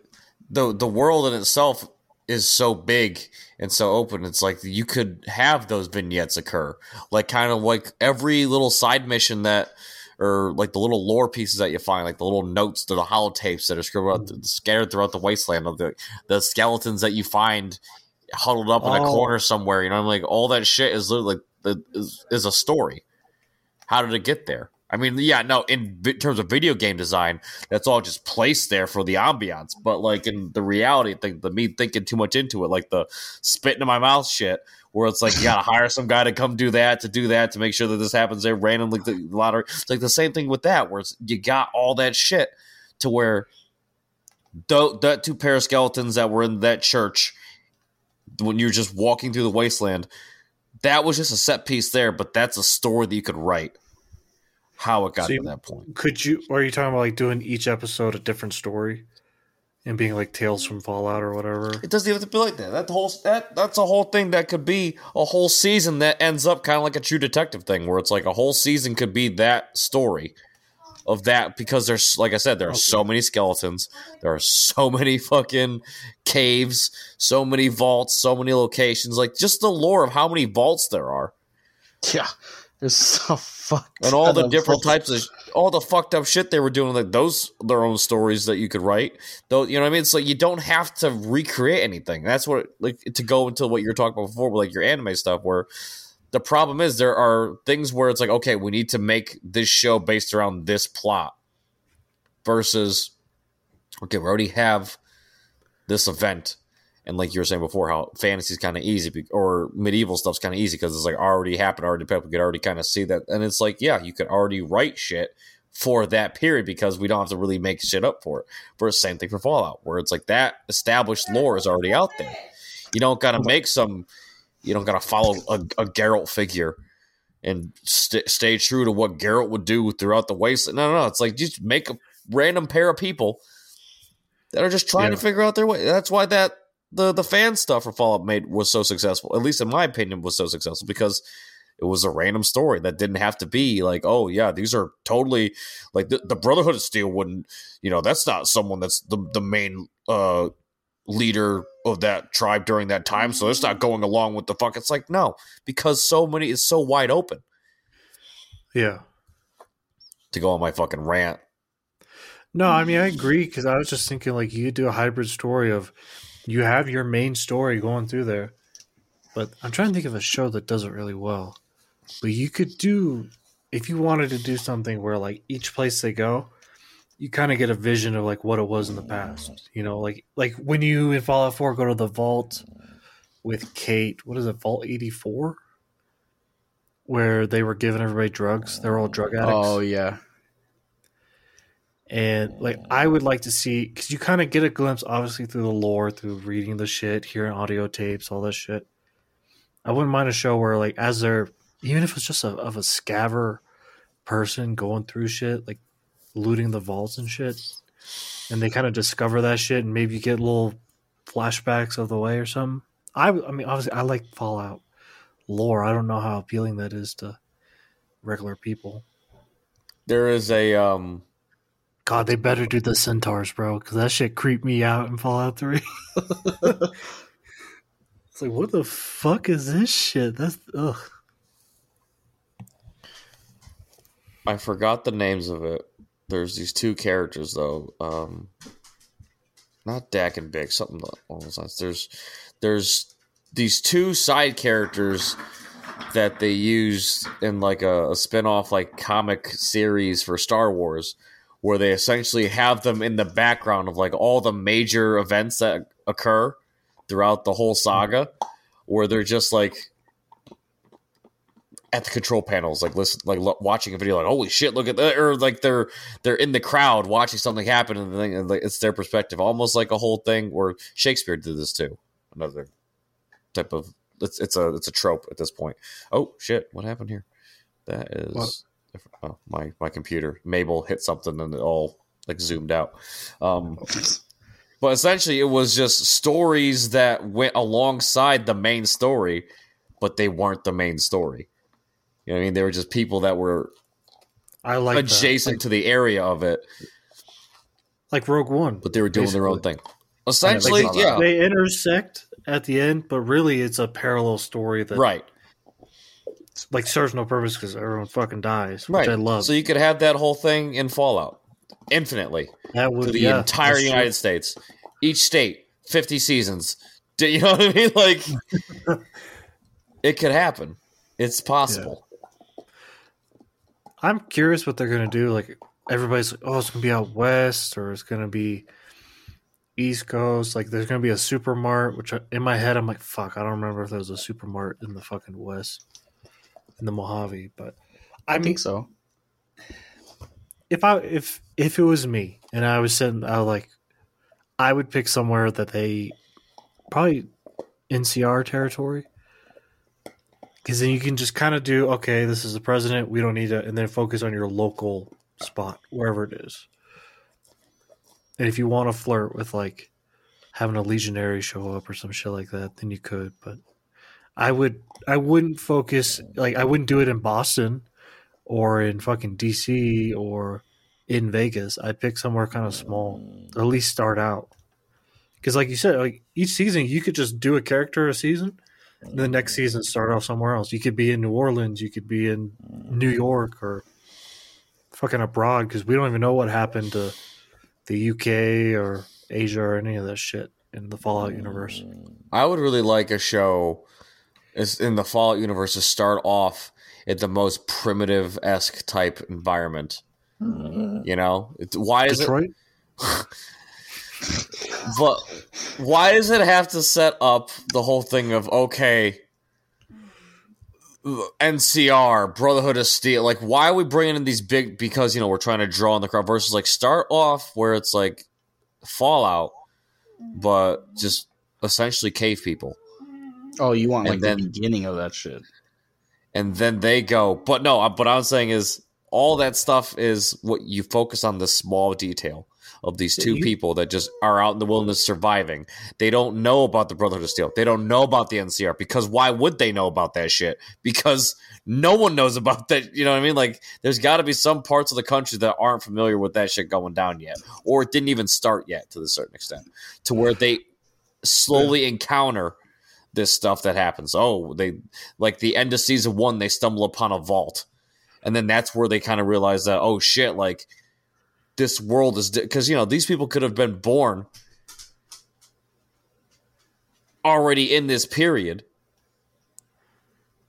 the the world in itself is so big and so open. It's like you could have those vignettes occur, like kind of like every little side mission that, or like the little lore pieces that you find, like the little notes, the holotapes that are scribbled out, mm. scattered throughout the wasteland of the the skeletons that you find huddled up in a Oh. corner somewhere. You know, I'm like all that shit is literally like is, is a story. How did it get there? I mean, yeah, no. In terms of video game design, that's all just placed there for the ambiance. But like in the reality, I think the me thinking too much into it, like the spit in my mouth shit, where it's like you gotta hire some guy to come do that, to do that, to make sure that this happens there randomly. The lottery, it's like the same thing with that, where it's, you got all that shit to where th- that two pair of skeletons that were in that church when you're just walking through the wasteland, that was just a set piece there, but that's a story that you could write. How it got So you- to that point. Could you? Or are you talking about like doing each episode a different story, and being like Tales from Fallout or whatever? It doesn't even have to be like that. That whole that that's a whole thing that could be a whole season that ends up kind of like a True Detective thing, where it's like a whole season could be that story of that because there's like I said, there are so many skeletons, there are so many fucking caves, so many vaults, so many locations. Like just the lore of how many vaults there are. Yeah, it's so (laughs) fucked. and all the different types of all the fucked up shit they were doing like those their own stories that you could write. Though you know what i mean? It's like you don't have to recreate anything. That's what like to go into what you're talking about before with like your anime stuff where the problem is there are things where it's like okay we need to make this show based around this plot versus okay we already have this event and like you were saying before how fantasy's kind of easy or medieval stuff's kind of easy because it's like already happened already people could already kind of see that and it's like yeah you could already write shit for that period because we don't have to really make shit up for it. For the same thing for fallout where it's like that established lore is already out there. You don't gotta make some you don't gotta follow a, a Geralt figure and st- stay true to what Geralt would do throughout the wasteland no no no it's like just make a random pair of people that are just trying to figure out their way that's why that the the fan stuff for Fallout made was so successful. At least in my opinion, was so successful because it was a random story that didn't have to be like, oh yeah, these are totally like the, the Brotherhood of Steel wouldn't, you know, that's not someone that's the the main uh leader of that tribe during that time, so it's not going along with the fuck. It's like no, because so many is so wide open Yeah. to go on my fucking rant. No, I mean I agree because I was just thinking like you could do a hybrid story of you have your main story going through there, but I'm trying to think of a show that does it really well. But you could do if you wanted to do something where like each place they go, you kind of get a vision of like what it was in the past. You know, like like when you in Fallout 4 go to the vault with Cait, what is it, Vault 84? Where they were giving everybody drugs. They're all drug addicts Oh yeah, and like I would like to see because you kind of get a glimpse, obviously through the lore, through reading the shit, hearing audio tapes, all this shit. I wouldn't mind a show where like as they're even if it's just a, of a scaver person going through shit, like looting the vaults and shit, and they kind of discover that shit, and maybe get little flashbacks of the way or something. I, I mean, obviously, I like Fallout lore. I don't know how appealing that is to regular people. There is a um God, they better do the centaurs, bro, because that shit creeped me out in Fallout Three. (laughs) it's like, what the fuck is this shit? That's ugh. I forgot the names of it. There's these two characters though. Um not Dak and Big, something along those lines. There's there's these two side characters that they used in like a, a spin-off like comic series for Star Wars where they essentially have them in the background of like all the major events that occur throughout the whole saga where they're just like at the control panels like listen like lo- watching a video like holy shit look at that or like they're they're in the crowd watching something happen and, the thing, and like, it's their perspective. Almost like a whole thing where shakespeare did this too. Another type of it's it's a it's a trope at this point. Oh shit what happened here? That is What? oh, my my computer mabel hit something and it all like zoomed out um but essentially it was just stories that went alongside the main story but they weren't the main story you know what i mean they were just people that were I like that. adjacent to the area of it like Rogue One. but they were doing their own thing like essentially Fallout. yeah They intersect at the end, but really it's a parallel story that right like serves no purpose because everyone fucking dies, which right I love. so you could have that whole thing in fallout infinitely that would to the yeah, entire that's true. united states each state 50 seasons Do (laughs) you know what i mean like it could happen it's possible I'm curious what they're gonna do. Like everybody's like, oh, it's gonna be out west or it's gonna be east coast. Like there's gonna be a supermart, which I, in my head I'm like, fuck, I don't remember if there was a supermart in the fucking west in the Mojave. But I, I mean, think so. if I if if it was me and I was sitting, I was like, I would pick somewhere that they probably NCR territory. Because then you can just kind of do okay. This is the president. We don't need to, and then focus on your local spot wherever it is. And if you want to flirt with like having a legionary show up or some shit like that, then you could. But I would, I wouldn't focus like I wouldn't do it in Boston or in fucking DC or in Vegas. I'd pick somewhere kind of small, at least start out. Because, like you said, like each season, you could just do a character a season, and the next season start off somewhere else. You could be in New Orleans, you could be in New York, or fucking abroad. Because we don't even know what happened to the UK or Asia or any of that shit in the Fallout universe. I would really like a show is in the Fallout universe to start off at the most primitive esque type environment. Hmm. You know, it's, why is Detroit. it? (laughs) But why does it have to set up the whole thing of okay? NCR, Brotherhood of Steel. Like, why are we bringing in these big? Because you know we're trying to draw in the crowd. Versus like start off where it's like Fallout, but just essentially cave people. Oh, you want And like then- the beginning of that shit? and then they go. But no, uh, what I'm saying is all that stuff is what you focus on the small detail of these two You- people that just are out in the wilderness surviving. They don't know about the Brotherhood of Steel. They don't know about the NCR because why would they know about that shit? Because no one knows about that. You know what I mean? Like, there's got to be some parts of the country that aren't familiar with that shit going down yet, or it didn't even start yet to a certain extent, to where they slowly encounter this stuff that happens. Oh, they like the end of season one, they stumble upon a vault, and then that's where they kind of realize that oh shit, like this world is because you know these people could have been born already in this period.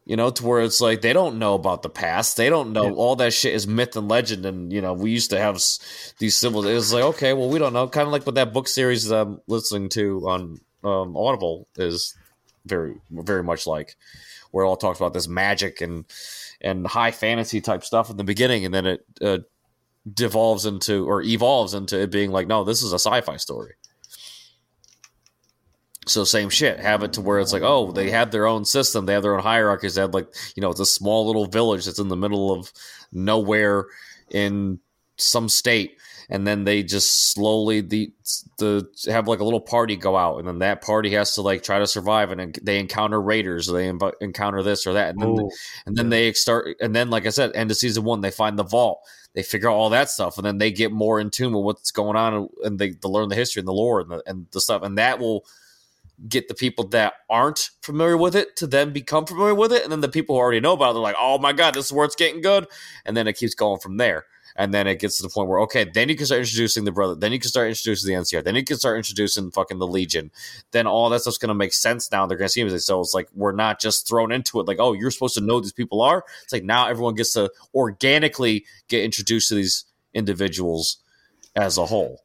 You know, to where it's like they don't know about the past. They don't know Yeah. all that shit is myth and legend. And you know, we used to have s- these symbols. It's like okay, well, we don't know. Kind of like what that book series that I'm listening to on um, Audible is very, very much like, where it all talks about this magic and and high fantasy type stuff in the beginning, and then it uh, devolves into or evolves into it being like, no, this is a sci-fi story. So same shit. Have it to where it's like, oh, they have their own system, they have their own hierarchies. They have like, you know, it's a small little village that's in the middle of nowhere in some state, and then they just slowly the the have like a little party go out, and then that party has to like try to survive, and they encounter raiders, or they inv- encounter this or that, and then Oh, and then they start, and then like I said, end of season one, they find the vault. They figure out all that stuff, and then they get more in tune with what's going on, and they, they learn the history and the lore and the, and the stuff, and that will get the people that aren't familiar with it to then become familiar with it, and then the people who already know about it, they're like, "Oh my god, this is where it's getting good," and then it keeps going from there. And then it gets to the point where okay, then you can start introducing the brother, then you can start introducing the NCR, then you can start introducing fucking the Legion. Then all that stuff's gonna make sense now. They're gonna see it. So it's like we're not just thrown into it like, oh, you're supposed to know these people are. It's like now everyone gets to organically get introduced to these individuals as a whole.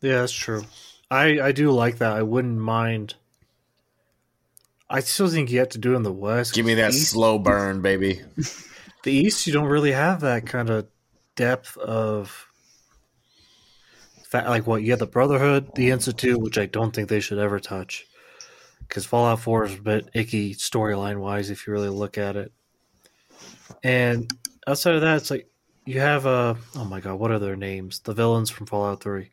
Yeah, that's true. I I do like that. I wouldn't mind. I still think you have to do it in the West. Give me that East, slow burn, baby. (laughs) the East, you don't really have that kind of depth of. Fa- like what you have the Brotherhood, the Institute, which I don't think they should ever touch, because Fallout Four is a bit icky storyline wise if you really look at it. And outside of that, it's like you have uh oh my god, what are their names? The villains from Fallout Three.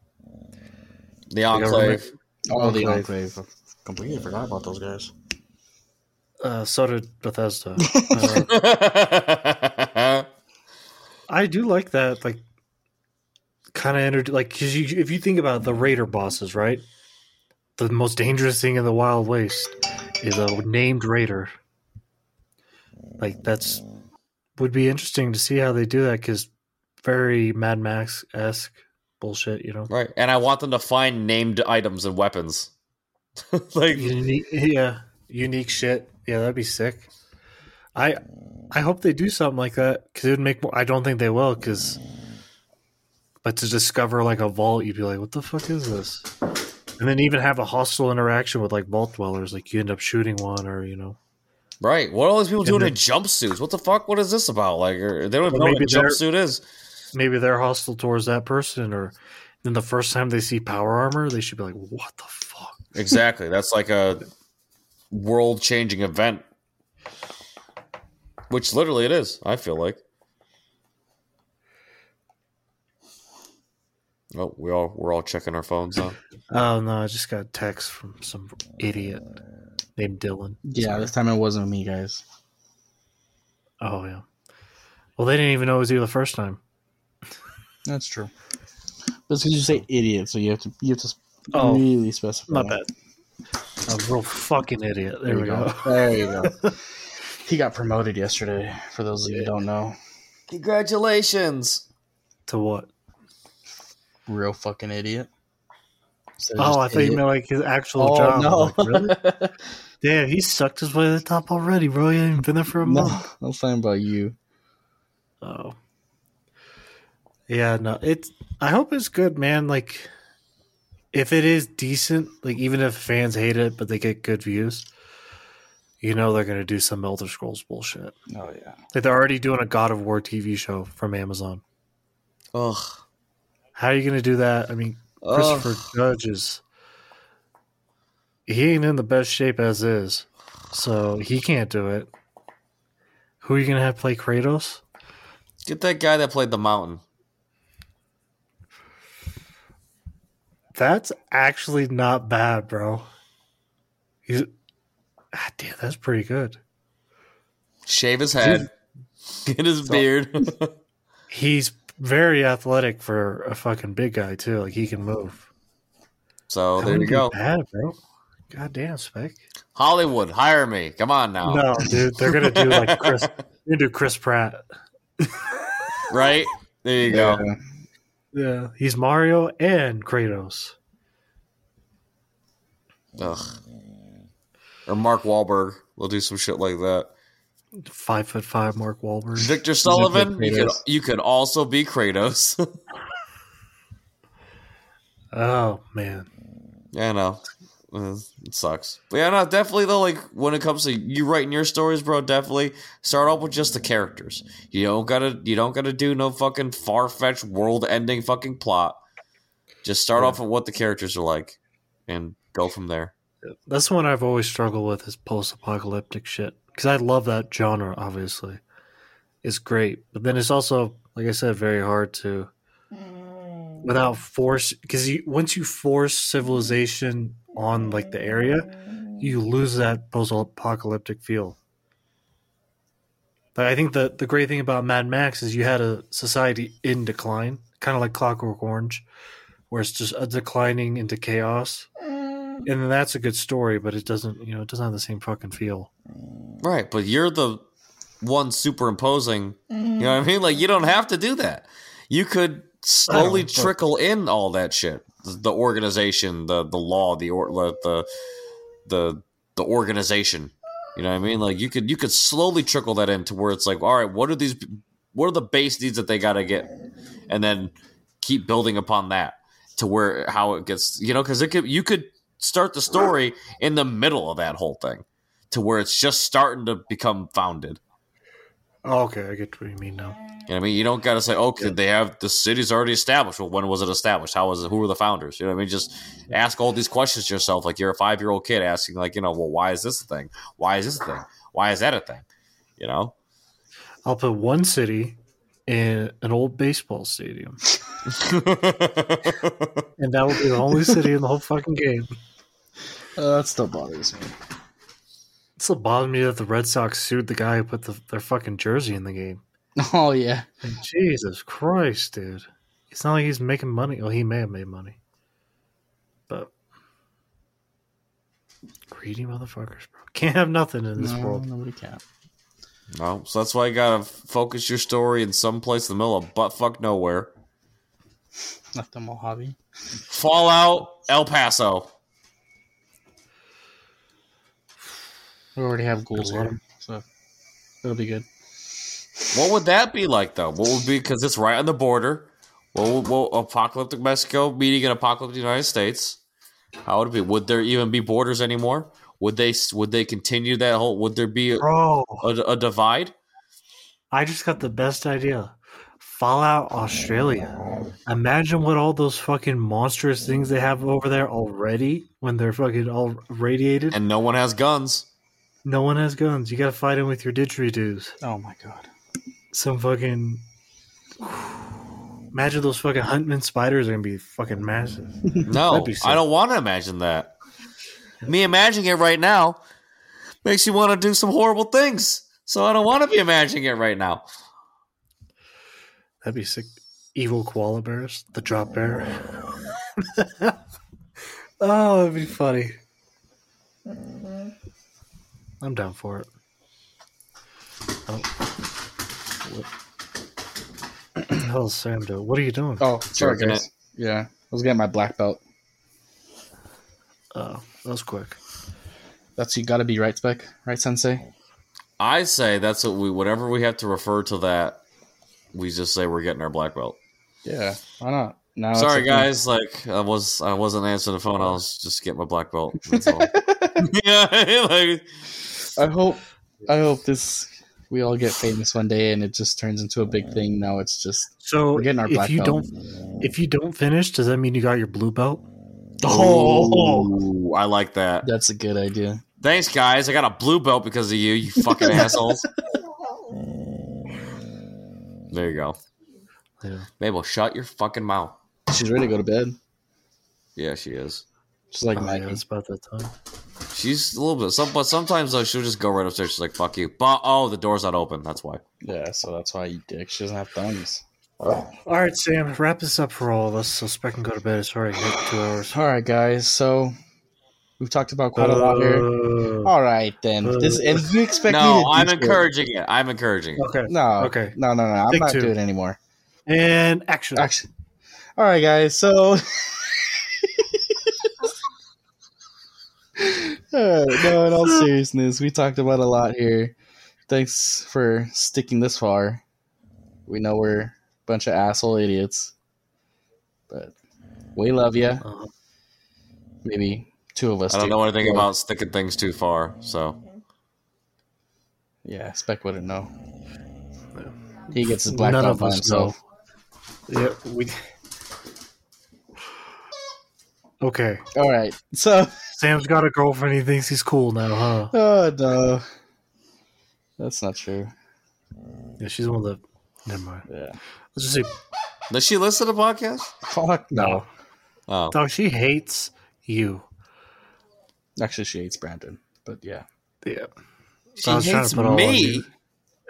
The government- Enclave. Oh, the Enclave. Enclave. I completely forgot about those guys. Uh, so did Bethesda. (laughs) Uh, I do like that, like kind of entered like because you, if you think about the raider bosses, right? The most dangerous thing in the Wild Waste is a named raider. Like that's would be interesting to see how they do that because very Mad Max esque bullshit, you know. right. And I want them to find named items and weapons. (laughs) like Unique, yeah, unique shit. Yeah, that'd be sick. I I hope they do something like that because it would make more. I don't think they will because, but to discover like a vault, you'd be like, "What the fuck is this?" And then even have a hostile interaction with like vault dwellers, like you end up shooting one, or you know, Right. What are all these people doing in jumpsuits? What the fuck? What is this about? Like, or, they don't even know what a jumpsuit is. maybe they're hostile towards that person, or then the first time they see power armor, they should be like, "What the fuck?" Exactly. That's like a world changing event. Which literally it is, I feel like. Oh, we all we're all checking our phones now. Oh no, I just got a text from some idiot named Dylan. Yeah, this time it wasn't me, guys. Oh yeah. Well, they didn't even know it was you the first time. That's true. That's because you say idiot, so you have to you have to Oh, really specify. My bad. A real fucking idiot. There, we go. There you go. (laughs) he got promoted yesterday. For those of you who don't know, Congratulations. To what? real fucking idiot. Oh, just I thought you meant like his actual Oh job. no! I'm like, really? (laughs) Damn, he sucked his way to the top already, bro. He ain't been there for a no, month. I'm saying about you. Oh. Yeah, no. It's I hope it's good, man. Like if it is decent, like even if fans hate it but they get good views, you know they're gonna do some Elder Scrolls bullshit. Oh yeah. Like they're already doing a God of War TV show from Amazon. Ugh. How are you gonna do that? I mean, Christopher Ugh. Judge is he ain't in the best shape as is, so he can't do it. Who are you gonna have play Kratos? Get that guy that played the mountain. That's actually not bad, bro. He's ah, damn, that's pretty good. Shave his head. Get his beard. (laughs) He's very athletic for a fucking big guy too. Like he can move. so That there you go. Bad, bro. God damn, Spec. Hollywood, hire me. Come on now. No, dude, they're gonna do like Chris. (laughs) They're gonna do Chris Pratt. Right? There you go. Yeah. Yeah, he's Mario and Kratos. Ugh. Or Mark Wahlberg. We'll do some shit like that. Five foot five, Mark Wahlberg. Victor Sullivan, you could you could also be Kratos. (laughs) Oh man, yeah, I know. It sucks. But yeah, no, definitely though, like when it comes to you writing your stories, bro, definitely start off with just the characters. You don't gotta you don't gotta do no fucking far fetched world ending fucking plot. Just start Yeah. off with what the characters are like and go from there. That's the one I've always struggled with is post apocalyptic shit because I love that genre. Obviously, it's great, but then it's also like I said, very hard to mm. without force because you once you force civilization on like the area, you lose that post-apocalyptic feel. But I think the the great thing about Mad Max is you had a society in decline, kind of like Clockwork Orange, where it's just a declining into chaos. Mm. And that's a good story, but it doesn't, you know, it doesn't have the same fucking feel. Right, but you're the one superimposing. You know what I mm-hmm. mean? Like you don't have to do that. You could slowly but- trickle in all that shit. The, the organization, the the law, the or the the the organization. You know what I mean? Like you could you could slowly trickle that into where it's like, all right, what are these? What are the base needs that they got to get, and then keep building upon that to where how it gets. You know, because it could you could start the story in the middle of that whole thing to where it's just starting to become founded. Oh, okay, I get what you mean now. You know what I mean? You don't got to say, oh, okay, could they have the city's already established? Well, when was it established? How was it? Who were the founders? You know what I mean? Just ask all these questions to yourself. Like you're a five year old kid asking, like, you know, well, why is this a thing? Why is this a thing? Why is that a thing? You know? I'll put one city in an old baseball stadium, (laughs) and that will be the only city in the whole fucking game. Uh, that still bothers me. It still bothers me that the Red Sox sued the guy who put the, their fucking jersey in the game. (laughs) Oh yeah, Jesus Christ, dude! It's not like he's making money. Well, he may have made money, but greedy motherfuckers, bro. Can't have nothing in this no, world. nobody can. No, so that's why you got to focus your story in some place in the middle of buttfuck nowhere. Not the Mojave. Fallout, El Paso. We already have ghouls Good luck. here, so it'll be good. What would that be like, though? What would be because it's right on the border? What would what, apocalyptic Mexico meeting an apocalyptic United States? How would it be? Would there even be borders anymore? Would they would they continue that whole? Would there be a, Bro, a, divide? I just got the best idea. Fallout Australia. Imagine what all those fucking monstrous things they have over there already when they're fucking all radiated. And no one has guns. no one has guns. You gotta fight them with your didgeridoos. Oh my god. Some fucking. (sighs) Imagine those fucking Huntsman spiders are gonna be fucking massive. No, be. I don't want to imagine that. Me imagining it right now makes you want to do some horrible things. So I don't want to be imagining it right now. That'd be sick. Evil koala bears, the drop bear. (laughs) oh, that'd be funny. Mm-hmm. I'm down for it. Oh. (clears throat) What the hell Sam doing? What are you doing? Oh, sorry guys. Yeah, I was getting my black belt. Oh, that was quick. That's you got to be right, spec, right, Sensei? I say that's what we whatever we have to refer to that. We just say we're getting our black belt. Yeah, why not? Now Sorry, a thing. guys. Like I was, I wasn't answering the phone. I was just getting my black belt. (laughs) That's all. (laughs) yeah, (laughs) like I hope, I hope this we all get famous one day and it just turns into a big thing. Now it's just So We're getting our if you belt. don't if you don't finish, does that mean you got your blue belt? Oh, I like that. that's a good idea. Thanks, guys. I got a blue belt because of you, you fucking (laughs) assholes. (laughs) There you go. Yeah. Mabel, shut your fucking mouth. She's ready to go to bed. Yeah, she is. She's like Oh, yeah, it's about that time. She's a little bit. Some, but sometimes though, she'll just go right upstairs. She's like, "Fuck you." But oh, the door's not open. That's why. Yeah, so that's why you dick. She doesn't have thumbs. All right, Sam, wrap this up for all of us so Spec can go to bed. It's already hit two hours. All right, guys. So we've talked about quite a lot here. Uh, All right, then. This and you expect me No, to I'm encouraging it. I'm encouraging it. okay. No, Okay. no, no, no. I'm Take not two. doing it anymore. And action. Actually, all right, guys. So, (laughs) Uh, no, in all (laughs) seriousness, we talked about a lot here. Thanks for sticking this far. We know we're a bunch of asshole idiots, but we love you. Maybe two of us. I don't do. know anything Yeah. about sticking things too far. So Yeah, Spec wouldn't know. He gets his black None belt of by us himself. yeah, we. Okay. All right, so (laughs) Sam's got a girlfriend. He thinks he's cool now, huh? oh no, that's not true. Yeah, she's the one that. Never mind. Yeah. Let's just Does she listen to podcasts? Fuck no. Oh, Dog, she hates you. Actually, she hates Brandon, but yeah. Yeah. she I was trying to hates put all on me.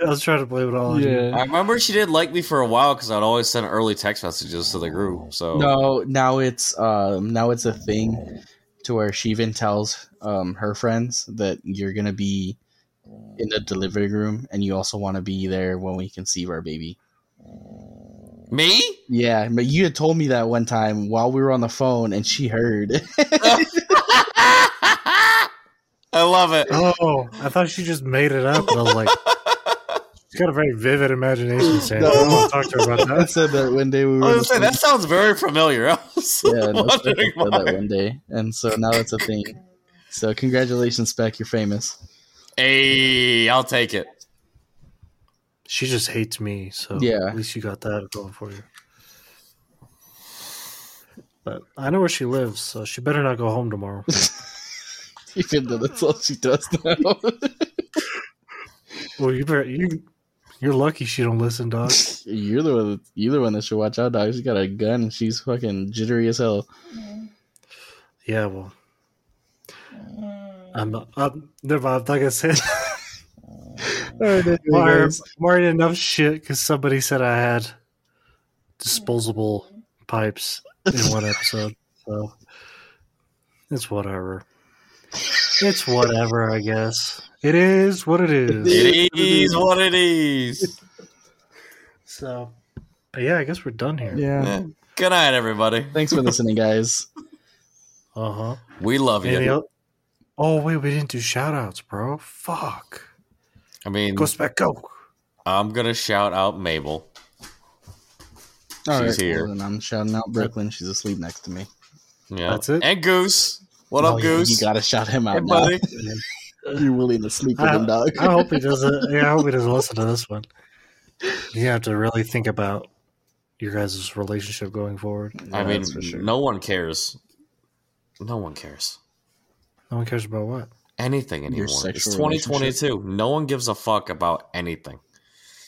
I was trying to blame it all on you. I remember she didn't like me for a while because I'd always send early text messages to the group. So No, now it's um now it's a thing to where she even tells um her friends that you're gonna be in the delivery room and you also want to be there when we conceive our baby. Me? Yeah, but you had told me that one time while we were on the phone and she heard. (laughs) I love it. Oh, I thought she just made it up. And I was like, (laughs) she's got a very vivid imagination, (laughs) Sam. No. I don't want to talk to her about that. I said that one day we I were. was in gonna that sounds very familiar. I was Yeah, no, Spec wondering said that one day, and so now it's a thing. So congratulations, Spec, you're famous. Hey, I'll take it. She just hates me, so Yeah. at least you got that going for you. But I know where she lives, so she better not go home tomorrow. (laughs) Even though that's all she does now. well, you better you. You're lucky she don't listen, dog. you're the one. You're the one that should watch out, dog. She's got a gun and she's fucking jittery as hell. Yeah, well, I'm not. I'm, never mind. Like I said, (laughs) I'm already- enough shit because somebody said I had disposable pipes in one (laughs) episode. So it's whatever. It's whatever, I guess. It is what it is. It is what it is. (laughs) So, but yeah, I guess we're done here. Yeah. Yeah. Good night, everybody. Thanks for listening, guys. Uh huh. We love Anything you. else? Oh wait, we didn't do shout outs, bro. Fuck. I mean, Go spec go. I'm gonna shout out Mabel. All She's here. well, and I'm shouting out Brooklyn. She's asleep next to me. Yeah, That's it? And Goose. What Oh, up, yeah, Goose? You gotta shout him out, Hey, buddy. (laughs) You're willing to sleep with I, him, dog. I hope he doesn't. (laughs) Yeah, I hope he doesn't listen to this one. You have to really think about your guys' relationship going forward. I mean, sure. no one cares. No one cares No one cares about what. Anything anymore. It's 2022. No one gives a fuck about anything.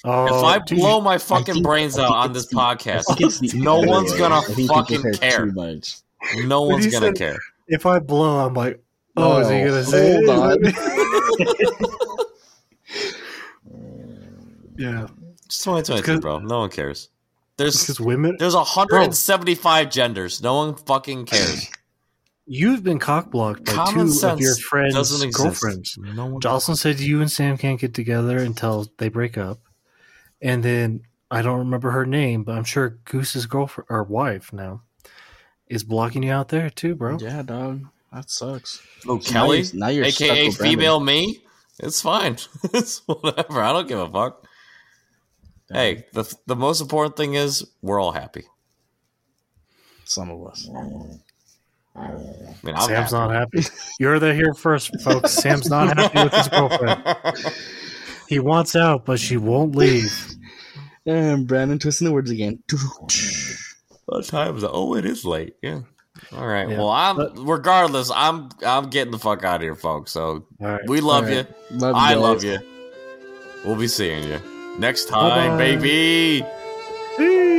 Oh, if I dude, blow my fucking think- brains out on this the- podcast, I think it's the no one's gonna I think people fucking care. Too much. no one's gonna said- care. if I blow, I'm like, oh, is he Oh, gonna say? hold it? (laughs) yeah, It's 2022, bro. No one cares. There's because women. there's 175 genders. No one fucking (laughs) cares. You've been cockblocked by Common two of your friends' girlfriends. No one. Jocelyn said you and Sam can't get together until they break up, and then I don't remember her name, but I'm sure Goose's girlfriend or wife now is blocking you out there too, bro. Yeah, dog. That sucks. Oh, So Kelly, now you're- now you're stuck aka with Brandon. female me. It's fine. (laughs) it's whatever. I don't give a fuck. Hey, the the most important thing is we're all happy. some of us. I mean, I'm Sam's happy. not happy. You're the here first, folks. Sam's not happy with his girlfriend. He wants out, but she won't leave. And Brandon twisting the words again. What time is it? Oh, it is late. Yeah. All right. Yeah. Well, I'm But- regardless. I'm I'm getting the fuck out of here, folks. So All right. we love All you. Love I guys. love you. We'll be seeing you next time, Bye-bye. baby. Peace.